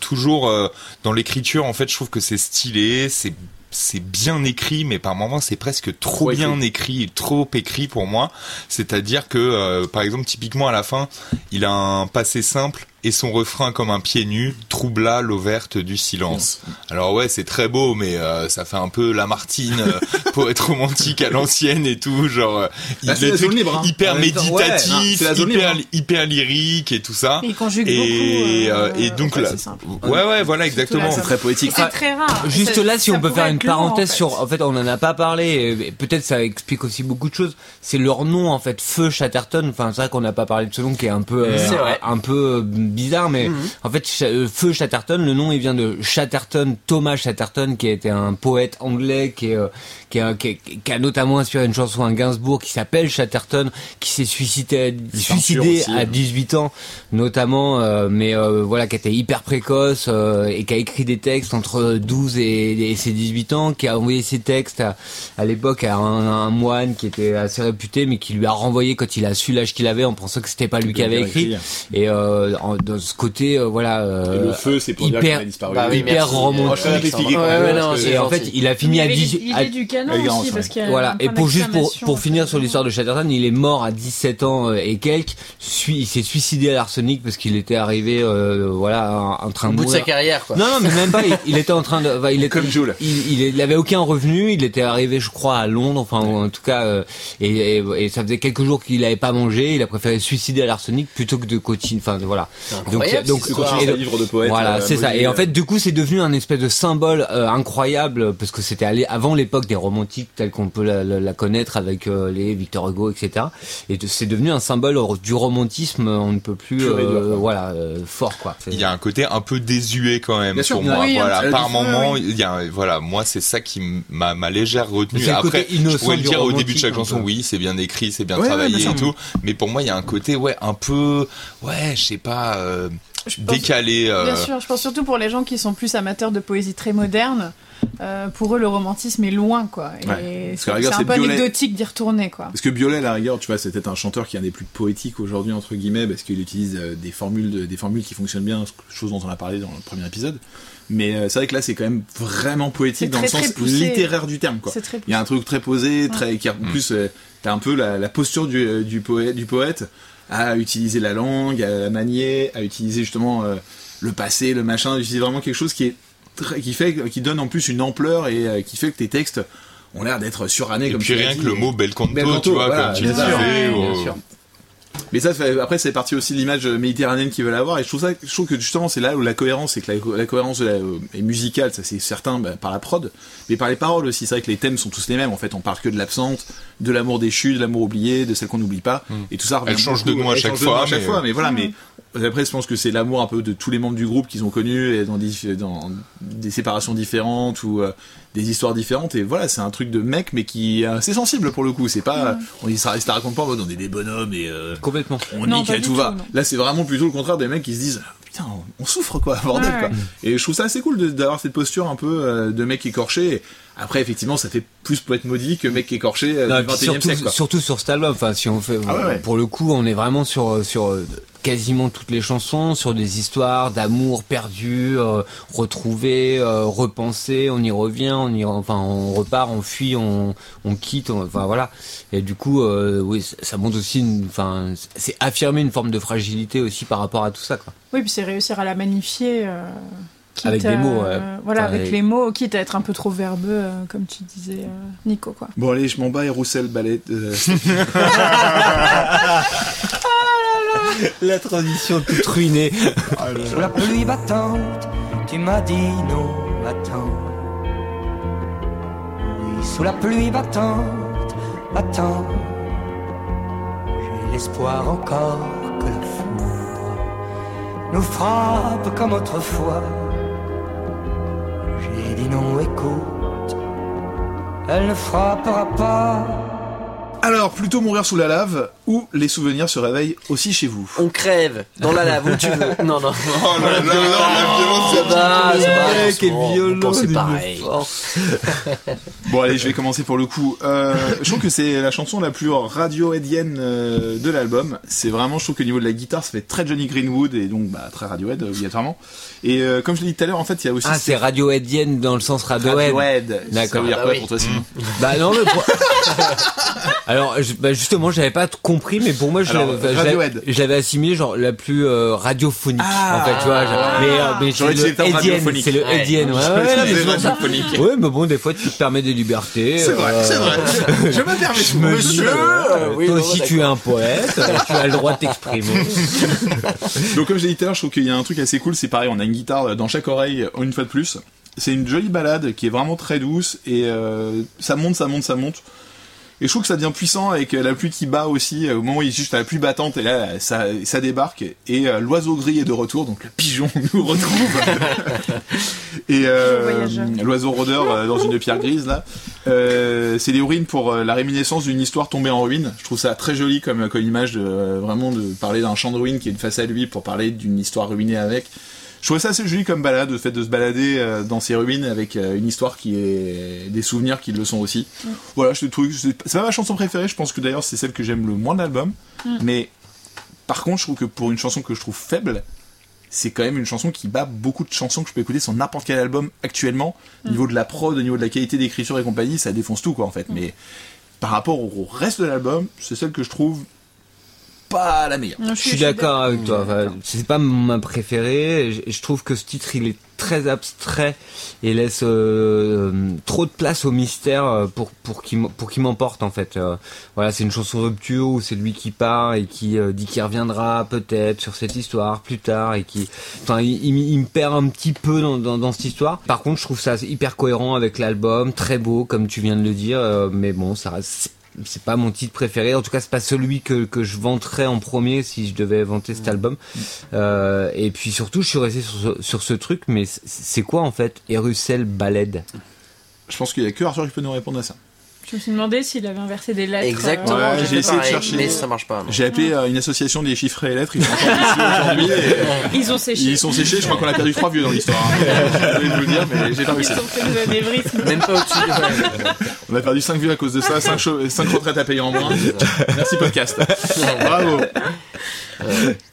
toujours euh, dans l'écriture, en fait, je trouve que c'est stylé, c'est c'est bien écrit, mais par moments c'est presque trop, Trop bien écrit, trop écrit pour moi. C'est-à-dire que, euh, par exemple, typiquement à la fin, il a un passé simple et son refrain comme un pied nu, troubla l'eau verte du silence. Alors ouais, c'est très beau, mais euh, ça fait un peu Lamartine, euh, (laughs) poète romantique à l'ancienne et tout, genre euh, Bah, c'est est la zone truc libre, hein. hyper ouais, méditatif, non, hyper, libre, hyper lyrique et tout ça. Il conjugue et, beaucoup, euh, euh, et donc ouais, là, ouais ouais voilà exactement. C'est très poétique. C'est très rare. Juste Ça- là, si on peut faire une long, parenthèse en fait. sur, en fait, on en a pas parlé, peut-être ça explique aussi beaucoup de choses. C'est leur nom, en fait, Feu Chatterton. Enfin, c'est vrai qu'on n'a pas parlé de ce nom qui est un peu, euh, C'est vrai. un peu euh, bizarre, mais en fait, euh, Feu Chatterton, le nom, il vient de Chatterton, Thomas Chatterton, qui était un poète anglais, qui est, euh, qui, a, qui, a- qui a notamment inspiré une chanson à Gainsbourg qui s'appelle Chatterton, qui s'est suicidé, suicidé aussi, à hein. 18 ans, notamment, euh, mais euh, voilà, qui était hyper précoce euh, et qui a écrit des textes entre 12 et, et ses 18 ans, qui a envoyé ses textes à, à l'époque à un, un moine qui était assez réputé, mais qui lui a renvoyé quand il a su l'âge qu'il avait en pensant que c'était pas lui qui avait écrit. Et euh, en- dans ce côté, euh, voilà, euh, Et le feu, c'est pour dire qu'il hyper, a disparu. Bah oui, hyper romantique. Oh, Ouais, ouais, en fait, il a fini à avait 18 l'idée parce qu'il y a voilà. un Et pour juste pour, pour finir sur l'histoire de Chatterton, il est mort à 17 ans euh, et quelques. Sui- Il s'est suicidé à l'arsenic parce qu'il était arrivé, euh, voilà, en, en train Au de bout de sa carrière, quoi. Non, non, mais même pas. Il, il était en train de. enfin, il (laughs) était, Comme Jules. Il, il, il avait aucun revenu. Il était arrivé, je crois, à Londres. Enfin, en tout cas, euh, et, et, et ça faisait quelques jours qu'il n'avait pas mangé. Il a préféré se suicider à l'arsenic plutôt que de continuer. Enfin, voilà. donc, cette De continuer et sa donc- livre de poète. voilà, euh, c'est ça. Et en fait, du coup, c'est devenu un espèce de symbole euh, incroyable parce que c'était allé avant l'époque des romantiques telle qu'on peut la, la- la connaître avec euh, les Victor Hugo, etc. Et de- c'est devenu un symbole du romantisme. On ne peut plus, euh, voilà, euh, fort quoi. C'est- Il y a un côté un peu désuet quand même Bien sûr. pour moi. Oui, voilà, par moment, oui. il y a, voilà, moi c'est ça qui m'a ma légère retenue. Après, côté innocent je pourrais le dire au début de chaque romantique, chanson, oui, c'est bien écrit, c'est bien Ouais, ouais, travaillé bien sûr. et tout. Mais pour moi, il y a un côté, ouais, un peu, ouais, je sais pas, euh, Je pense- décalé. euh, Bien sûr, je pense surtout pour les gens qui sont plus amateurs de poésie très moderne. Euh, pour eux, le romantisme est loin, quoi. Ouais. C'est un peu Biolay. anecdotique d'y retourner, quoi. Parce que Biolay, à la rigueur, tu vois, c'est peut-être un chanteur qui est un des plus poétiques aujourd'hui, entre guillemets, parce qu'il utilise euh, des formules, de- des formules qui fonctionnent bien, chose dont on a parlé dans le premier épisode. Mais euh, c'est vrai que là, c'est quand même vraiment poétique dans très, le sens littéraire du terme, quoi. C'est très Il y a un truc très posé, très, qui, en plus, euh, t'as un peu la, la posture du, du, poète, du poète à utiliser la langue, à la manier, à utiliser justement euh, le passé, le machin, utiliser vraiment quelque chose qui est très- qui fait, qui donne en plus une ampleur et euh, qui fait que tes textes ont l'air d'être surannés et comme puis rien que le mot bel canto, Bel canto, tu vois, voilà, comme tu bien disais. sûr, ou- bien sûr. Mais ça, après, c'est parti aussi de l'image méditerranéenne qu'ils veulent avoir, et je trouve ça, je trouve que justement, c'est là où la cohérence, c'est que la, la cohérence de la- euh, est musicale, ça c'est certain, bah, par la prod, mais par les paroles aussi. C'est vrai que les thèmes sont tous les mêmes. En fait, on parle que de l'absente, de l'amour déchu, de l'amour oublié, de celle qu'on n'oublie pas, et tout ça. revient Hmm. Elle change de nom à elle chaque change de nom fois, à chaque mais, fois, euh, mais voilà, mais après, je pense que c'est l'amour un peu de tous les membres du groupe qu'ils ont connus et dans des, dans des séparations différentes ou euh, des histoires différentes. Et voilà, c'est un truc de mec, mais qui est assez sensible pour le coup. C'est pas, on y se la raconte pas en mode on est des bonhommes et euh, Complètement. on Non, nique et tout tout, va. non. Là, c'est vraiment plutôt le contraire des mecs qui se disent putain, on souffre quoi, bordel Ouais, quoi. Et je trouve ça assez cool d'avoir cette posture un peu euh, de mec écorché. Après, effectivement, ça fait plus poète maudit que mec écorché euh, Non, du puis 21 e surtout, siècle quoi. surtout sur cet album. Enfin, si on fait, Ah ouais, ouais. pour le coup, on est vraiment sur sur euh, quasiment toutes les chansons, sur des histoires d'amour perdu, euh, retrouvé, euh, repensé. On y revient, on y, enfin, on repart, on fuit, on, on quitte. on- enfin voilà. Et du coup, euh, oui, ça- ça montre aussi, une- enfin, c'est affirmer une forme de fragilité aussi par rapport à tout ça, quoi. Oui, puis c'est réussir à la magnifier. Euh, quitte Avec des mots, ouais. Voilà, avec les mots, quitte à être un peu trop verbeux, euh, comme tu disais, euh, Nico, quoi. Bon allez, je m'en bats et Roussel ballet. euh, (laughs) La transition toute ruinée. Sous la pluie battante, tu m'as dit non, attends. Oui, sous la pluie battante, attends. J'ai l'espoir encore que la foudre nous frappe comme autrefois. J'ai dit non, écoute, elle ne frappera pas. Alors, plutôt mourir sous la lave ou les souvenirs se réveillent aussi chez vous On crève dans la lave où tu veux. Non, non. (laughs) Oh là là, la violence, Ça ça va. Ouais, quel violon, C'est pareil. (laughs) Bon, allez, je vais commencer pour le coup. Euh, je trouve que c'est la chanson la plus radioheadienne euh, de l'album. C'est vraiment, je trouve que au niveau de la guitare, ça fait très Johnny Greenwood et donc bah, très Radiohead, obligatoirement. Et euh, comme je l'ai dit tout à l'heure, en fait, il y a aussi... Ah, c'est Radioheadienne dans le sens Radiohead. Radiohead. Ça D'accord. veut dire Ah quoi pour toi, Simon? Bah non, mais (laughs) pour- Alors, je- bah justement, j'avais pas compris, mais pour moi, je l'avais- assimilé genre la plus euh, radiophonique. Ah. en fait, tu vois. genre- mais euh, mais c'est le radiophonique. c'est le Ouais. (laughs) Ouais, mais. Ouais, bon, des fois, tu te permets des libertés. C'est vrai, euh, c'est vrai. (laughs) Je me permets dis, Monsieur, euh, oui, toi aussi, tu es un poète, euh, tu as le droit de t'exprimer. (laughs) Donc comme je l'ai dit tout à l'heure, je trouve qu'il y a un truc assez cool, c'est pareil, on a une guitare dans chaque oreille, une fois de plus. C'est une jolie balade qui est vraiment très douce et euh, ça monte, ça monte, ça monte. Et je trouve que ça devient puissant avec la pluie qui bat aussi, euh, au moment où il est juste à la pluie battante et là ça, ça débarque et euh, l'oiseau gris est de retour, donc le pigeon (laughs) nous retrouve. (laughs) et euh, l'oiseau rôdeur dans une pierre grise là. Euh, c'est des ruines pour la réminiscence d'une histoire tombée en ruine. Je trouve ça très joli comme, comme image de vraiment de parler d'un champ de ruines qui est face à lui pour parler d'une histoire ruinée avec. Je trouvais ça assez joli comme balade, le fait de se balader euh, dans ces ruines avec euh, une histoire qui est des souvenirs qui le sont aussi. Voilà, je trouve c'est c'est pas ma chanson préférée. Je pense que d'ailleurs c'est celle que j'aime le moins de l'album. Mais par contre, je trouve que pour une chanson que je trouve faible, c'est quand même une chanson qui bat beaucoup de chansons que je peux écouter sur n'importe quel album actuellement. Au niveau de la prod, au niveau de la qualité d'écriture et compagnie, ça défonce tout quoi en fait. Mais par rapport au reste de l'album, c'est celle que je trouve pas la meilleure. Non, Je suis d'accord avec toi. Enfin, c'est pas ma préférée. Je- trouve que ce titre, il est très abstrait et laisse euh, euh, trop de place au mystère euh, pour pour qu'il pour qu'il m'emporte en fait. Euh, voilà, c'est une chanson rupture où c'est lui qui part et qui euh, dit qu'il reviendra peut-être sur cette histoire plus tard et qui, enfin, il, il m- il me perd un petit peu dans, dans dans cette histoire. Par contre, je trouve ça hyper cohérent avec l'album, très beau comme tu viens de le dire. euh, mais bon, ça reste c'est pas mon titre préféré. En tout cas, c'est pas celui que, que je vanterais en premier si je devais vanter cet album. Euh, et puis surtout, je suis resté sur ce, sur ce truc, mais c'est- quoi en fait Erussel Baled? Je pense qu'il y a que Arthur qui peut nous répondre à ça. Je me suis demandé s'il avait inversé des lettres. Exactement, Ouais, j'ai essayé de chercher. mais ça marche pas. non. J'ai appelé euh, une association des chiffres et lettres, ils sont encore dessus aujourd'hui. et, euh, euh, Ils ont séché. Ils sont séchés, je crois qu'on a perdu trois vieux dans l'histoire. hein. Je voulais vous le dire, mais j'ai pas Ils réussi. Même pas au-dessus. ouais. On a perdu 5 vieux à cause de ça, 5, retraites à payer en moins. Merci podcast. Bravo.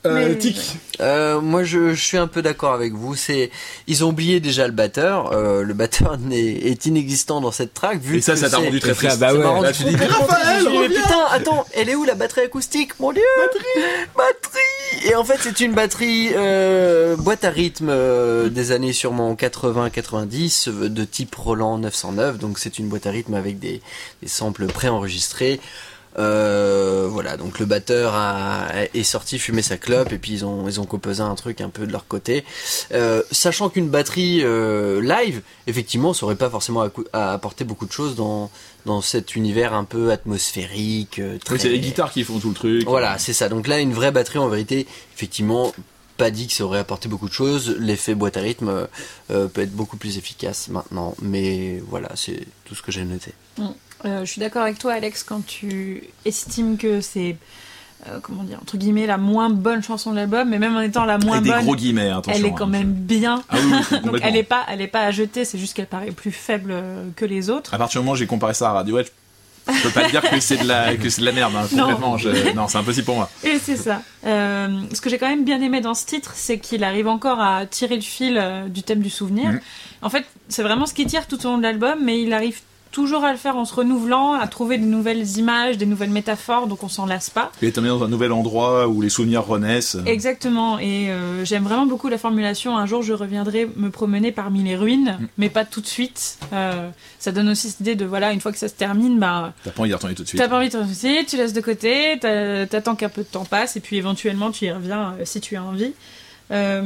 Euh, Mais- Tic. Euh, moi, je, je suis un peu d'accord avec vous. C'est, ils ont oublié déjà le batteur. Euh, le batteur (laughs) n'est, est inexistant dans cette track. Vu Et ça, que ça t'a c'est- rendu très C'est triste. bah Ça ouais. là, tu dis, Raphaël, putain, attends, elle est où la batterie acoustique, mon dieu? Batterie Batterie Et en fait, c'est une batterie euh, boîte à rythme euh, des années sûrement 80-90 euh, de type Roland 909. Donc, c'est une boîte à rythme avec des, des samples préenregistrés. Euh, voilà, donc le batteur a, est sorti fumer sa clope et puis ils ont ils ont composé un truc un peu de leur côté, Euh, sachant qu'une batterie euh, live, effectivement, ça aurait pas forcément à, à apporter beaucoup de choses dans dans cet univers un peu atmosphérique. euh, Très... Oui, c'est les guitares qui font tout le truc. Voilà, c'est ça. Donc là, une vraie batterie, en vérité, effectivement, pas dit que ça aurait apporté beaucoup de choses. L'effet boîte à rythme euh, euh, peut être beaucoup plus efficace maintenant, mais voilà, c'est tout ce que j'ai noté. Euh, je suis d'accord avec toi, Alex, quand tu estimes que c'est, euh, comment dire, entre guillemets, la moins bonne chanson de l'album, mais même en étant la moins Avec des bonne, gros guillemets, attention. elle est quand hein. même bien. Ah oui, oui, (laughs) Donc elle est pas, elle est pas à jeter, c'est juste qu'elle paraît plus faible que les autres. À partir du moment où j'ai comparé ça à Radiohead, je peux pas dire que c'est de la, que c'est de la merde, hein, Non. je- c'est impossible pour moi. Et c'est ça. Euh, ce que j'ai quand même bien aimé dans ce titre, c'est qu'il arrive encore à tirer le fil euh, du thème du souvenir. Mhm. En fait, c'est vraiment ce qui tire tout au long de l'album, mais il arrive toujours à le faire en se renouvelant, à trouver des nouvelles images, des nouvelles métaphores, donc on s'en lasse pas. Est emmené dans un nouvel endroit où les souvenirs renaissent. Exactement, et euh, j'aime vraiment beaucoup la formulation un jour je reviendrai me promener parmi les ruines, mais pas tout de suite. Euh, ça donne aussi cette idée de voilà, une fois que ça se termine, bah, T'as pas envie d'y retourner tout de suite. T'as pas envie de te refuser, tu laisses de côté, t'a- t'attends qu'un peu de temps passe, et puis éventuellement tu y reviens euh, si tu as envie. Euh,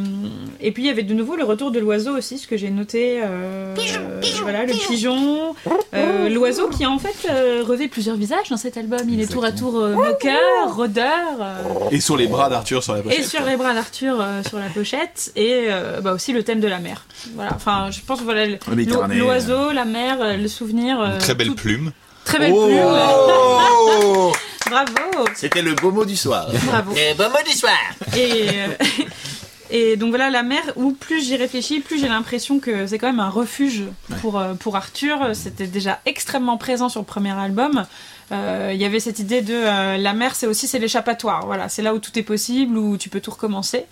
et puis il y avait de nouveau le retour de l'oiseau aussi, ce que j'ai noté. euh, voilà, le pigeon. Euh, L'oiseau qui en fait euh, revêt plusieurs visages dans cet album. Il est tour à tour euh, moqueur, rôdeur. euh, Et sur les bras d'Arthur sur la pochette. et sur les bras d'Arthur euh, sur la pochette et euh, bah aussi le thème de la mer. Voilà, enfin je pense que voilà le- Le l'oiseau, la mer, le souvenir. euh, Une très belle tout- plume. Très belle Oh plume. (laughs) Bravo. C'était le beau mot du soir. Bravo. Et bon mot du soir. Et, euh, (laughs) et donc voilà, la mer, où plus j'y réfléchis, plus j'ai l'impression que c'est quand même un refuge pour, euh, pour Arthur. C'était déjà extrêmement présent sur le premier album. Euh, Il y avait cette idée de euh, la mer, c'est aussi c'est l'échappatoire. Voilà, c'est là où tout est possible, où tu peux tout recommencer.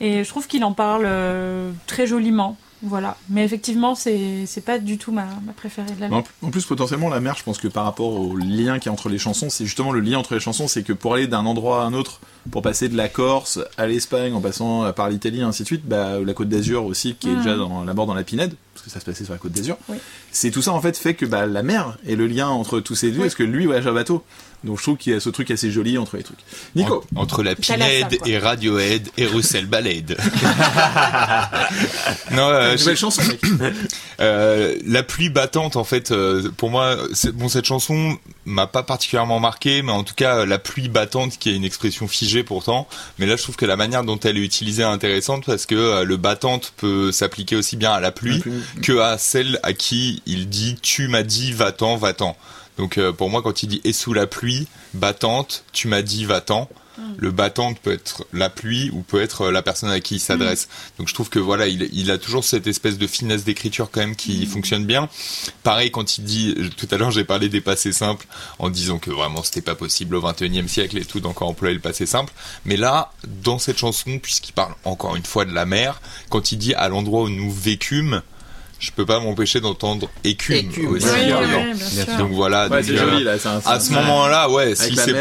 Et je trouve qu'il en parle euh, très joliment. Voilà. Mais effectivement, c'est pas du tout ma, ma préférée de l'album. En en plus, potentiellement, la mer, je pense que par rapport au lien qu'il y a entre les chansons, c'est justement le lien entre les chansons, c'est que pour aller d'un endroit à un autre, pour passer de la Corse à l'Espagne, en passant par l'Italie, et ainsi de suite, bah, la Côte d'Azur aussi, qui est Mhm. déjà dans la mort dans la Pinède, parce que ça se passait sur la Côte d'Azur. Oui. C'est tout ça en fait fait que bah, la mer est le lien entre tous ces deux, parce que lui voyage à bateau. Donc je trouve qu'il y a ce truc assez joli entre les trucs. Nico, En- entre la quoi. et Radiohead et Russell Balade. (laughs) non, euh, nouvelle chanson, mec. (coughs) Euh, la pluie battante, en fait, euh, pour moi, bon, cette chanson m'a pas particulièrement marqué, mais en tout cas, la pluie battante, qui est une expression figée pourtant, mais là, je trouve que la manière dont elle est utilisée est intéressante parce que euh, le battante peut s'appliquer aussi bien à la pluie que à celle à qui il dit tu m'as dit va-t'en, va-t'en. Donc euh, pour moi, quand il dit et sous la pluie battante, tu m'as dit va-t'en. Le battante peut être la pluie ou peut être euh, la personne à qui il s'adresse. Donc je trouve que voilà, il, il a toujours cette espèce de finesse d'écriture quand même qui fonctionne bien. Pareil quand il dit, tout à l'heure j'ai parlé des passés simples en disant que vraiment c'était pas possible au 21e siècle et tout, donc on employé le passé simple. Mais là, dans cette chanson, puisqu'il parle encore une fois de la mer, quand il dit à l'endroit où nous vécûmes, je peux pas m'empêcher d'entendre écume, Écume, aussi. Oui, oui, oui. Donc voilà. Ouais, donc, c'est euh, joli là. c'est un- à ce moment-là, ouais, si c'est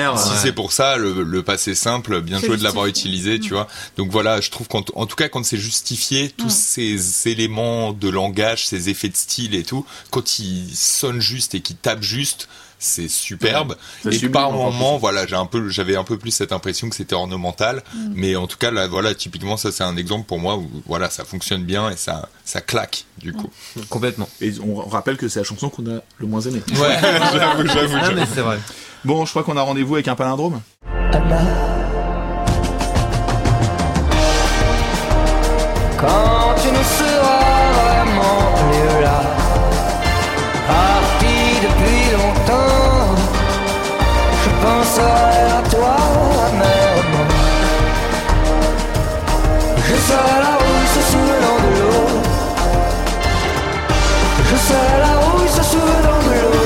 si pour ça, le, le passé simple, bien joué de l'avoir utilisé, tu vois. Donc voilà, je trouve qu'en en tout cas quand c'est justifié, tous ces éléments de langage, ces effets de style et tout, quand ils sonnent juste et qu'ils tapent juste, c'est superbe. Et sublime par moment, voilà, j'ai un peu, j'avais un peu plus cette impression que c'était ornemental, mais en tout cas là, voilà, typiquement ça c'est un exemple pour moi où voilà, ça fonctionne bien et ça, ça claque du coup. Complètement. Et on rappelle que c'est la chanson qu'on a le moins aimée. Ouais, (laughs) j'avoue, j'avoue, Ah, mais c'est vrai. Bon, je crois qu'on a rendez-vous avec un palindrome. Quand tu ne seras vraiment plus là, parti penserai à toi amèrement. Je serai la rouille se souvenant de l'eau. Je serai la rouille se souvenant de l'eau.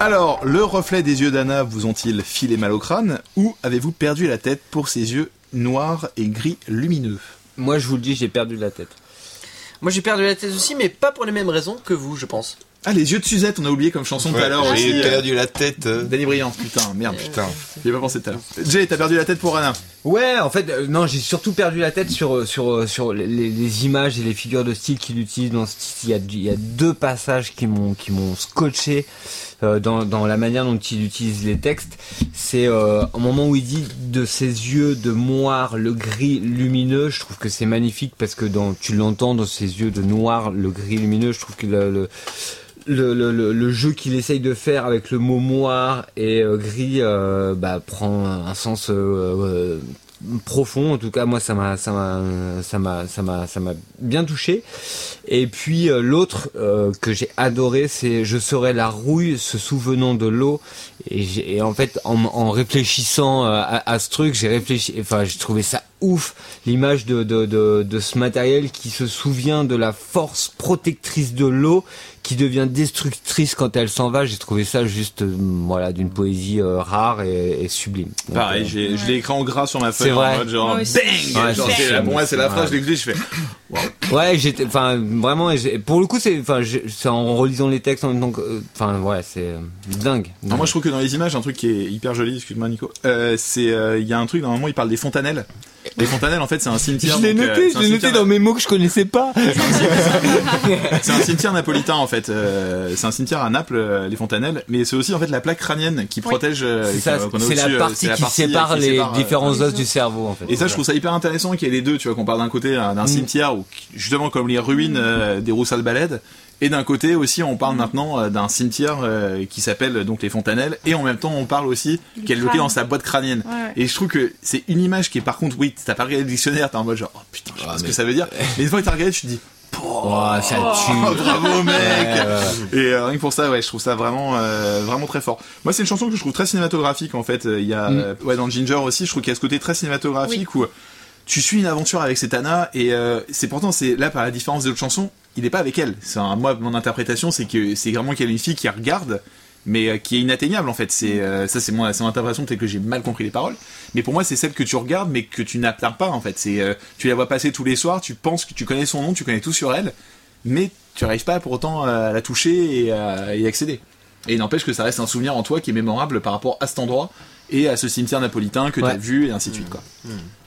Alors, le reflet des yeux d'Anna vous ont-ils filé mal au crâne ou avez-vous perdu la tête pour ces yeux noirs et gris lumineux? Moi, je vous le dis, j'ai perdu la tête. Moi j'ai perdu la tête aussi, mais pas pour les mêmes raisons que vous, je pense. Ah, les yeux de Suzette, on a oublié comme chanson tout à l'heure. J'ai euh, perdu la tête. euh, Danny Briand, putain, merde, Putain. j'y ai pas pensé tout à l'heure. Jay, t'as perdu la tête pour Anna Ouais, en fait, euh, non, j'ai surtout perdu la tête sur sur sur les, les images et les figures de style qu'il utilise dans ce style. Il y a, il y a deux passages qui m'ont qui m'ont scotché euh, dans dans la manière dont il utilise les textes. C'est euh, au moment où il dit de ses yeux de moire le gris lumineux. Je trouve que c'est magnifique parce que dans tu l'entends dans ses yeux de noir le gris lumineux. Je trouve que le, le le, le, le, jeu qu'il essaye de faire avec le mot noir et euh, gris euh, bah, prend un sens euh, euh, profond. En tout cas moi ça m'a ça m'a ça m'a ça m'a ça m'a bien touché. Et puis l'autre que j'ai adoré c'est je serai la rouille se souvenant de l'eau. Et, et en fait en, en réfléchissant à, à ce truc j'ai réfléchi enfin j'ai trouvé ça ouf. L'image de, de, de, de ce matériel qui se souvient de la force protectrice de l'eau qui devient destructrice quand elle s'en va. J'ai trouvé ça juste euh, voilà d'une poésie euh, rare et, et sublime. Donc, Pareil, euh, je l'ai écrit en gras sur ma C'est feuille en vrai. mode genre bang! Ouais, Genre, c'est- c'est la- Pour moi, c'est la phrase, je l'ai écoutée, je fais Ouais, j'étais, enfin, vraiment, pour le coup, c'est, enfin, c'est en relisant les textes en même temps que, euh, enfin, ouais, c'est euh, dingue. Non, moi je trouve que dans les images, un truc qui est hyper joli, excuse-moi Nico, euh, c'est euh, il y a un truc, normalement il parle des fontanelles. Les fontanelles en fait c'est un cimetière. je l'ai euh, noté, un je l'ai noté cimetière- dans mes mots que je connaissais pas. (laughs) C'est un cimetière napolitain en fait. Euh, c'est un cimetière à Naples, euh, les fontanelles, mais c'est aussi en fait la plaque crânienne qui protège. euh, C'est la euh, partie la qui partie, euh, sépare qui les sépare, euh, différents os du cerveau, en fait. Et ça, je trouve ça hyper intéressant qu'il y ait les deux, tu vois, qu'on parle d'un côté euh, d'un cimetière où, justement, comme les ruines euh, des Roussal Balèdes, et d'un côté aussi, on parle maintenant euh, d'un cimetière euh, qui s'appelle euh, donc les Fontanelles, et en même temps, on parle aussi qu'elle est bloquée crâne. dans sa boîte crânienne. Ouais, ouais. Et je trouve que c'est une image qui est par contre, oui, t'as pas regardé le dictionnaire, t'es en mode genre, oh putain, je sais Ah, pas ce que ça veut dire. (laughs) Mais une fois que t'as regardé, tu te dis, Pouh, Oh, ça tue. Oh, (laughs) bravo mec Ouais, ouais. Et euh, rien que pour ça, ouais, je trouve ça vraiment, euh, vraiment très fort. Moi, c'est une chanson que je trouve très cinématographique en fait. Il y a, Mm. ouais, dans Ginger aussi, je trouve qu'il y a ce côté très cinématographique où tu suis une aventure avec cette Anna et euh, c'est pourtant c'est là par la différence des autres chansons, il est pas avec elle. C'est moi mon interprétation, c'est que c'est vraiment qu'elle est une fille qui regarde mais euh, qui est inatteignable en fait. C'est euh, ça, c'est c'est mon interprétation, peut-être que j'ai mal compris les paroles. Mais pour moi, c'est celle que tu regardes, mais que tu n'atteins pas en fait. C'est tu la vois passer tous les soirs, tu penses que tu connais son nom, tu connais tout sur elle, mais tu n'arrives pas pour autant à la toucher et à y accéder. Et il n'empêche que ça reste un souvenir en toi qui est mémorable par rapport à cet endroit et à ce cimetière napolitain que tu as Ouais. vu et ainsi de suite quoi.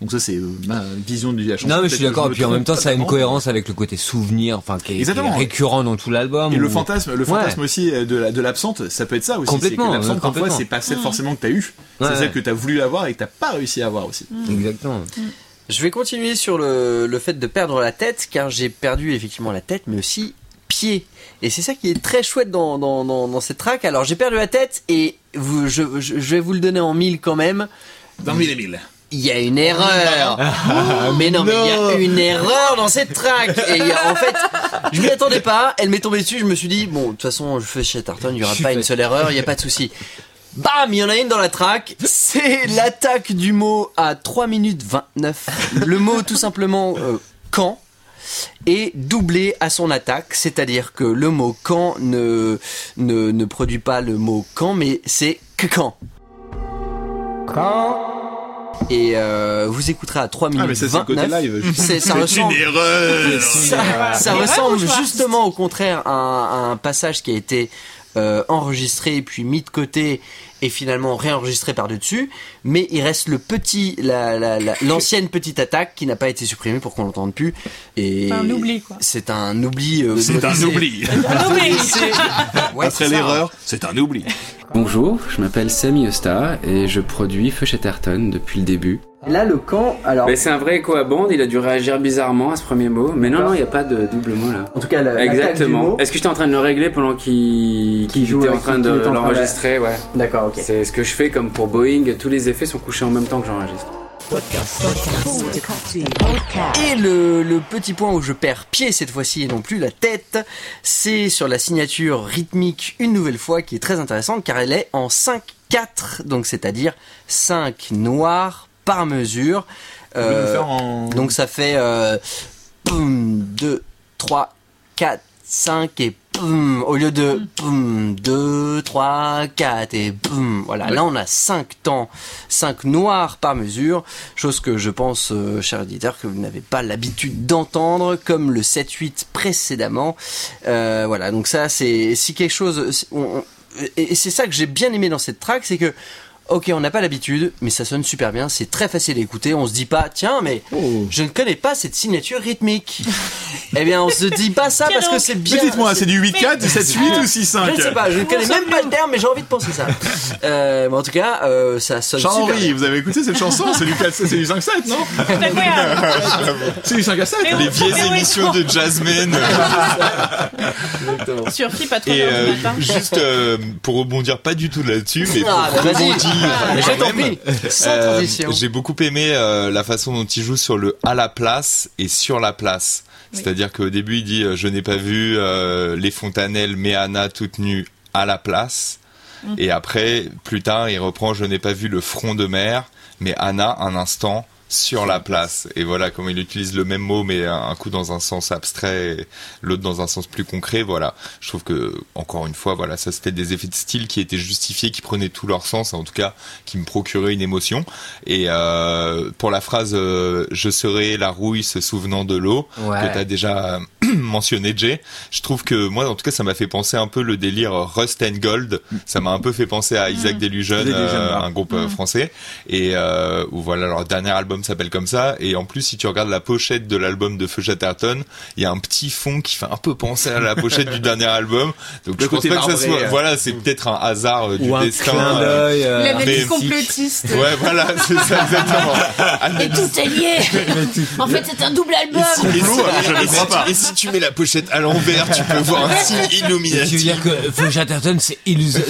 Donc ça c'est euh, ma vision de la chanson. Non, mais je suis d'accord. Et puis en même temps, ça a une cohérence avec le côté souvenir, enfin, qui est, qui est Exactement. récurrent dans tout l'album. Et le fantasme, le Ouais. fantasme aussi euh, de la- de l'absente, ça peut être ça aussi. Complètement, C'est que l'absente ouais, parfois c'est pas celle forcément que t'as eu, Ouais, c'est celle ouais. que t'as voulu avoir et que t'as pas réussi à avoir aussi. Exactement. Je vais continuer sur le, le fait de perdre la tête, car j'ai perdu effectivement la tête, mais aussi pied. Et c'est ça qui est très chouette dans, dans, dans, dans cette track. Alors j'ai perdu la tête et vous, je, je, je vais vous le donner en mille quand même. Dans mille et mille. Il y a une erreur. mais non, mais il y a une erreur dans cette track. Et il y a- en fait, je m'y attendais pas. Elle m'est tombée dessus. Je me suis dit, bon, de toute façon, je fais Chatterton, il y aura Je pas une seule erreur, il y a pas de souci. Bam, il y en a une dans la track. C'est l'attaque du mot à 3 minutes 29. Le mot tout simplement euh, quand est doublé à son attaque, c'est-à-dire que le mot quand ne, ne, ne produit pas le mot quand, mais c'est que quand. Et euh, vous écouterez à 3 minutes Ah mais ça c'est le côté 29. live. C'est- ça (laughs) ressemble- une erreur. (laughs) ça, ressemble justement au contraire à un, à un passage qui a été euh, enregistré puis mis de côté et finalement réenregistré par dessus mais il reste le petit la- la- la- (laughs) l'ancienne petite attaque qui n'a pas été supprimée pour qu'on l'entende plus et C'est un oubli, quoi. c'est un oubli euh, C'est un (laughs) c'est- oubli. Un oubli. (laughs) Ouais, Après l'erreur, c'est un oubli. Bonjour, je m'appelle Samy Eusta et je produis Feu Chatterton depuis le début. Là le camp alors Mais c'est un vrai écho à bande, il a dû réagir bizarrement à ce premier mot. Mais non, non, il n'y a pas de double mot là. en tout cas la- Exactement. Est-ce que j'étais en train de le régler pendant qu'il Qu'il joue était avec- en train de qu'il était en train de- l'enregistrer Ouais. d'accord ok C'est ce que je fais comme pour Boeing, tous les effets sont couchés en même temps que j'enregistre. Et le, le petit point où je perds pied cette fois-ci et non plus la tête, c'est sur la signature rythmique une nouvelle fois qui est très intéressante car elle est en 5-4, donc c'est-à-dire 5 noirs par mesure. Euh, en... donc ça fait euh, 2, 3, 4, 5 et poum, au lieu de 2, 3, 4 et poum. Voilà, là on a 5 temps, 5 noirs par mesure, chose que je pense, euh, cher éditeur, que vous n'avez pas l'habitude d'entendre, comme le 7-8 précédemment. Euh, voilà, donc ça c'est si quelque chose... on- on- et et c'est ça que j'ai bien aimé dans cette track, c'est que Ok, on n'a pas l'habitude, mais ça sonne super bien, c'est très facile à écouter, on se dit pas, tiens, mais Oh. je ne connais pas cette signature rythmique. eh bien, on se dit pas ça parce que c'est bien. Dites-moi, c'est du 8-4, du 7-8 ou 6-5 Je ne sais pas, je ne connais même pas le terme, mais j'ai envie de penser ça. Euh, mais en tout cas, euh, ça sonne super Jean-Henri, bien. vous avez écouté cette chanson C'est du 4 c'est du 5-7, non? (laughs) C'est du 5 à 7 Mais Les vieilles émissions de Jazzmen. Sur Flip à 3 Et euh, juste euh, pour rebondir pas du tout là-dessus, mais Ah, pour bah, vas-y. rebondir Mais je quand t'en même, prie, sans euh. J'ai beaucoup aimé euh, la façon dont il joue sur le à la place et sur la place. Oui. C'est-à-dire qu'au début il dit euh, je n'ai pas vu les fontanelles mais Anna toute nue à la place. Mm. Et après, plus tard, il reprend je n'ai pas vu le front de mer mais Anna un instant sur la place. Et voilà, comme il utilise le même mot, mais un un coup dans un sens abstrait, l'autre dans un sens plus concret. Voilà, je trouve que encore une fois, voilà, ça c'était des effets de style qui étaient justifiés, qui prenaient tout leur sens, en tout cas, qui me procuraient une émotion. Et euh, pour la phrase euh, "Je serai la rouille se souvenant de l'eau" Ouais. que t'as déjà (clears throat) mentionné, Jay, je trouve que moi, en tout cas, ça m'a fait penser un peu le délire Rust and Gold. Ça m'a un peu fait penser à Isaac Delusion, euh, ouais. un groupe euh, français, et euh, où voilà leur dernier album s'appelle comme ça. Et en plus, si tu regardes la pochette de l'album de Feu Chatterton, il y a un petit fond qui fait un peu penser à la pochette du dernier album. Donc Le je pense côté pas que ça soit. euh. Voilà, c'est peut-être un hasard euh, du Ou un destin. clin euh, d'œil. euh, L'analyse mais- complotiste. Ouais, voilà, (laughs) c'est ça exactement. Et tout est lié (laughs) En fait, c'est un double album Et si, Complot, je ne et si- crois pas. et si tu mets la pochette à l'envers, tu peux voir un (laughs) signe Illuminati. Tu veux dire que Feu Chatterton, c'est Isaac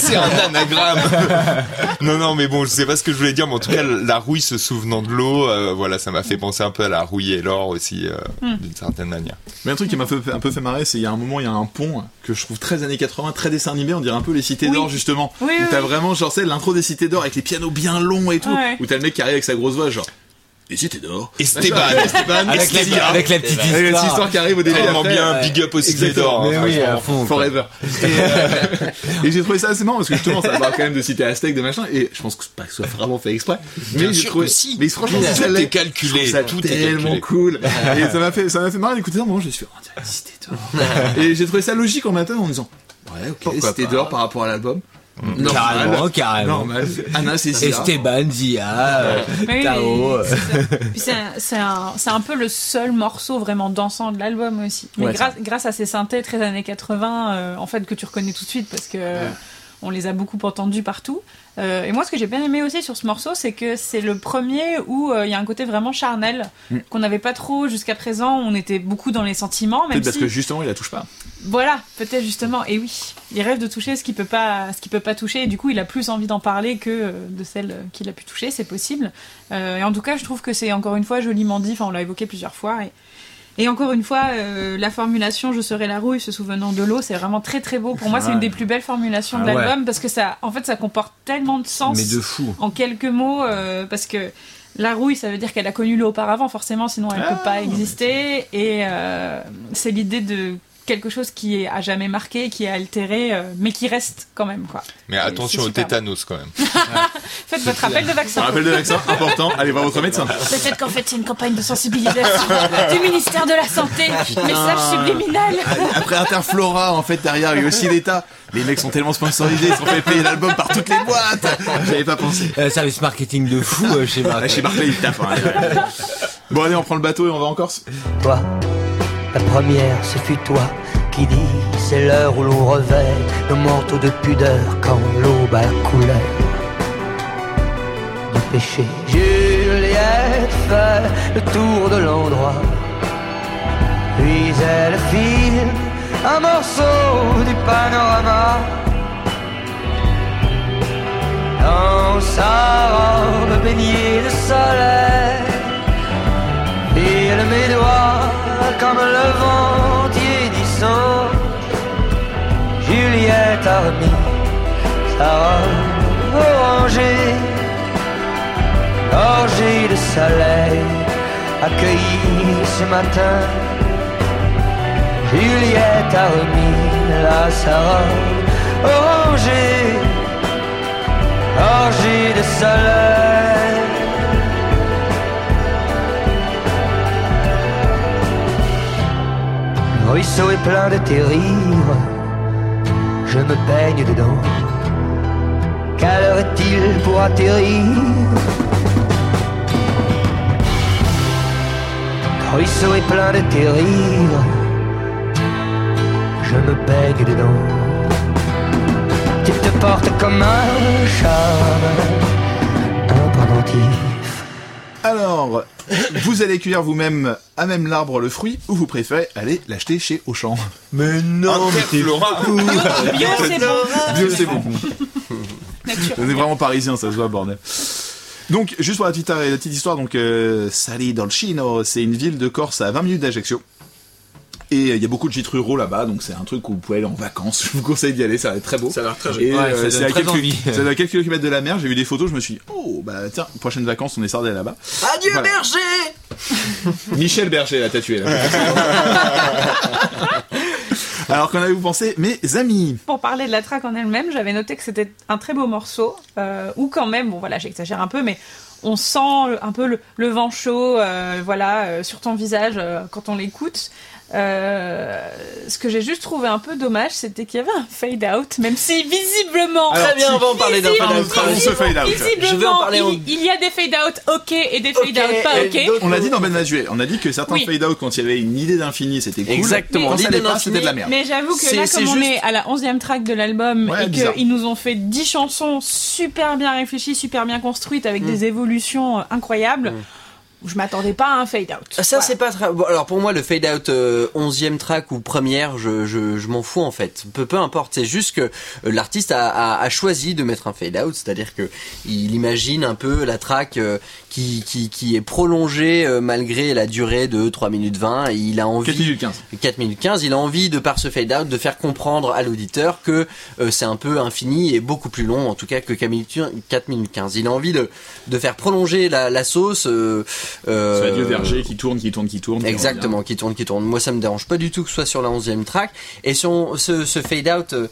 C'est un anagramme. non, non, mais bon, je sais pas ce que je voulais dire, mais en tout cas, la rouille se souvenant de l'eau, euh, voilà, ça m'a fait penser un peu à la rouille et l'or aussi, euh, Hmm. d'une certaine manière. Mais un truc qui m'a un peu fait marrer, c'est il y a un moment, il y a un pont que je trouve très années 80, très dessin animé, on dirait un peu les cités Oui. d'or justement. Oui, où oui, t'as oui. vraiment, genre, c'est l'intro des cités d'or avec les pianos bien longs et tout. Ouais. Où t'as le mec qui arrive avec sa grosse voix, genre. Les cités d'or. Esteban. Machin, Esteban. avec, la, Esteban. avec la petite Avec la petite histoire. histoire qui arrive au début. Tellement après, bien, ouais. big up aux cités Exactement. d'or. Mais hein, oui, franchement. à fond. quoi. Forever. Et, euh, (laughs) et j'ai trouvé ça assez marrant parce que justement ça parle quand même de cité aztèque, de machin, et je pense que c'est pas que ce soit vraiment fait exprès. Mais j'ai trouvé, si. mais franchement, Tout si ça est calculé, ça tout est tellement calculé. cool. (laughs) et ça m'a fait, ça m'a fait marrer d'écouter ça. Moi, je suis, oh, d'or. (laughs) et j'ai trouvé ça logique en matin en disant, ouais, ok, cité d'or par rapport à l'album. Normal. Carrément, carrément. Normal. Anna, c'est ça. Esteban, Zia, Oui, Tao. c'est un- c'est un, c'est un peu le seul morceau vraiment dansant de l'album aussi. Mais Ouais, grâce, grâce à ces synthés très années 80, euh, en fait, que tu reconnais tout de suite parce que on les a beaucoup entendus partout. Euh, et moi, ce que j'ai bien aimé aussi sur ce morceau, c'est que c'est le premier où euh, il y a un côté vraiment charnel Mm. qu'on n'avait pas trop jusqu'à présent. On était beaucoup dans les sentiments, même Peut-être parce si que justement, il la touche pas. voilà, peut-être justement. Et oui, il rêve de toucher ce qu'il peut pas, ce qu'il peut pas toucher. Et du coup, il a plus envie d'en parler que euh, de celle qu'il a pu toucher. C'est possible. Euh, et en tout cas, je trouve que c'est encore une fois joliment dit. Enfin, on l'a évoqué plusieurs fois. Et, et encore une fois, euh, la formulation "Je serai la rouille, se souvenant de l'eau", c'est vraiment très très beau. Pour moi, c'est une des plus belles formulations de Ah ouais. l'album parce que ça, en fait, ça comporte tellement de sens Mais de fou. en quelques mots, euh, parce que la rouille, ça veut dire qu'elle a connu l'eau auparavant, forcément, sinon elle peut pas exister. Et euh, c'est l'idée de quelque chose qui est à jamais marqué, qui est altéré, euh, mais qui reste quand même, quoi. Mais Et attention au tétanos quand même. (laughs) Faites votre rappel de Un vaccin. rappel de vaccin, important. Allez voir votre médecin. Peut-être qu'en fait c'est une campagne de sensibilisation du ministère de la Santé. Message subliminal. Après Interflora, en fait, derrière, il y a aussi l'État. Les mecs sont tellement sponsorisés, ils sont fait payer l'album par toutes les boîtes. J'avais pas pensé. Euh, service marketing de fou euh, chez Marc. chez Barclay, ils tapent. hein. (laughs) Bon, allez, on prend le bateau et on va en Corse. Toi, la première, ce fut toi qui dis c'est l'heure où l'on revêt nos manteaux de pudeur quand l'aube a la couleur du péché. Juliette fait le tour de l'endroit, puis elle file un morceau du panorama. Dans sa robe baignée de soleil, il mes doigts comme le vent tiédissant. Juliette a remis sa robe orangée, gorgée de soleil, accueillie ce matin. Juliette a remis la sa robe orangée, gorgée de soleil. Ruisseau est plein de tes rires, je me baigne dedans. Est-il pour atterrir? Ruisseau est plein de tes rires, je me baigne dedans. Tu te portes comme un charme, un pendentif. Alors, vous allez cueillir vous-même à même l'arbre le fruit ou vous préférez aller l'acheter chez Auchan Mais non. (laughs) Bio, c'est bon. Dieu, c'est bon. On est vraiment parisien, ça se voit, bordel. Donc, juste pour la petite, la petite histoire, donc euh, Sali Dolcino, c'est une ville de Corse à 20 minutes d'Ajaccio. Et euh, il y a beaucoup de gîtes ruraux là-bas, donc c'est un truc où vous pouvez aller en vacances. (laughs) Je vous conseille d'y aller, ça va être très beau. Ça a l'air très Et joli. Ouais, ça euh, donne c'est à très quelques, envie. (laughs) c'est à quelques kilomètres de la mer. J'ai vu des photos, je me suis dit, oh bah tiens, prochaine vacances, on est sardé là-bas. Adieu Voilà. berger (laughs) Michel Berger l'a tatoué là. Alors qu'en avez-vous pensé, mes amis? Pour parler de la track en elle-même, j'avais noté que c'était un très beau morceau, euh, ou quand même, bon voilà, j'exagère un peu, mais on sent un peu le, le vent chaud, euh, voilà, euh, sur ton visage euh, quand on l'écoute. Euh, ce que j'ai juste trouvé un peu dommage, c'était qu'il y avait un fade out, même si visiblement, Très bien, on va en parler d'un fade out. Parlons de ce fade out. visiblement, Je vais en parler il, en- il y a des fade out ok et des fade out pas ok. On l'a dit dans Ben Mazuet, on a dit que certains Oui. fade out quand il y avait une idée d'infini, c'était cool. Exactement, Quand ça l'idée l'est pas, c'était de la merde. Mais j'avoue que là, comme on juste- est à la 11e track de l'album Ouais, et qu'ils nous ont fait 10 chansons super bien réfléchies, super bien construites avec des évolutions euh, incroyables, je m'attendais pas à un fade out. Ça c'est pas très... bon, alors pour moi le fade out euh, 11e track ou première je, je, je m'en fous en fait. Peu, peu importe. C'est juste que euh, l'artiste a, a, a choisi de mettre un fade out. C'est-à-dire que il imagine un peu la track euh, qui, qui, qui est prolongée euh, malgré la durée de 3 minutes 20 et il a envie 4 minutes 15. 4 minutes 15 il a envie de par ce fade out de faire comprendre à l'auditeur que euh, c'est un peu infini et beaucoup plus long en tout cas que 4 minutes 4 minutes 15 il a envie de, de faire prolonger la, la sauce euh, euh, C'est Adieu Verger qui tourne, qui tourne, qui tourne. Exactement, qui tourne, qui tourne. Moi, ça me dérange pas du tout que ce soit sur la 11e track. Et sur ce, ce fade out, euh,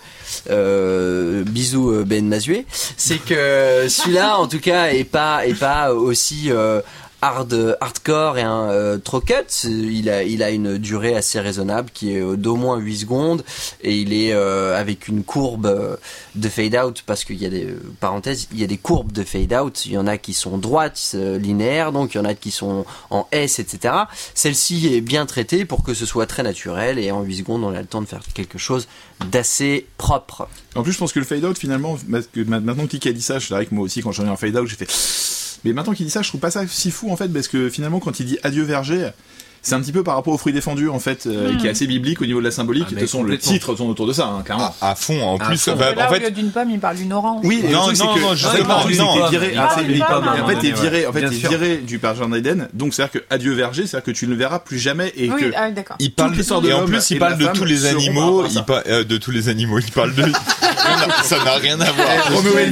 euh, bisous euh, Ben Mazué, c'est que celui-là, en tout cas, est pas est pas aussi euh, hard hardcore et un euh, cut. Il a une durée assez raisonnable qui est euh, d'au moins 8 secondes et il est euh, avec une courbe de fade out parce qu'il y a des parenthèses, il y a des courbes de fade out. Il y en a qui sont droites, linéaires, donc il y en a qui sont en S, etc. Celle-ci est bien traitée pour que ce soit très naturel et en 8 secondes on a le temps de faire quelque chose d'assez propre. En plus, je pense que le fade out, finalement, maintenant que Tiki a dit ça, c'est vrai que moi aussi, quand j'en ai un fade out, j'ai fait. Mais maintenant qu'il dit ça, je trouve pas ça si fou en fait, parce que finalement, quand il dit adieu verger, c'est un petit peu par rapport au fruit défendu en fait, euh, Mm. qui est assez biblique au niveau de la symbolique. Ah, de toute façon, le titre tourne autour de ça, hein, clairement. À fond, en À plus, fond. bah, là, en au fait, lieu d'une pomme, il parle d'une orange. Oui, Non, c'est non, que- non, justement, c'est non. viré, Ah, c'est- en fait, t'es viré, en fait, t'es viré du Père Jardin d'Éden, donc c'est-à-dire que adieu verger, c'est-à-dire que tu ne le verras plus jamais et Oui, que ah, d'accord. il parle de et en plus et il de parle de tous les animaux, à euh, de tous les animaux, il parle de (laughs) ça n'a rien à voir. Noé.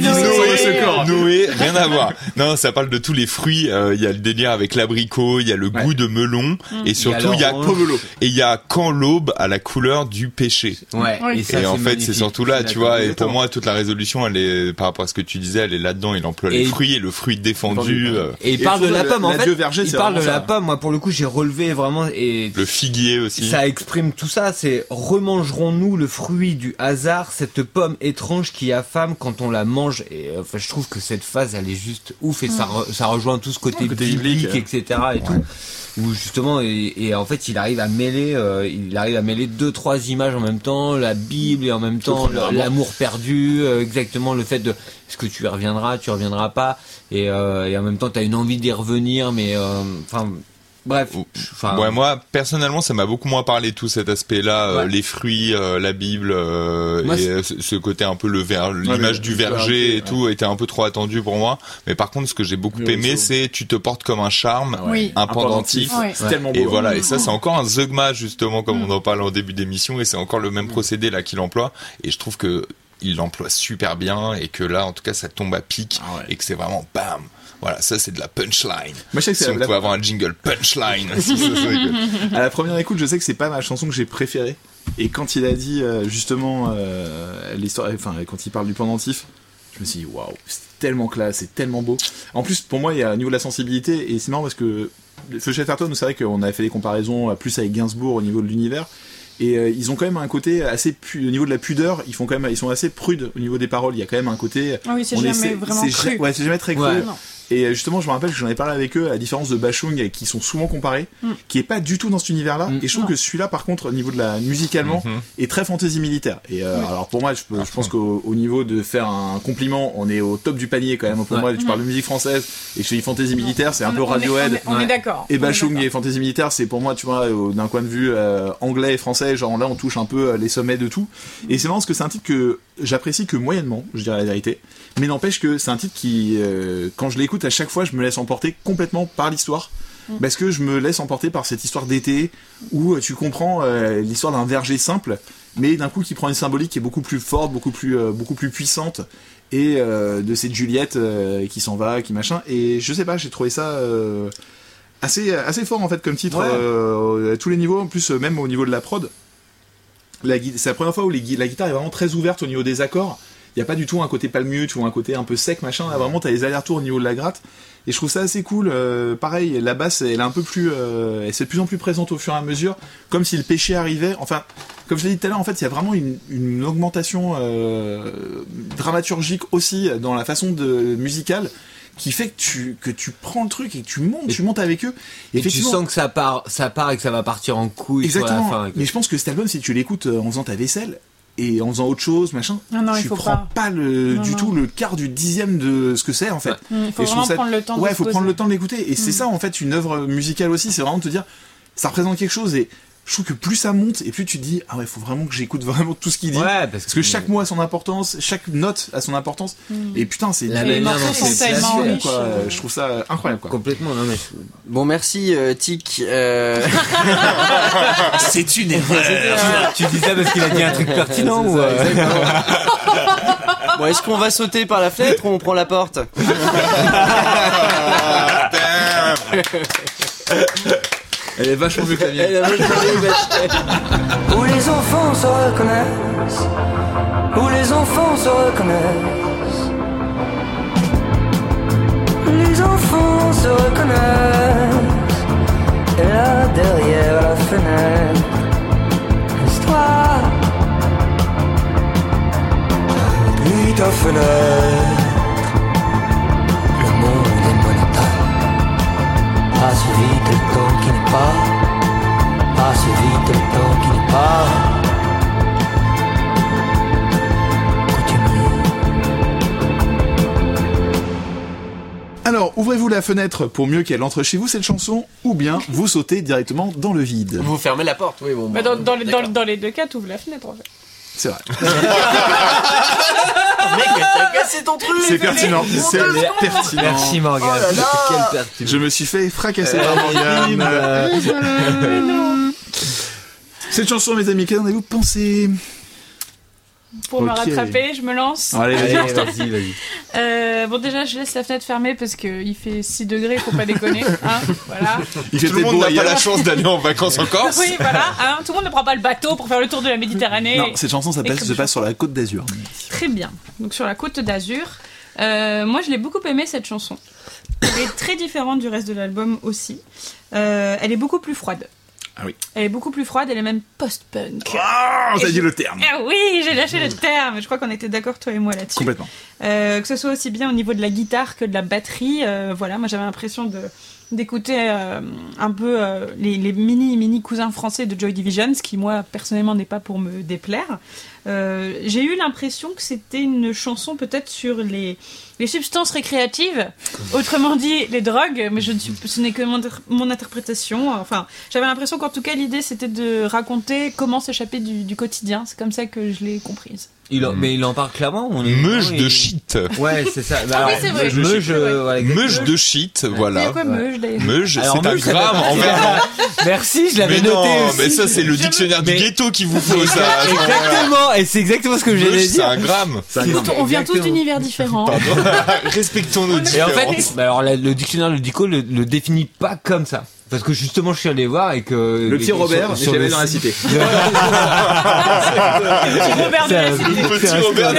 Noé, rien à voir. Non, ça parle de tous les fruits. euh, Il y a le délire avec l'abricot, il y a le goût de melon, et surtout il y a. Pomelo. et il y a quand l'aube a la couleur du péché. Ouais. Et, ça, et en fait, c'est surtout là, tu vois. Et pour moi, toute la résolution, elle est par rapport à ce que tu disais, elle est là-dedans. Il emploie les Et- fruits et le fruit défendu, euh, Et il parle de la le- pomme en fait. verger, il parle de la pomme. Moi, pour le coup, j'ai relevé vraiment et le figuier aussi. ça exprime tout ça. C'est remangerons-nous le fruit du hasard, cette pomme étrange qui affame quand on la mange. Et euh, enfin, je trouve que cette phase, elle est juste ouf et ça, re- ça rejoint tout ce côté, Côté biblique, biblique, etc. Et tout. Où justement, et, et en fait, il arrive à mêler, euh, il arrive à mêler deux, trois images en même temps, la Bible et en même temps l'amour perdu, euh, exactement le fait de est-ce que tu reviendras, tu reviendras pas, et, euh, et en même temps, t'as une envie d'y revenir, mais euh, enfin. Bref, enfin, Ouais, moi personnellement, ça m'a beaucoup moins parlé tout cet aspect-là, euh, les fruits, euh, la Bible euh, Moi, et ce côté un peu le ver, l'image du verger et tout était un peu trop attendu pour moi. Mais par contre, ce que j'ai beaucoup Le aimé, c'est tu te portes comme un charme, Ah. Oui. un pendentif. Ouais. C'est tellement beau. Et voilà, et ça c'est encore un zeugma justement comme Mm. on en parlait en début d'émission, et c'est encore le même procédé là qu'il emploie. Et je trouve que il l'emploie super bien et que là en tout cas ça tombe à pic Ah ouais. et que c'est vraiment bam. Voilà, ça c'est de la punchline. Moi, je sais que Si c'est on la- pouvait avoir un jingle punchline. si ça (laughs) À la première écoute, je sais que c'est pas ma chanson que j'ai préférée. Et quand il a dit euh, justement euh, l'histoire, enfin quand il parle du pendentif, je me suis dit waouh, c'est tellement classe, c'est tellement beau. En plus, pour moi, il y a un niveau de la sensibilité et c'est marrant parce que Feu Chatterton, c'est vrai qu'on avait fait des comparaisons euh, plus avec Gainsbourg au niveau de l'univers. Et euh, ils ont quand même un côté assez pu- au niveau de la pudeur, ils font quand même, ils sont assez prudes au niveau des paroles. Il y a quand même un côté. Ah oui, c'est on jamais essaie- vraiment c'est cru. ja- Ouais, c'est jamais très cru. Ouais. Non. Et euh, justement, je me rappelle que j'en ai parlé avec eux, à la différence de Bachung, qui sont souvent comparés, Mm. qui est pas du tout dans cet univers-là. Mm. Et je trouve Non. que celui-là, par contre, au niveau de la musicalement, Mhm. est très fantasy militaire. Et euh, Oui. alors pour moi, je, peux- je pense qu'au au niveau de faire un compliment, on est au top du panier quand même. Pour Ouais. moi, tu parles de musique française et je dis fantasy militaire, c'est un On- peu Radiohead. On est, on est Ouais. d'accord. Et d'accord. et fantasy militaire, c'est pour moi, tu vois, d'un point de vue euh, anglais et français, genre là, on touche un peu les sommets de tout. Et c'est marrant parce que c'est un titre que j'apprécie que moyennement, je dirais la vérité. Mais n'empêche que c'est un titre qui, euh, quand je l'écoute à chaque fois, je me laisse emporter complètement par l'histoire. Parce que je me laisse emporter par cette histoire d'été où euh, tu comprends euh, l'histoire d'un verger simple, mais d'un coup qui prend une symbolique qui est beaucoup plus forte, beaucoup plus, euh, beaucoup plus puissante, et euh, de cette Juliette euh, qui s'en va, qui machin. Et je sais pas, j'ai trouvé ça euh, assez, assez fort en fait comme titre Ouais. euh, à tous les niveaux, en plus euh, même au niveau de la prod. C'est la première fois où les la guitare est vraiment très ouverte au niveau des accords. Il n'y a pas du tout un côté palmute ou un côté un peu sec, machin. Là, vraiment, t'as les allers-retours au niveau de la gratte. Et je trouve ça assez cool. Euh, pareil, la basse, elle est un peu plus, euh, elle est de plus en plus présente au fur et à mesure, comme si le péché arrivait. Enfin, comme je l'ai dit tout à l'heure, en fait, il y a vraiment une, une augmentation euh, dramaturgique aussi dans la façon de musicale qui fait que tu que tu prends le truc et que tu montes, tu montes avec eux. et tu sens que ça part, ça part et que ça va partir en couille sur la Exactement. fin. Mais je pense que cet album, si tu l'écoutes en faisant ta vaisselle, et en faisant autre chose, machin, Non, non, il tu faut prends pas. le, Non, du non. tout le quart du dixième de ce que c'est en fait. Mm, il faut Et je trouve vraiment ça- prendre le temps Ouais, faut prendre le temps de l'écouter. Et c'est Mm. ça en fait une œuvre musicale aussi, c'est vraiment de te dire, ça représente quelque chose et je trouve que plus ça monte et plus tu te dis ah ouais faut vraiment que j'écoute (laughs) vraiment tout ce qu'il dit Ouais, parce, que, chaque mot a son importance chaque note a son importance Mm. et putain c'est La manière je trouve ça incroyable quoi Complètement, non mais. Bon, merci, euh, Tic. euh, (laughs) (laughs) c'est une erreur. tu dis ça parce qu'il a dit un truc pertinent ou. euh, Bon, est-ce qu'on va sauter par la fenêtre ou on prend la porte? Elle est vachement mieux que la mienne Elle a vachement mieux que la (laughs) Où les enfants se reconnaissent, où les enfants se reconnaissent. Les enfants se reconnaissent, et là derrière la fenêtre, l'histoire. Puis ta fenêtre, le monde est monotone. Passe vite le temps qui n'est pas. Passe vite le temps qui n'est pas. alors ouvrez-vous la fenêtre pour mieux qu'elle entre chez vous cette chanson ou bien vous sautez directement dans le vide Vous fermez la porte, oui, bon. Bah, dans, dans les, dans, d'accord. dans les deux cas, tu ouvres la fenêtre en fait. C'est vrai (laughs) Mec, t'as cassé ton truc c'est pertinent c'est pertinent Merci Morgane. Oh là là. Quelle pertinence. je me suis fait fracasser par bim, Morgane euh, (laughs) cette chanson mes amis qu'en avez-vous pensé? Pour me rattraper, je me lance. allez vas-y vas-y, vas-y. Euh, bon, déjà, je laisse la fenêtre fermée parce qu'il fait 6 degrés, faut pas déconner. (laughs) Hein, voilà. il fait Tout le monde beau n'a pas la chance d'aller en vacances en Corse. Oui, voilà. Hein, tout le monde ne prend pas le bateau pour faire le tour de la Méditerranée. non cette chanson ça passe- se passe sur la côte d'Azur Très bien. Donc sur la côte d'Azur. Euh, moi, je l'ai beaucoup aimé cette chanson. Elle est très différente du reste de l'album aussi. Euh, elle est beaucoup plus froide. Ah oui. Elle est beaucoup plus froide. Elle est même post-punk. ah Et ça dit je- le terme Ah oui, j'ai lâché le terme. Je crois qu'on était d'accord toi et moi là-dessus. complètement Euh, que ce soit aussi bien au niveau de la guitare que de la batterie. euh, voilà, moi j'avais l'impression de d'écouter euh, un peu euh, les, mini cousins français de Joy Division, ce qui moi personnellement n'est pas pour me déplaire. Euh, J'ai eu l'impression que c'était une chanson peut-être sur les substances récréatives, autrement dit les drogues, mais ce n'est que mon interprétation. Enfin, j'avais l'impression qu'en tout cas l'idée c'était de raconter comment s'échapper du, du quotidien. C'est comme ça que je l'ai comprise. Il en- mais il en parle clairement. On est, Meuge de shit. Ouais, c'est ça. Bah, Ah oui, alors, c'est vrai. Meuge, C'est vrai. euh, voilà. Meuge de shit, voilà. quoi meuge d'ailleurs Meuge, c'est un meuge, gramme en verlan. (laughs) Merci, je l'avais noté non, aussi. mais ça c'est le dictionnaire du ghetto qui vous faut ça. Exactement, et c'est exactement ce que Meuge, j'allais c'est dire. un gramme. C'est un grand- on vient tous d'univers différents. (laughs) Respectons nos Et en différences. fait, bah alors la- le dictionnaire le dico le, le définit pas comme ça. Parce que justement, je suis allé voir et que le petit Robert sur jamais le dans la cité (laughs) Robert de la Cité. Petit c'est un Robert.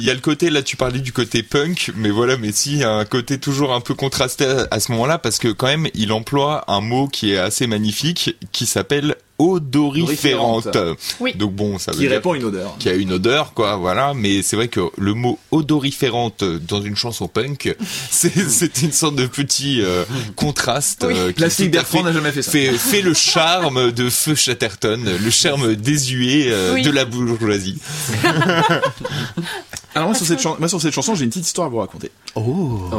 Il y a le côté, là tu parlais du côté punk, mais voilà, mais si, il y a un côté toujours un peu contrasté à, à ce moment-là, parce que quand même, il emploie un mot qui est assez magnifique, qui s'appelle odoriférante. Oui. Donc bon, ça veut qui dire répond à une odeur qui a une odeur, quoi, voilà. Mais c'est vrai que le mot odoriférante dans une chanson punk, (laughs) c'est c'est une sorte de petit euh, contraste. Oui. euh, Plastique Bertrand fait n'a jamais fait ça fait, fait le charme de Feu Chatterton, le charme désuet euh, Oui. de la bourgeoisie. (laughs) alors moi sur cette, moi, sur cette chanson j'ai une petite histoire à vous raconter. Moment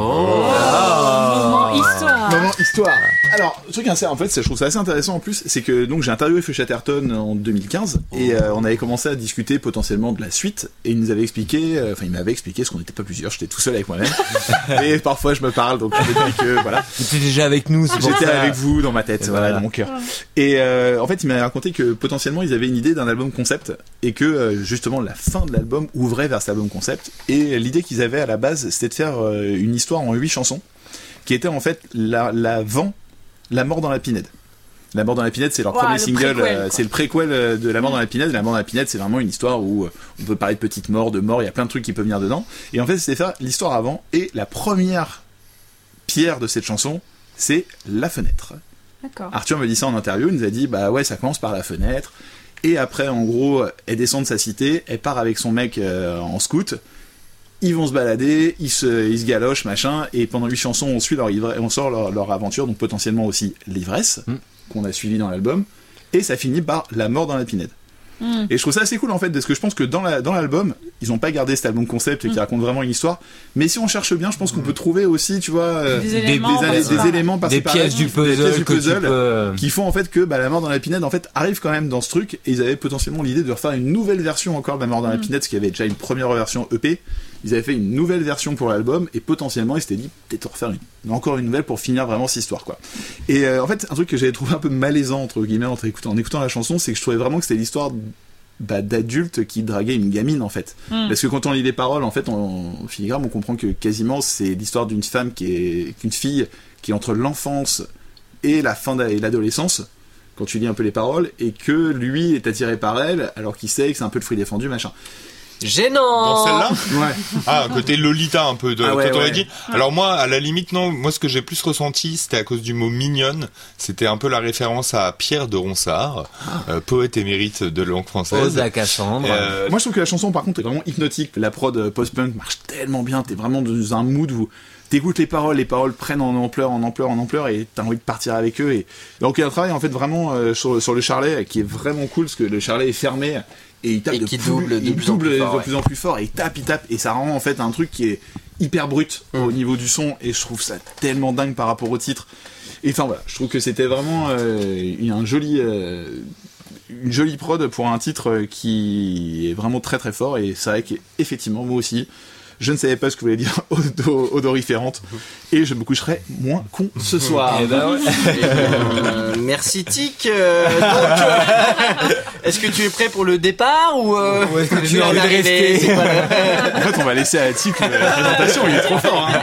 histoire. Moment histoire. Alors, le truc assez, en fait, je trouve ça assez intéressant en plus, c'est que donc j'ai interviewé Feu Chatterton en 2015 et euh, on avait commencé à discuter potentiellement de la suite et il nous avait expliqué, euh, enfin il m'avait expliqué, parce qu'on n'était pas plusieurs, j'étais tout seul avec moi-même (laughs) et parfois je me parle donc je me dis que voilà, (laughs) T'étais déjà avec nous, j'étais avec vous dans ma tête, voilà, voilà. dans mon cœur. Et euh, en fait, il m'avait raconté que potentiellement ils avaient une idée d'un album concept et que euh, justement la fin de l'album ouvrait vers cet album concept et l'idée qu'ils avaient à la base, c'était de faire euh, une histoire en huit chansons qui était en fait la, l'avant la mort dans la pinède. La mort dans la pinède, c'est leur premier le single, euh, c'est le préquel euh, de La mort dans la pinède. La mort dans la pinède, c'est vraiment une histoire où euh, on peut parler de petite mort, de mort, il y a plein de trucs qui peuvent venir dedans. Et en fait, c'était faire l'histoire avant. Et la première pierre de cette chanson, c'est la fenêtre. Arthur me dit ça en interview, il nous a dit bah ouais ça commence par la fenêtre et après en gros elle descend de sa cité, elle part avec son mec euh, en scout, ils vont se balader, ils se, ils se galochent machin et pendant huit chansons on suit leur on sort leur, leur aventure donc potentiellement aussi l'ivresse Mm. qu'on a suivi dans l'album et ça finit par la mort dans la pinède. Mm. Et je trouve ça assez cool en fait, parce que je pense que dans la- dans l'album, ils ont pas gardé cet album concept et qui Mm. raconte vraiment une histoire. Mais si on cherche bien, je pense qu'on peut trouver aussi, tu vois, euh, Des éléments des, des par-là. éléments par Des pièces du puzzle peux- qui font en fait que bah, la mort dans la pinette en fait arrive quand même dans ce truc et ils avaient potentiellement l'idée de refaire une nouvelle version encore de la mort dans la Mm. pinette parce qu'il y avait déjà une première version EP ils avaient fait une nouvelle version pour l'album et potentiellement ils s'étaient dit peut-être refaire une, encore une nouvelle pour finir vraiment cette histoire quoi. Et euh, en fait un truc que j'avais trouvé un peu malaisant entre guillemets écoutant, en écoutant la chanson c'est que je trouvais vraiment que c'était l'histoire bah, d'adultes qui draguaient une gamine en fait. Mm. parce que quand on lit les paroles en fait en filigrane on comprend que quasiment c'est l'histoire d'une femme qui est qu'une fille qui est entre l'enfance et la fin de- et l'adolescence quand tu lis un peu les paroles et que lui est attiré par elle alors qu'il sait que c'est un peu le fruit défendu machin Gênant Dans celle-là ouais Ah, un côté Lolita un peu de Ah ouais, dit. Alors moi, à la limite, non. Moi, ce que j'ai plus ressenti, c'était à cause du mot mignonne. C'était un peu la référence à Pierre de Ronsard, euh, poète émérite de langue française. Ose à Cassandre. Euh, Moi, je trouve que la chanson, par contre, est vraiment hypnotique. La prod euh, post-punk marche tellement bien. T'es vraiment dans un mood où t'écoutes les paroles, les paroles prennent en ampleur, en ampleur, en ampleur, et t'as envie de partir avec eux. Et donc, il y a un travail en fait vraiment euh, sur, sur le charlet qui est vraiment cool parce que le charlet est fermé et il tape Et de qui plus, double de plus en plus fort, de ouais. plus en plus fort et il tape, il tape, et ça rend en fait un truc qui est hyper brut Mm. au niveau du son. Et je trouve ça tellement dingue par rapport au titre. Et enfin voilà, je trouve que c'était vraiment euh, un joli. euh, une jolie prod pour un titre euh, qui est vraiment très très fort et c'est vrai qu'effectivement moi aussi je ne savais pas ce que voulait dire (laughs) odo- odoriférante et je me coucherai moins con ce soir. Eh ben ouais. Euh, merci Tic. Euh, donc, euh, est-ce que tu es prêt pour le départ ou, euh, Ou est-ce que tu es as à envie de l'arrivée rester pas en fait on va laisser à Tic la présentation, il est trop fort. Hein.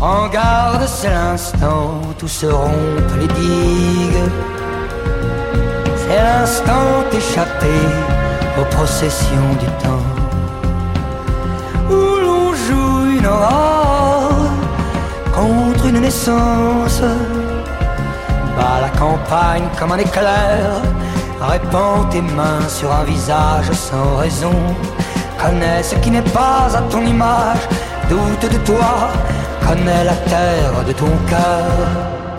En garde, c'est l'instant où se rompent les digues. C'est l'instant échappé aux processions du temps. Une naissance. Bas la campagne comme un éclair. Répands tes mains sur un visage sans raison. Connais ce qui n'est pas à ton image. Doute de toi. Connais la terre de ton cœur.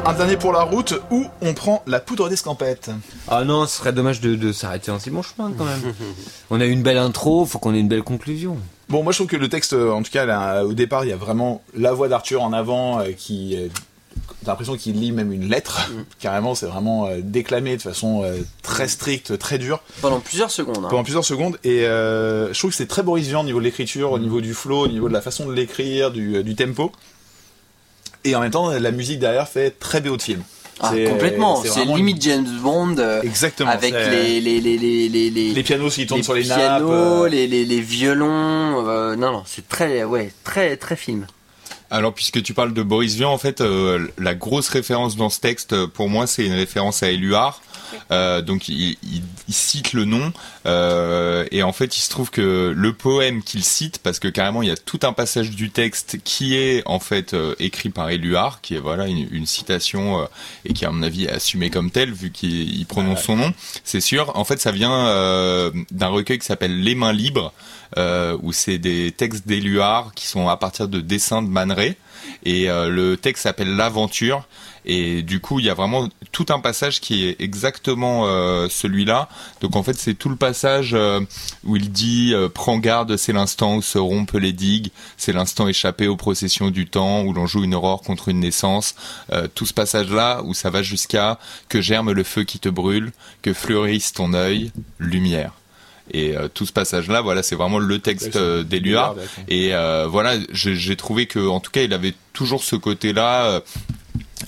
Un dernier pour la route où on prend la poudre d'escampette. Ah non, ce serait dommage de, de s'arrêter en si bon chemin quand même. (laughs) On a eu une belle intro, faut qu'on ait une belle conclusion. Bon, moi je trouve que le texte, euh, en tout cas, là, au départ, il y a vraiment la voix d'Arthur en avant euh, qui. euh, T'as l'impression qu'il lit même une lettre. (laughs) Carrément, c'est vraiment euh, déclamé de façon très stricte, très dure, Pendant plusieurs secondes. hein. pendant plusieurs secondes. Et je trouve que c'est très Boris Vian au niveau de l'écriture, au niveau du flow, au niveau de la façon de l'écrire, du, du tempo. Et en même temps, la musique derrière fait très BO de film. Ah, complètement. C'est limite James Bond. euh, Exactement. avec les les les les les les, les pianos qui tournent sur les pianos, nappes. euh, les, les les violons. euh, non non, c'est très ouais très très film. Alors, puisque tu parles de Boris Vian, en fait, euh, la grosse référence dans ce texte, pour moi, c'est une référence à Éluard. Euh, donc, il, il- il cite le nom, euh, et en fait, il se trouve que le poème qu'il cite, parce que carrément, il y a tout un passage du texte qui est en fait euh, écrit par Éluard, qui est voilà une, une citation euh, et qui, à mon avis, est assumée comme telle vu qu'il il prononce son nom. C'est sûr. En fait, ça vient euh, d'un recueil qui s'appelle Les Mains Libres euh, où c'est des textes d'Éluard qui sont à partir de dessins de Man Ray. Et euh, le texte s'appelle L'aventure. Et du coup, il y a vraiment tout un passage qui est exactement euh, celui-là. Donc en fait, c'est tout le passage euh, où il dit euh, Prends garde, c'est l'instant où se rompent les digues, c'est l'instant échappé aux processions du temps, où l'on joue une aurore contre une naissance. Euh, tout ce passage-là où ça va jusqu'à Que germe le feu qui te brûle, que fleurisse ton œil, lumière. Et euh, tout ce passage-là, voilà, c'est vraiment le texte euh, d'Éluard. Et euh, voilà, j'ai j'ai trouvé que, en tout cas, il avait toujours ce côté-là euh,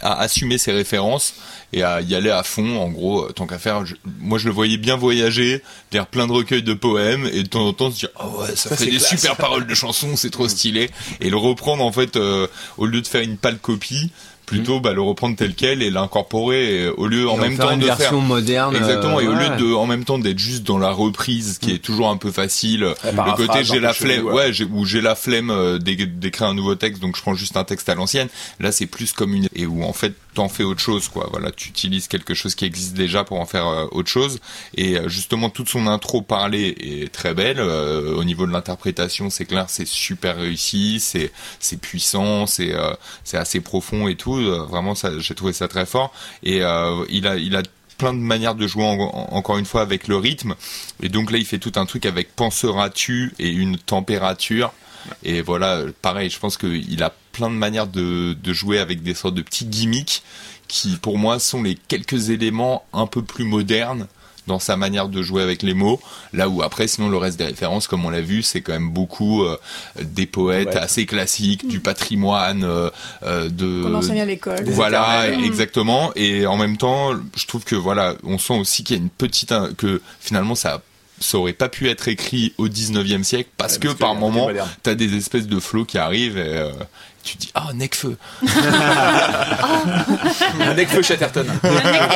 à assumer ses références et à y aller à fond. En gros, euh, tant qu'à faire, je- moi je le voyais bien voyager, lire plein de recueils de poèmes et de temps en temps se dire oh ouais, ça, Ça, fait des classe. super paroles de chansons, c'est trop stylé. Et le reprendre en fait, euh, au lieu de faire une pâle copie. Plutôt bah, le reprendre tel quel et l'incorporer et au lieu en Et en même temps une de version faire moderne, exactement euh, et au lieu ouais. de en même temps d'être juste dans la reprise qui est toujours un peu facile le côté j'ai la flemme ouais. ouais j'ai- où j'ai la flemme euh, d'é- d'écrire un nouveau texte donc je prends juste un texte à l'ancienne là c'est plus comme une et où en fait t'en fais autre chose quoi. Voilà tu utilises quelque chose qui existe déjà pour en faire euh, autre chose. Et euh, justement toute son intro parlée est très belle. Euh, au niveau de l'interprétation c'est clair c'est super réussi c'est c'est puissant c'est euh, c'est assez profond et tout. Euh, vraiment ça j'ai trouvé ça très fort. Et il a il a plein de manières de jouer en- en- encore une fois avec le rythme. Et donc là, il fait tout un truc avec penseras-tu et une température. Et voilà, pareil, je pense qu'il a plein de manières de, de jouer avec des sortes de petits gimmicks qui, pour moi, sont les quelques éléments un peu plus modernes dans sa manière de jouer avec les mots. Là où après, sinon, le reste des références, comme on l'a vu, c'est quand même beaucoup euh, des poètes Ouais. assez classiques, du patrimoine, euh, euh, de enseigne à l'école. voilà, éternels. exactement. Et en même temps, je trouve que voilà, on sent aussi qu'il y a une petite que finalement ça ça aurait pas pu être écrit au 19e siècle parce Ouais, que par moment t'as des espèces de flots qui arrivent et euh, tu te dis ah Necfeu. Un (laughs) Necfeu Chatterton. Super.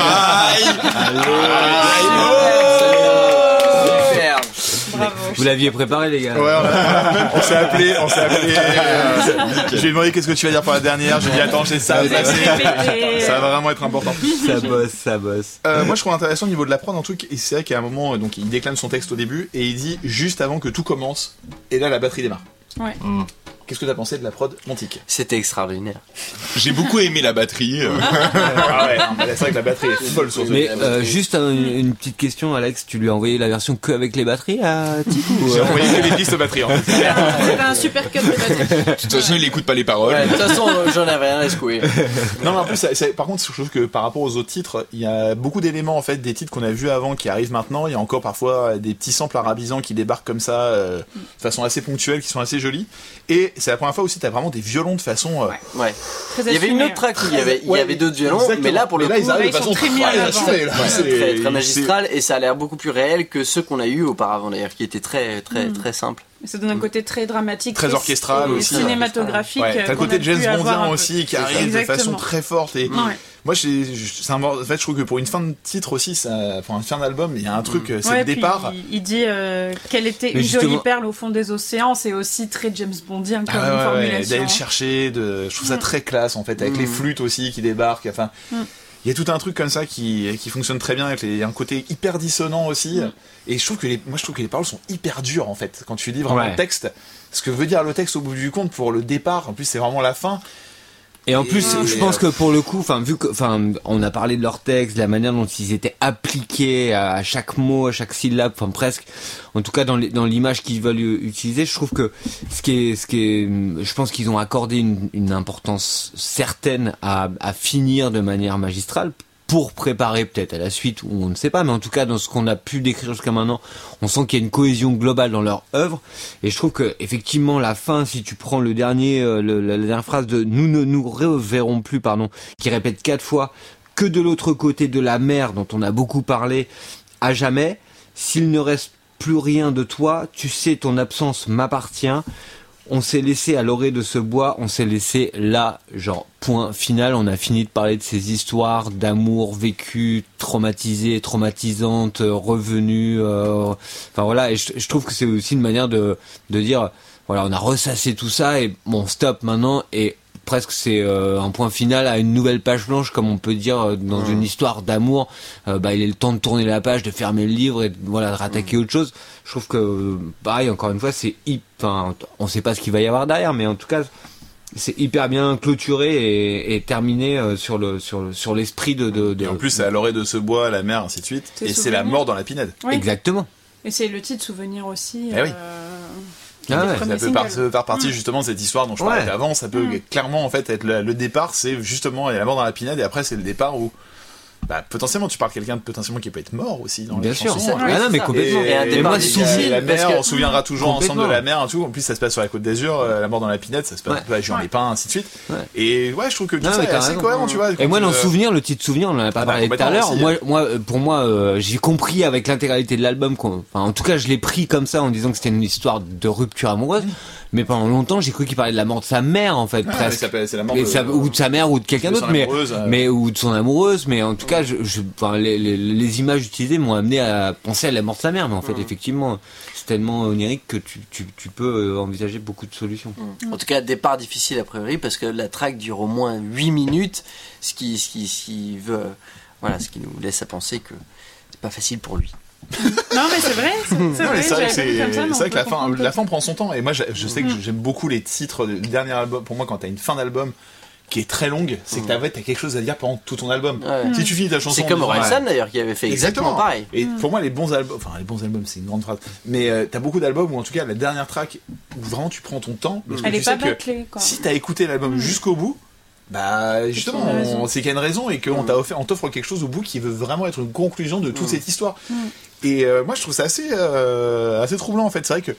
L'aviez préparé, les gars Ouais, on, s'est appelé, on s'est appelé. euh, (laughs) je lui ai demandé qu'est-ce que tu vas dire pour la dernière? J'ai dit attends, j'ai ça à. (laughs) Ça va vraiment être important. Ça bosse, ça bosse. Euh, moi, je trouve intéressant au niveau de la prod un truc. Et c'est vrai qu'à un moment, euh, donc il déclame son texte au début et il dit juste avant que tout commence. Et là, la batterie démarre. Ouais. Qu'est-ce que t'as pensé de la prod Montique C'était extraordinaire. j'ai beaucoup aimé la batterie euh. Ah ouais, non, mais c'est vrai que la batterie est folle sur ce Mais euh, juste un- une petite question, Alex, tu lui as envoyé la version que avec les batteries à Tico ou, J'ai euh, envoyé que les pistes batterie en fait. C'était un super cut de batterie. de toute façon il écoute pas les paroles Ouais, de toute façon, euh, j'en avais rien à secouer. Non, mais en plus, ça- ça- par contre, je trouve que par rapport aux autres titres, il y a beaucoup d'éléments en fait des titres qu'on a vus avant qui arrivent maintenant. Il y a encore parfois des petits samples arabisants qui débarquent comme ça, euh, de façon assez ponctuelle, qui sont assez jolis. Et c'est la première fois aussi, t'as vraiment des violons de façon. euh, Ouais. Très Il y avait une autre track où il y avait, Ouais, avait d'autres violons, exactement. mais là pour le là, coup, ils arrivent de ils sont façon très mis en très avant. assumée, là. Ouais, C'est- très, très c'est- magistral et ça a l'air beaucoup plus réel que ceux qu'on a eu auparavant d'ailleurs, qui étaient très très très simples. Ça donne un côté très dramatique, Très orchestral et aussi. cinématographique. Ouais, t'as le côté de James Bondien aussi qui arrive de façon très forte et Ouais. Moi j'ai- c'est un en fait je trouve que pour une fin de titre aussi ça pour une fin d'album il y a un truc euh, c'est Ouais, le départ Il, il dit euh, qu'elle était Mais une jolie perle au fond des océans. C'est aussi très James Bondien comme Ah ouais, formulation. d'aller le chercher, de... je trouve ça très classe en fait, avec les flûtes aussi qui débarquent. Enfin, Mm. il y a tout un truc comme ça qui, qui fonctionne très bien. Avec les... Il y a un côté hyper dissonant aussi. Et je trouve que les... moi je trouve que les paroles sont hyper dures en fait. Quand tu lis vraiment Ouais. le texte, ce que veut dire le texte au bout du compte pour le départ. En plus c'est vraiment la fin. Et en plus, Et- je pense que pour le coup, enfin, vu que, enfin, on a parlé de leur texte, de la manière dont ils étaient appliqués à, chaque mot, à chaque syllabe, enfin presque, en tout cas dans l'image qu'ils veulent utiliser, je trouve que ce qui est, ce qui est, je pense qu'ils ont accordé une, une importance certaine à, à finir de manière magistrale pour préparer peut-être à la suite ou on ne sait pas mais en tout cas dans ce qu'on a pu décrire jusqu'à maintenant on sent qu'il y a une cohésion globale dans leur œuvre. Et je trouve que effectivement la fin si tu prends le dernier euh, la dernière phrase de nous ne nous reverrons plus pardon qui répète quatre fois que de l'autre côté de la mer dont on a beaucoup parlé à jamais s'il ne reste plus rien de toi tu sais ton absence m'appartient on s'est laissé à l'orée de ce bois, on s'est laissé là, genre point final, on a fini de parler de ces histoires d'amour vécues, traumatisées, traumatisantes, euh, revenues, euh, enfin voilà, et je, je trouve que c'est aussi une manière de, de dire, voilà, on a ressassé tout ça et bon, stop maintenant, et presque c'est euh, un point final à une nouvelle page blanche, comme on peut dire euh, dans une histoire d'amour, euh, bah il est le temps de tourner la page, de fermer le livre et de, voilà, de rattaquer autre chose. Je trouve que, pareil, encore une fois, c'est hyper, enfin, on sait pas ce qu'il va y avoir derrière, mais en tout cas, c'est hyper bien clôturé et, et terminé euh, sur le sur le- sur l'esprit de, de, de- Et en plus c'est à l'orée de ce bois, la mer, ainsi de suite. Et c'est la mort dans la pinède. Oui. exactement. Et c'est le titre souvenir aussi. Eh oui. euh, Ah ouais, Ça peut par- partie justement de cette histoire dont je parlais Ouais. avant. Ça peut Mm. clairement en fait être le, le départ, c'est justement il y a la mort dans la pinède et après c'est le départ où bah, potentiellement tu parles de quelqu'un de potentiellement qui peut être mort aussi dans Bien les sûr. chansons. Ah non, mais complètement. Et un Et moi, difficile, souvenir, la parce mer, que- on se souviendra toujours ensemble de la mer et tout. En plus, ça se passe sur la côte d'Azur, euh, la mort dans la pinède, ça se passe Ouais. un peu à Juan-les-Pins, ainsi de suite. Ouais. Et ouais, je trouve que tout Non, ça est assez raison. cohérent, tu vois. Et moi, dans euh, souvenir, le titre souvenir, on en a pas Ah bah, parlé tout à l'heure. aussi. Moi, moi, pour moi, euh, j'ai compris avec l'intégralité de l'album. Enfin, en tout cas, je l'ai pris comme ça en disant que c'était une histoire de rupture amoureuse. Mais pendant longtemps, j'ai cru qu'il parlait de la mort de sa mère, en fait, mais presque. ça la mort Et de- ça- ou de sa mère ou de quelqu'un d'autre, mais, euh. ou de son amoureuse. Mais en tout cas, je, je- enfin, les, les, les images utilisées m'ont amené à penser à la mort de sa mère. Mais en fait, effectivement, c'est tellement onirique que tu, tu, tu peux euh, envisager beaucoup de solutions. En tout cas, départ difficile a priori parce que la track dure au moins 8 minutes, ce qui, ce qui, ce qui veut, voilà, ce qui nous laisse à penser que c'est pas facile pour lui. Non, mais c'est vrai. C'est Ouais, vrai. c'est vrai que la fin, la fin prend son temps. Et moi, je, je sais que j'aime beaucoup les titres du dernier album. Pour moi, quand t'as une fin d'album qui est très longue, c'est que t'as ouais, t'as quelque chose à dire pendant tout ton album. Ouais. Si tu finis ta chanson, C'est comme Orelsan d'ailleurs qui avait fait exactement, pareil. Et pour moi, les bons albums, enfin les bons albums, c'est une grande phrase, mais euh, t'as beaucoup d'albums où en tout cas la dernière track où vraiment tu prends ton temps. Parce que Elle tu est sais pas que bâclée, quoi. si t'as écouté l'album jusqu'au bout, bah justement, c'est qu'il y a une raison et qu'on t'a offert, on t'offre quelque chose au bout qui veut vraiment être une conclusion de toute cette histoire. Mm. Et euh, moi, je trouve ça assez, euh, assez troublant en fait. C'est vrai que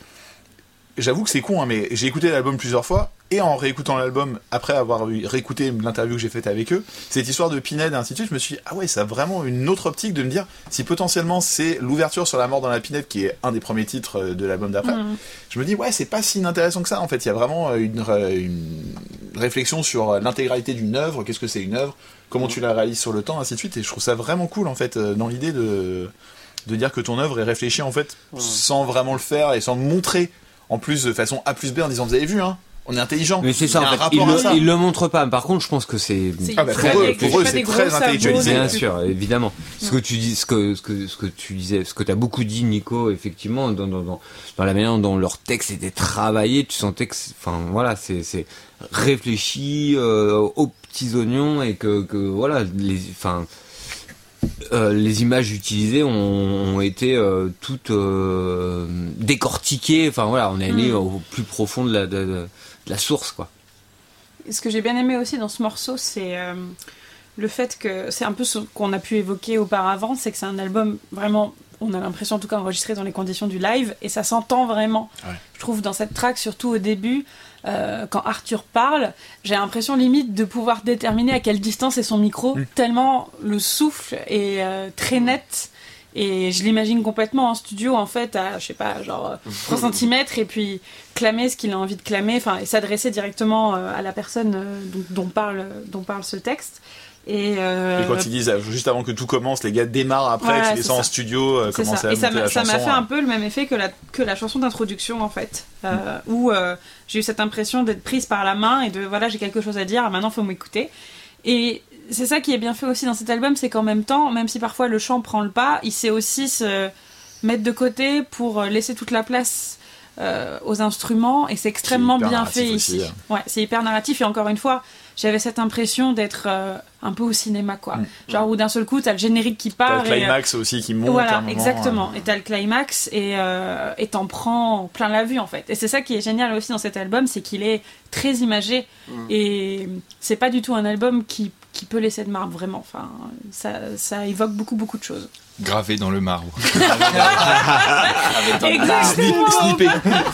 j'avoue que c'est con, hein, mais j'ai écouté l'album plusieurs fois et en réécoutant l'album après avoir réécouté l'interview que j'ai faite avec eux, cette histoire de Pinhead et ainsi de suite, je me suis dit ah ouais, ça a vraiment une autre optique de me dire si potentiellement c'est l'ouverture sur la mort dans la Pinhead qui est un des premiers titres euh, de l'album d'après. Mm. Je me dis ouais, c'est pas si inintéressant que ça. En fait, il y a vraiment euh, une, réflexion sur euh, l'intégralité d'une œuvre, qu'est-ce que c'est une œuvre, comment tu la réalises sur le temps, ainsi de suite. Et je trouve ça vraiment cool en fait dans l'idée de de dire que ton œuvre est réfléchie en fait sans vraiment le faire et sans montrer en plus de façon A plus B en disant vous avez vu hein on est intelligent Mais c'est ça, Il en un fait. rapport Ils le, ça. ils le montrent pas. Par contre, je pense que c'est Ah bah, très pour eux- réfléchi, pour eux, pas c'est très intellectualisé. Bien sûr, évidemment. Ce que tu dis, ce que, ce que, ce que tu disais, ce que tu as beaucoup dit, Nico, effectivement, dans, dans, dans, dans la manière dont leur texte était travaillé, tu sentais que, c'est- enfin, voilà, c'est, c'est réfléchi euh, aux petits oignons et que, que voilà, les, enfin, euh, les images utilisées ont, ont été euh, toutes euh, décortiquées. Enfin voilà, on est allé Mm. au plus profond de la, de, la source, quoi. ce que j'ai bien aimé aussi dans ce morceau, c'est le fait que c'est un peu ce qu'on a pu évoquer auparavant, c'est que c'est un album vraiment, on a l'impression en tout cas enregistré dans les conditions du live, et ça s'entend vraiment. Ouais. Je trouve dans cette track, surtout au début, euh, quand Arthur parle, j'ai l'impression limite de pouvoir déterminer à quelle distance est son micro, Mm. tellement le souffle est euh, très net. Et je l'imagine complètement en studio, en fait, à, je sais pas, genre euh, 3 cm, et puis clamer ce qu'il a envie de clamer, enfin, et s'adresser directement euh, à la personne dont, dont parle, dont parle ce texte. Et, euh, et quand ils disent euh, juste avant que tout commence les gars démarrent après Voilà, tu en studio euh, ça. à Et ça m'a fait un hein. peu le même effet que la, que la chanson d'introduction, en fait, euh, où euh, j'ai eu cette impression d'être prise par la main et de voilà, j'ai quelque chose à dire, maintenant faut m'écouter. Et c'est ça qui est bien fait aussi dans cet album, c'est qu'en même temps, même si parfois le chant prend le pas, il sait aussi se mettre de côté pour laisser toute la place euh, aux instruments et c'est extrêmement bien fait aussi, ici. hein. Ouais, c'est hyper narratif et encore une fois, j'avais cette impression d'être euh, un peu au cinéma quoi. Mm. Genre où d'un seul coup, t'as le générique qui T'as part le et, euh, climax aussi qui monte à un voilà, moment, exactement. euh, Et t'as le climax et euh, et t'en prends plein la vue en fait. Et c'est ça qui est génial aussi dans cet album, c'est qu'il est très imagé et c'est pas du tout un album qui qui peut laisser de marbre vraiment. Enfin, ça ça évoque beaucoup beaucoup de choses. Gravé dans le marbre. (laughs) Exactement. Snippé,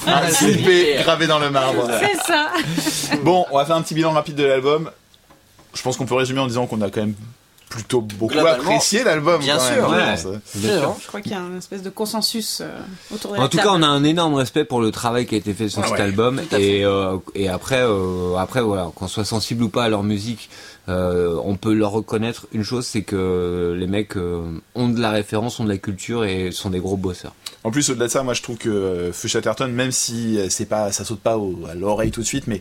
Ah, snippé, gravé dans le marbre. C'est ça. Bon, on va faire un petit bilan rapide de l'album. Je pense qu'on peut résumer en disant qu'on a quand même plutôt beaucoup apprécié l'album. bien quand sûr, même, ouais. je pense. Bien sûr. Je crois qu'il y a une espèce de consensus euh, autour de la En tout cas, on a un énorme respect pour le travail qui a été fait sur Ah cet ouais, album et euh, et après euh, après voilà, qu'on soit sensible ou pas à leur musique, euh, on peut leur reconnaître une chose, c'est que les mecs euh, ont de la référence, ont de la culture et sont des gros bosseurs. En plus, au-delà de ça, moi je trouve que euh, Feu Chatterton, même si euh, c'est pas, ça saute pas au- à l'oreille tout de suite, mais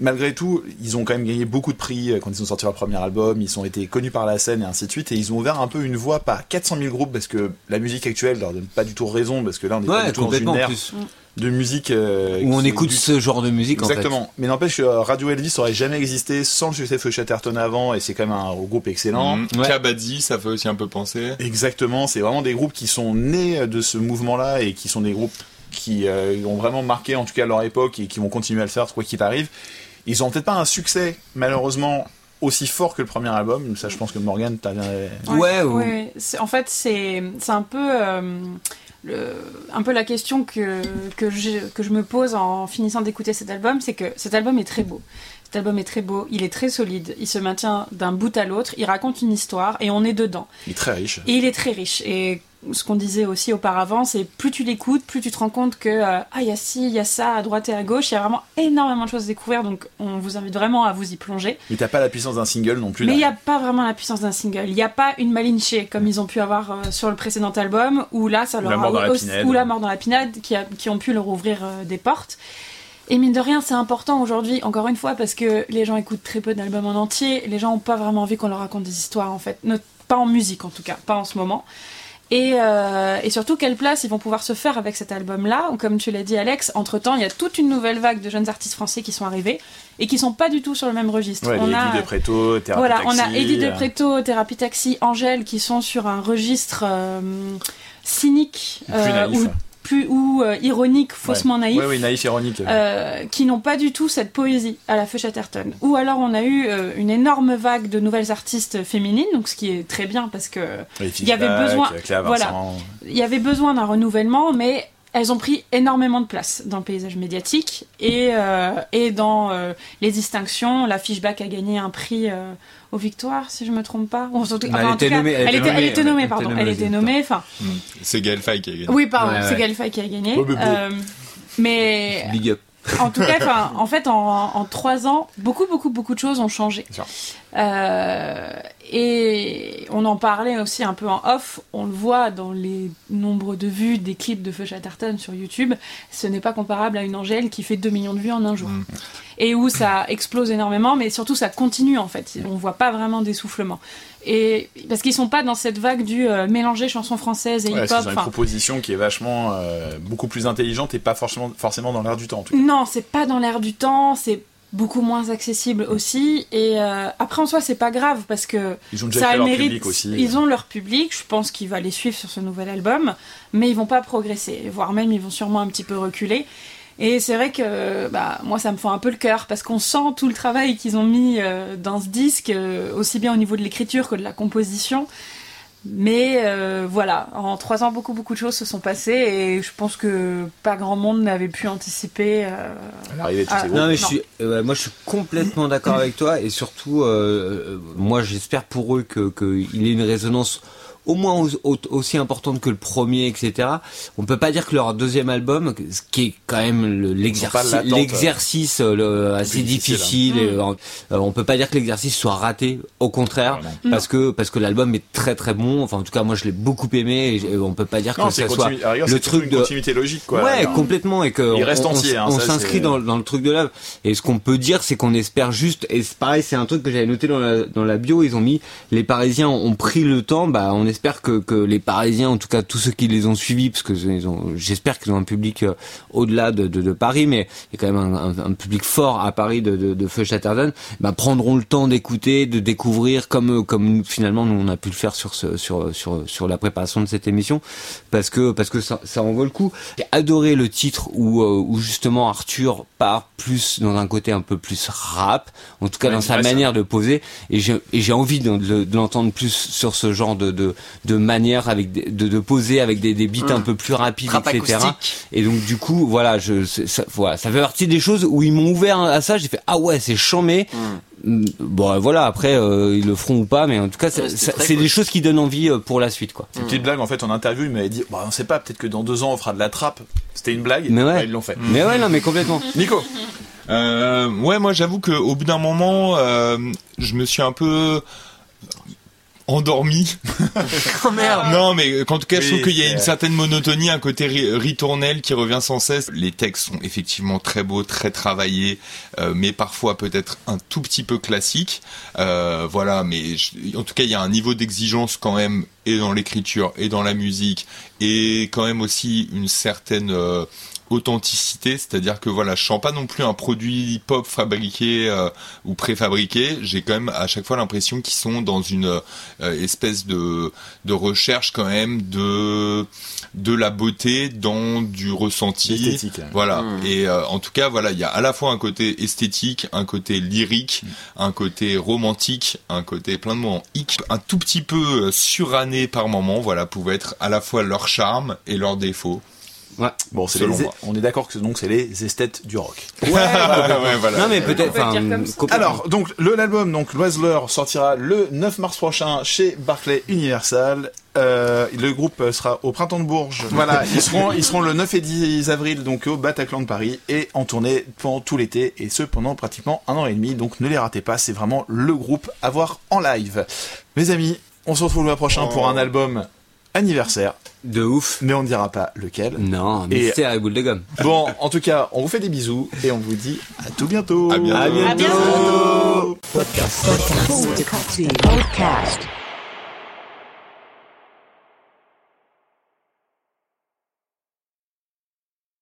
malgré tout, ils ont quand même gagné beaucoup de prix euh, quand ils ont sorti leur premier album, ils ont été connus par la scène et ainsi de suite, et ils ont ouvert un peu une voie, pas à 400 000 groupes, parce que la musique actuelle leur donne pas du tout raison, parce que là on est pas Ouais, du tout dans une ère de musique euh, Où on écoute du- ce genre de musique en fait. Exactement. Mais n'empêche que euh, Radio Elvis aurait jamais existé sans le succès de Chatterton avant, et c'est quand même un groupe excellent. Ouais. Kabaddi, ça fait aussi un peu penser. Exactement, c'est vraiment des groupes qui sont nés de ce mouvement-là et qui sont des groupes qui euh, ont vraiment marqué en tout cas leur époque et qui vont continuer à le faire quoi qu'il arrive. Ils ont peut-être pas un succès malheureusement aussi fort que le premier album, ça je pense que Morgan t'as bien... Ouais, ou- ouais. En fait, c'est c'est un peu euh, le, un peu la question que que je, que je me pose en finissant d'écouter cet album, c'est que cet album est très beau. Cet album est très beau, il est très solide, il se maintient d'un bout à l'autre, il raconte une histoire et on est dedans. Il est très riche. Et il est très riche. Et ce qu'on disait aussi auparavant, c'est plus tu l'écoutes, plus tu te rends compte que euh, ah il y a ci, il y a ça à droite et à gauche, il y a vraiment énormément de choses à découvrir. Donc on vous invite vraiment à vous y plonger. Mais t'as pas la puissance d'un single non plus. Mais il n'y a pas vraiment la puissance d'un single. Il n'y a pas une malinchée comme ils ont pu avoir euh, sur le précédent album, où là, ça leur La mort dans a la pinède. ou la mort dans la pinade, qui, a- qui ont pu leur ouvrir euh, des portes. Et mine de rien, c'est important aujourd'hui, encore une fois, parce que les gens écoutent très peu d'albums en entier. Les gens n'ont pas vraiment envie qu'on leur raconte des histoires, en fait. Ne- pas en musique, en tout cas, pas en ce moment. Et, euh, et surtout, quelle place ils vont pouvoir se faire avec cet album-là Ou comme tu l'as dit, Alex, entre-temps, il y a toute une nouvelle vague de jeunes artistes français qui sont arrivés et qui sont pas du tout sur le même registre. Ouais, on a, Eddie de Préto, Thérapie voilà, on a Taxi, Eddie de euh, Préto, Thérapie Taxi, Angèle qui sont sur un registre euh, cynique naïf. ou, plus, ou euh, ironique, faussement ouais. naïf. Ouais, oui, naïf, ironique. euh, qui n'ont pas du tout cette poésie à la feu Chatterton. Ou alors on a eu euh, une énorme vague de nouvelles artistes féminines, donc ce qui est très bien parce que il y avait Fishback, besoin, Cléa voilà, Vincent. il y avait besoin d'un renouvellement, mais elles ont pris énormément de place dans le paysage médiatique et, euh, et dans euh, les distinctions. La Fishback a gagné un prix euh, aux victoires, si je me trompe pas. Surtout- Elle enfin, était tout cas, nommée, elle, était, elle était nommée, elle pardon. était nommée Elle aux était nommée, enfin. C'est Gaël Faye qui a gagné. Oui, pardon, Ouais, c'est. Galfa qui a gagné. Ouais, mais bon. Euh, mais Big up. en tout cas, (laughs) en fait, en, en trois ans, beaucoup, beaucoup, beaucoup de choses ont changé. Euh, et on en parlait aussi un peu en off. On le voit dans les nombres de vues des clips de Feu Chatterton sur YouTube. Ce n'est pas comparable à une Angèle qui fait 2 millions de vues en un jour. Mm. Et où ça explose énormément, mais surtout ça continue en fait. On voit pas vraiment d'essoufflement. Et parce qu'ils sont pas dans cette vague du euh, mélanger chansons françaises et Ouais, hip-hop. ont une proposition qui est vachement euh, beaucoup plus intelligente et pas forcément forcément dans l'air du temps en tout cas. Non, c'est pas dans l'air du temps, c'est beaucoup moins accessible aussi. Et euh, après, en soi, c'est pas grave parce que Ils ont déjà ça fait a leur le mérite. public aussi. Ils ont leur public, je pense qu'il va les suivre sur ce nouvel album, mais ils vont pas progresser, voire même ils vont sûrement un petit peu reculer. Et c'est vrai que bah, moi, ça me fait un peu le cœur parce qu'on sent tout le travail qu'ils ont mis euh, dans ce disque, euh, aussi bien au niveau de l'écriture que de la composition. Mais euh, voilà, en trois ans, beaucoup beaucoup de choses se sont passées et je pense que pas grand monde n'avait pu anticiper. euh, L'arrivée de Ah, Non mais je suis, euh, moi je suis complètement d'accord avec toi et surtout, moi j'espère pour eux que qu'il ait une résonance au moins au- au- aussi importante que le premier, etc. On peut pas dire que leur deuxième album, ce qui est quand même l'exercice, euh, le- assez difficile, difficile. et, euh, euh, on peut pas dire que l'exercice soit raté. Au contraire, parce que parce que l'album est très très bon. Enfin en tout cas moi je l'ai beaucoup aimé. Et, on peut pas dire que ça soit le truc une de continuité logique quoi. Ouais, Alors, complètement et que Il on- reste on, entier, hein, on s'inscrit dans, dans le truc de l'œuvre. Et ce qu'on peut dire, c'est qu'on espère juste. Et c'est pareil, c'est un truc que j'avais noté dans la, dans la bio. Ils ont mis les Parisiens ont pris le temps. Bah, on espère que, que les Parisiens, en tout cas tous ceux qui les ont suivis, parce que j'espère qu'ils ont un public euh, au-delà de, de, de Paris, mais il y a quand même un, un- un public fort à Paris de, de, de Feu Chatterton. Bah, prendront le temps d'écouter, de découvrir, comme comme finalement nous on a pu le faire sur ce, sur sur sur la préparation de cette émission, parce que parce que ça, ça en vaut le coup. J'ai adoré le titre où euh, où justement Arthur part plus dans un côté un peu plus rap, en tout cas Ouais, dans sa ça. manière de poser, et j'ai et j'ai envie de, de- de l'entendre plus sur ce genre de de, de manière avec des- de, de poser avec des, des beats un peu plus rapides, Rap etc. acoustique. Et donc du coup, voilà, je ça, voilà, ça fait partie des choses où ils m'ont ouvert à ça. J'ai fait ah ouais, c'est chambé. Mm, Bon voilà, après euh, ils le feront ou pas, mais en tout cas, Ouais, c'est des choses qui donnent envie euh, pour la suite, quoi. Une petite blague en fait en interview, il m'avait dit bah on sait pas, peut-être que dans deux ans on fera de la trappe. C'était une blague. Mais ouais. Bah, ils l'ont fait. Mais ouais, non, mais complètement. (laughs) Nico. Euh, ouais, moi j'avoue que au bout d'un moment, euh, je me suis un peu endormi. Oh merde (laughs) Non, mais en tout cas, je trouve qu'il y a une certaine monotonie, un côté ri- ritournel qui revient sans cesse. Les textes sont effectivement très beaux, très travaillés, euh, mais parfois peut-être un tout petit peu classiques. Euh, voilà, mais je- en tout cas, il y a un niveau d'exigence quand même, et dans l'écriture, et dans la musique, et quand même aussi une certaine euh, authenticité, c'est-à-dire que voilà, je sens pas non plus un produit hip-hop fabriqué euh, ou préfabriqué. J'ai quand même à chaque fois l'impression qu'ils sont dans une euh, espèce de de recherche quand même de de la beauté dans du ressenti. Esthétique, hein. Voilà. Mm. Et euh, en tout cas, voilà, il y a à la fois un côté esthétique, un côté lyrique, un côté romantique, un côté plein de mots en hic, un tout petit peu euh, suranné par moment. Voilà, pouvait être à la fois leur charme et leurs défauts. Bon, c'est les- on est d'accord que donc c'est les esthètes du rock. (laughs) Ouais, ouais, voilà. Non, mais peut-être. Peut. Alors, donc, le l'album, donc, Loiseleur, sortira le 9 mars prochain chez Barclay Universal. Euh, le groupe sera au Printemps de Bourges. (laughs) Voilà, ils seront, ils seront le 9 et 10 avril, donc, au Bataclan de Paris, et en tournée pendant tout l'été, et ce, pendant pratiquement un an et demi. Donc, ne les ratez pas, c'est vraiment le groupe à voir en live. Mes amis, on se retrouve le mois prochain pour un album anniversaire, de ouf. mais on ne dira pas lequel. Non, Et- mystère et boule de gomme. Bon, en tout cas, on vous fait des bisous, et on vous dit à tout bientôt. À bientôt. À bientôt. À bientôt. Podcast.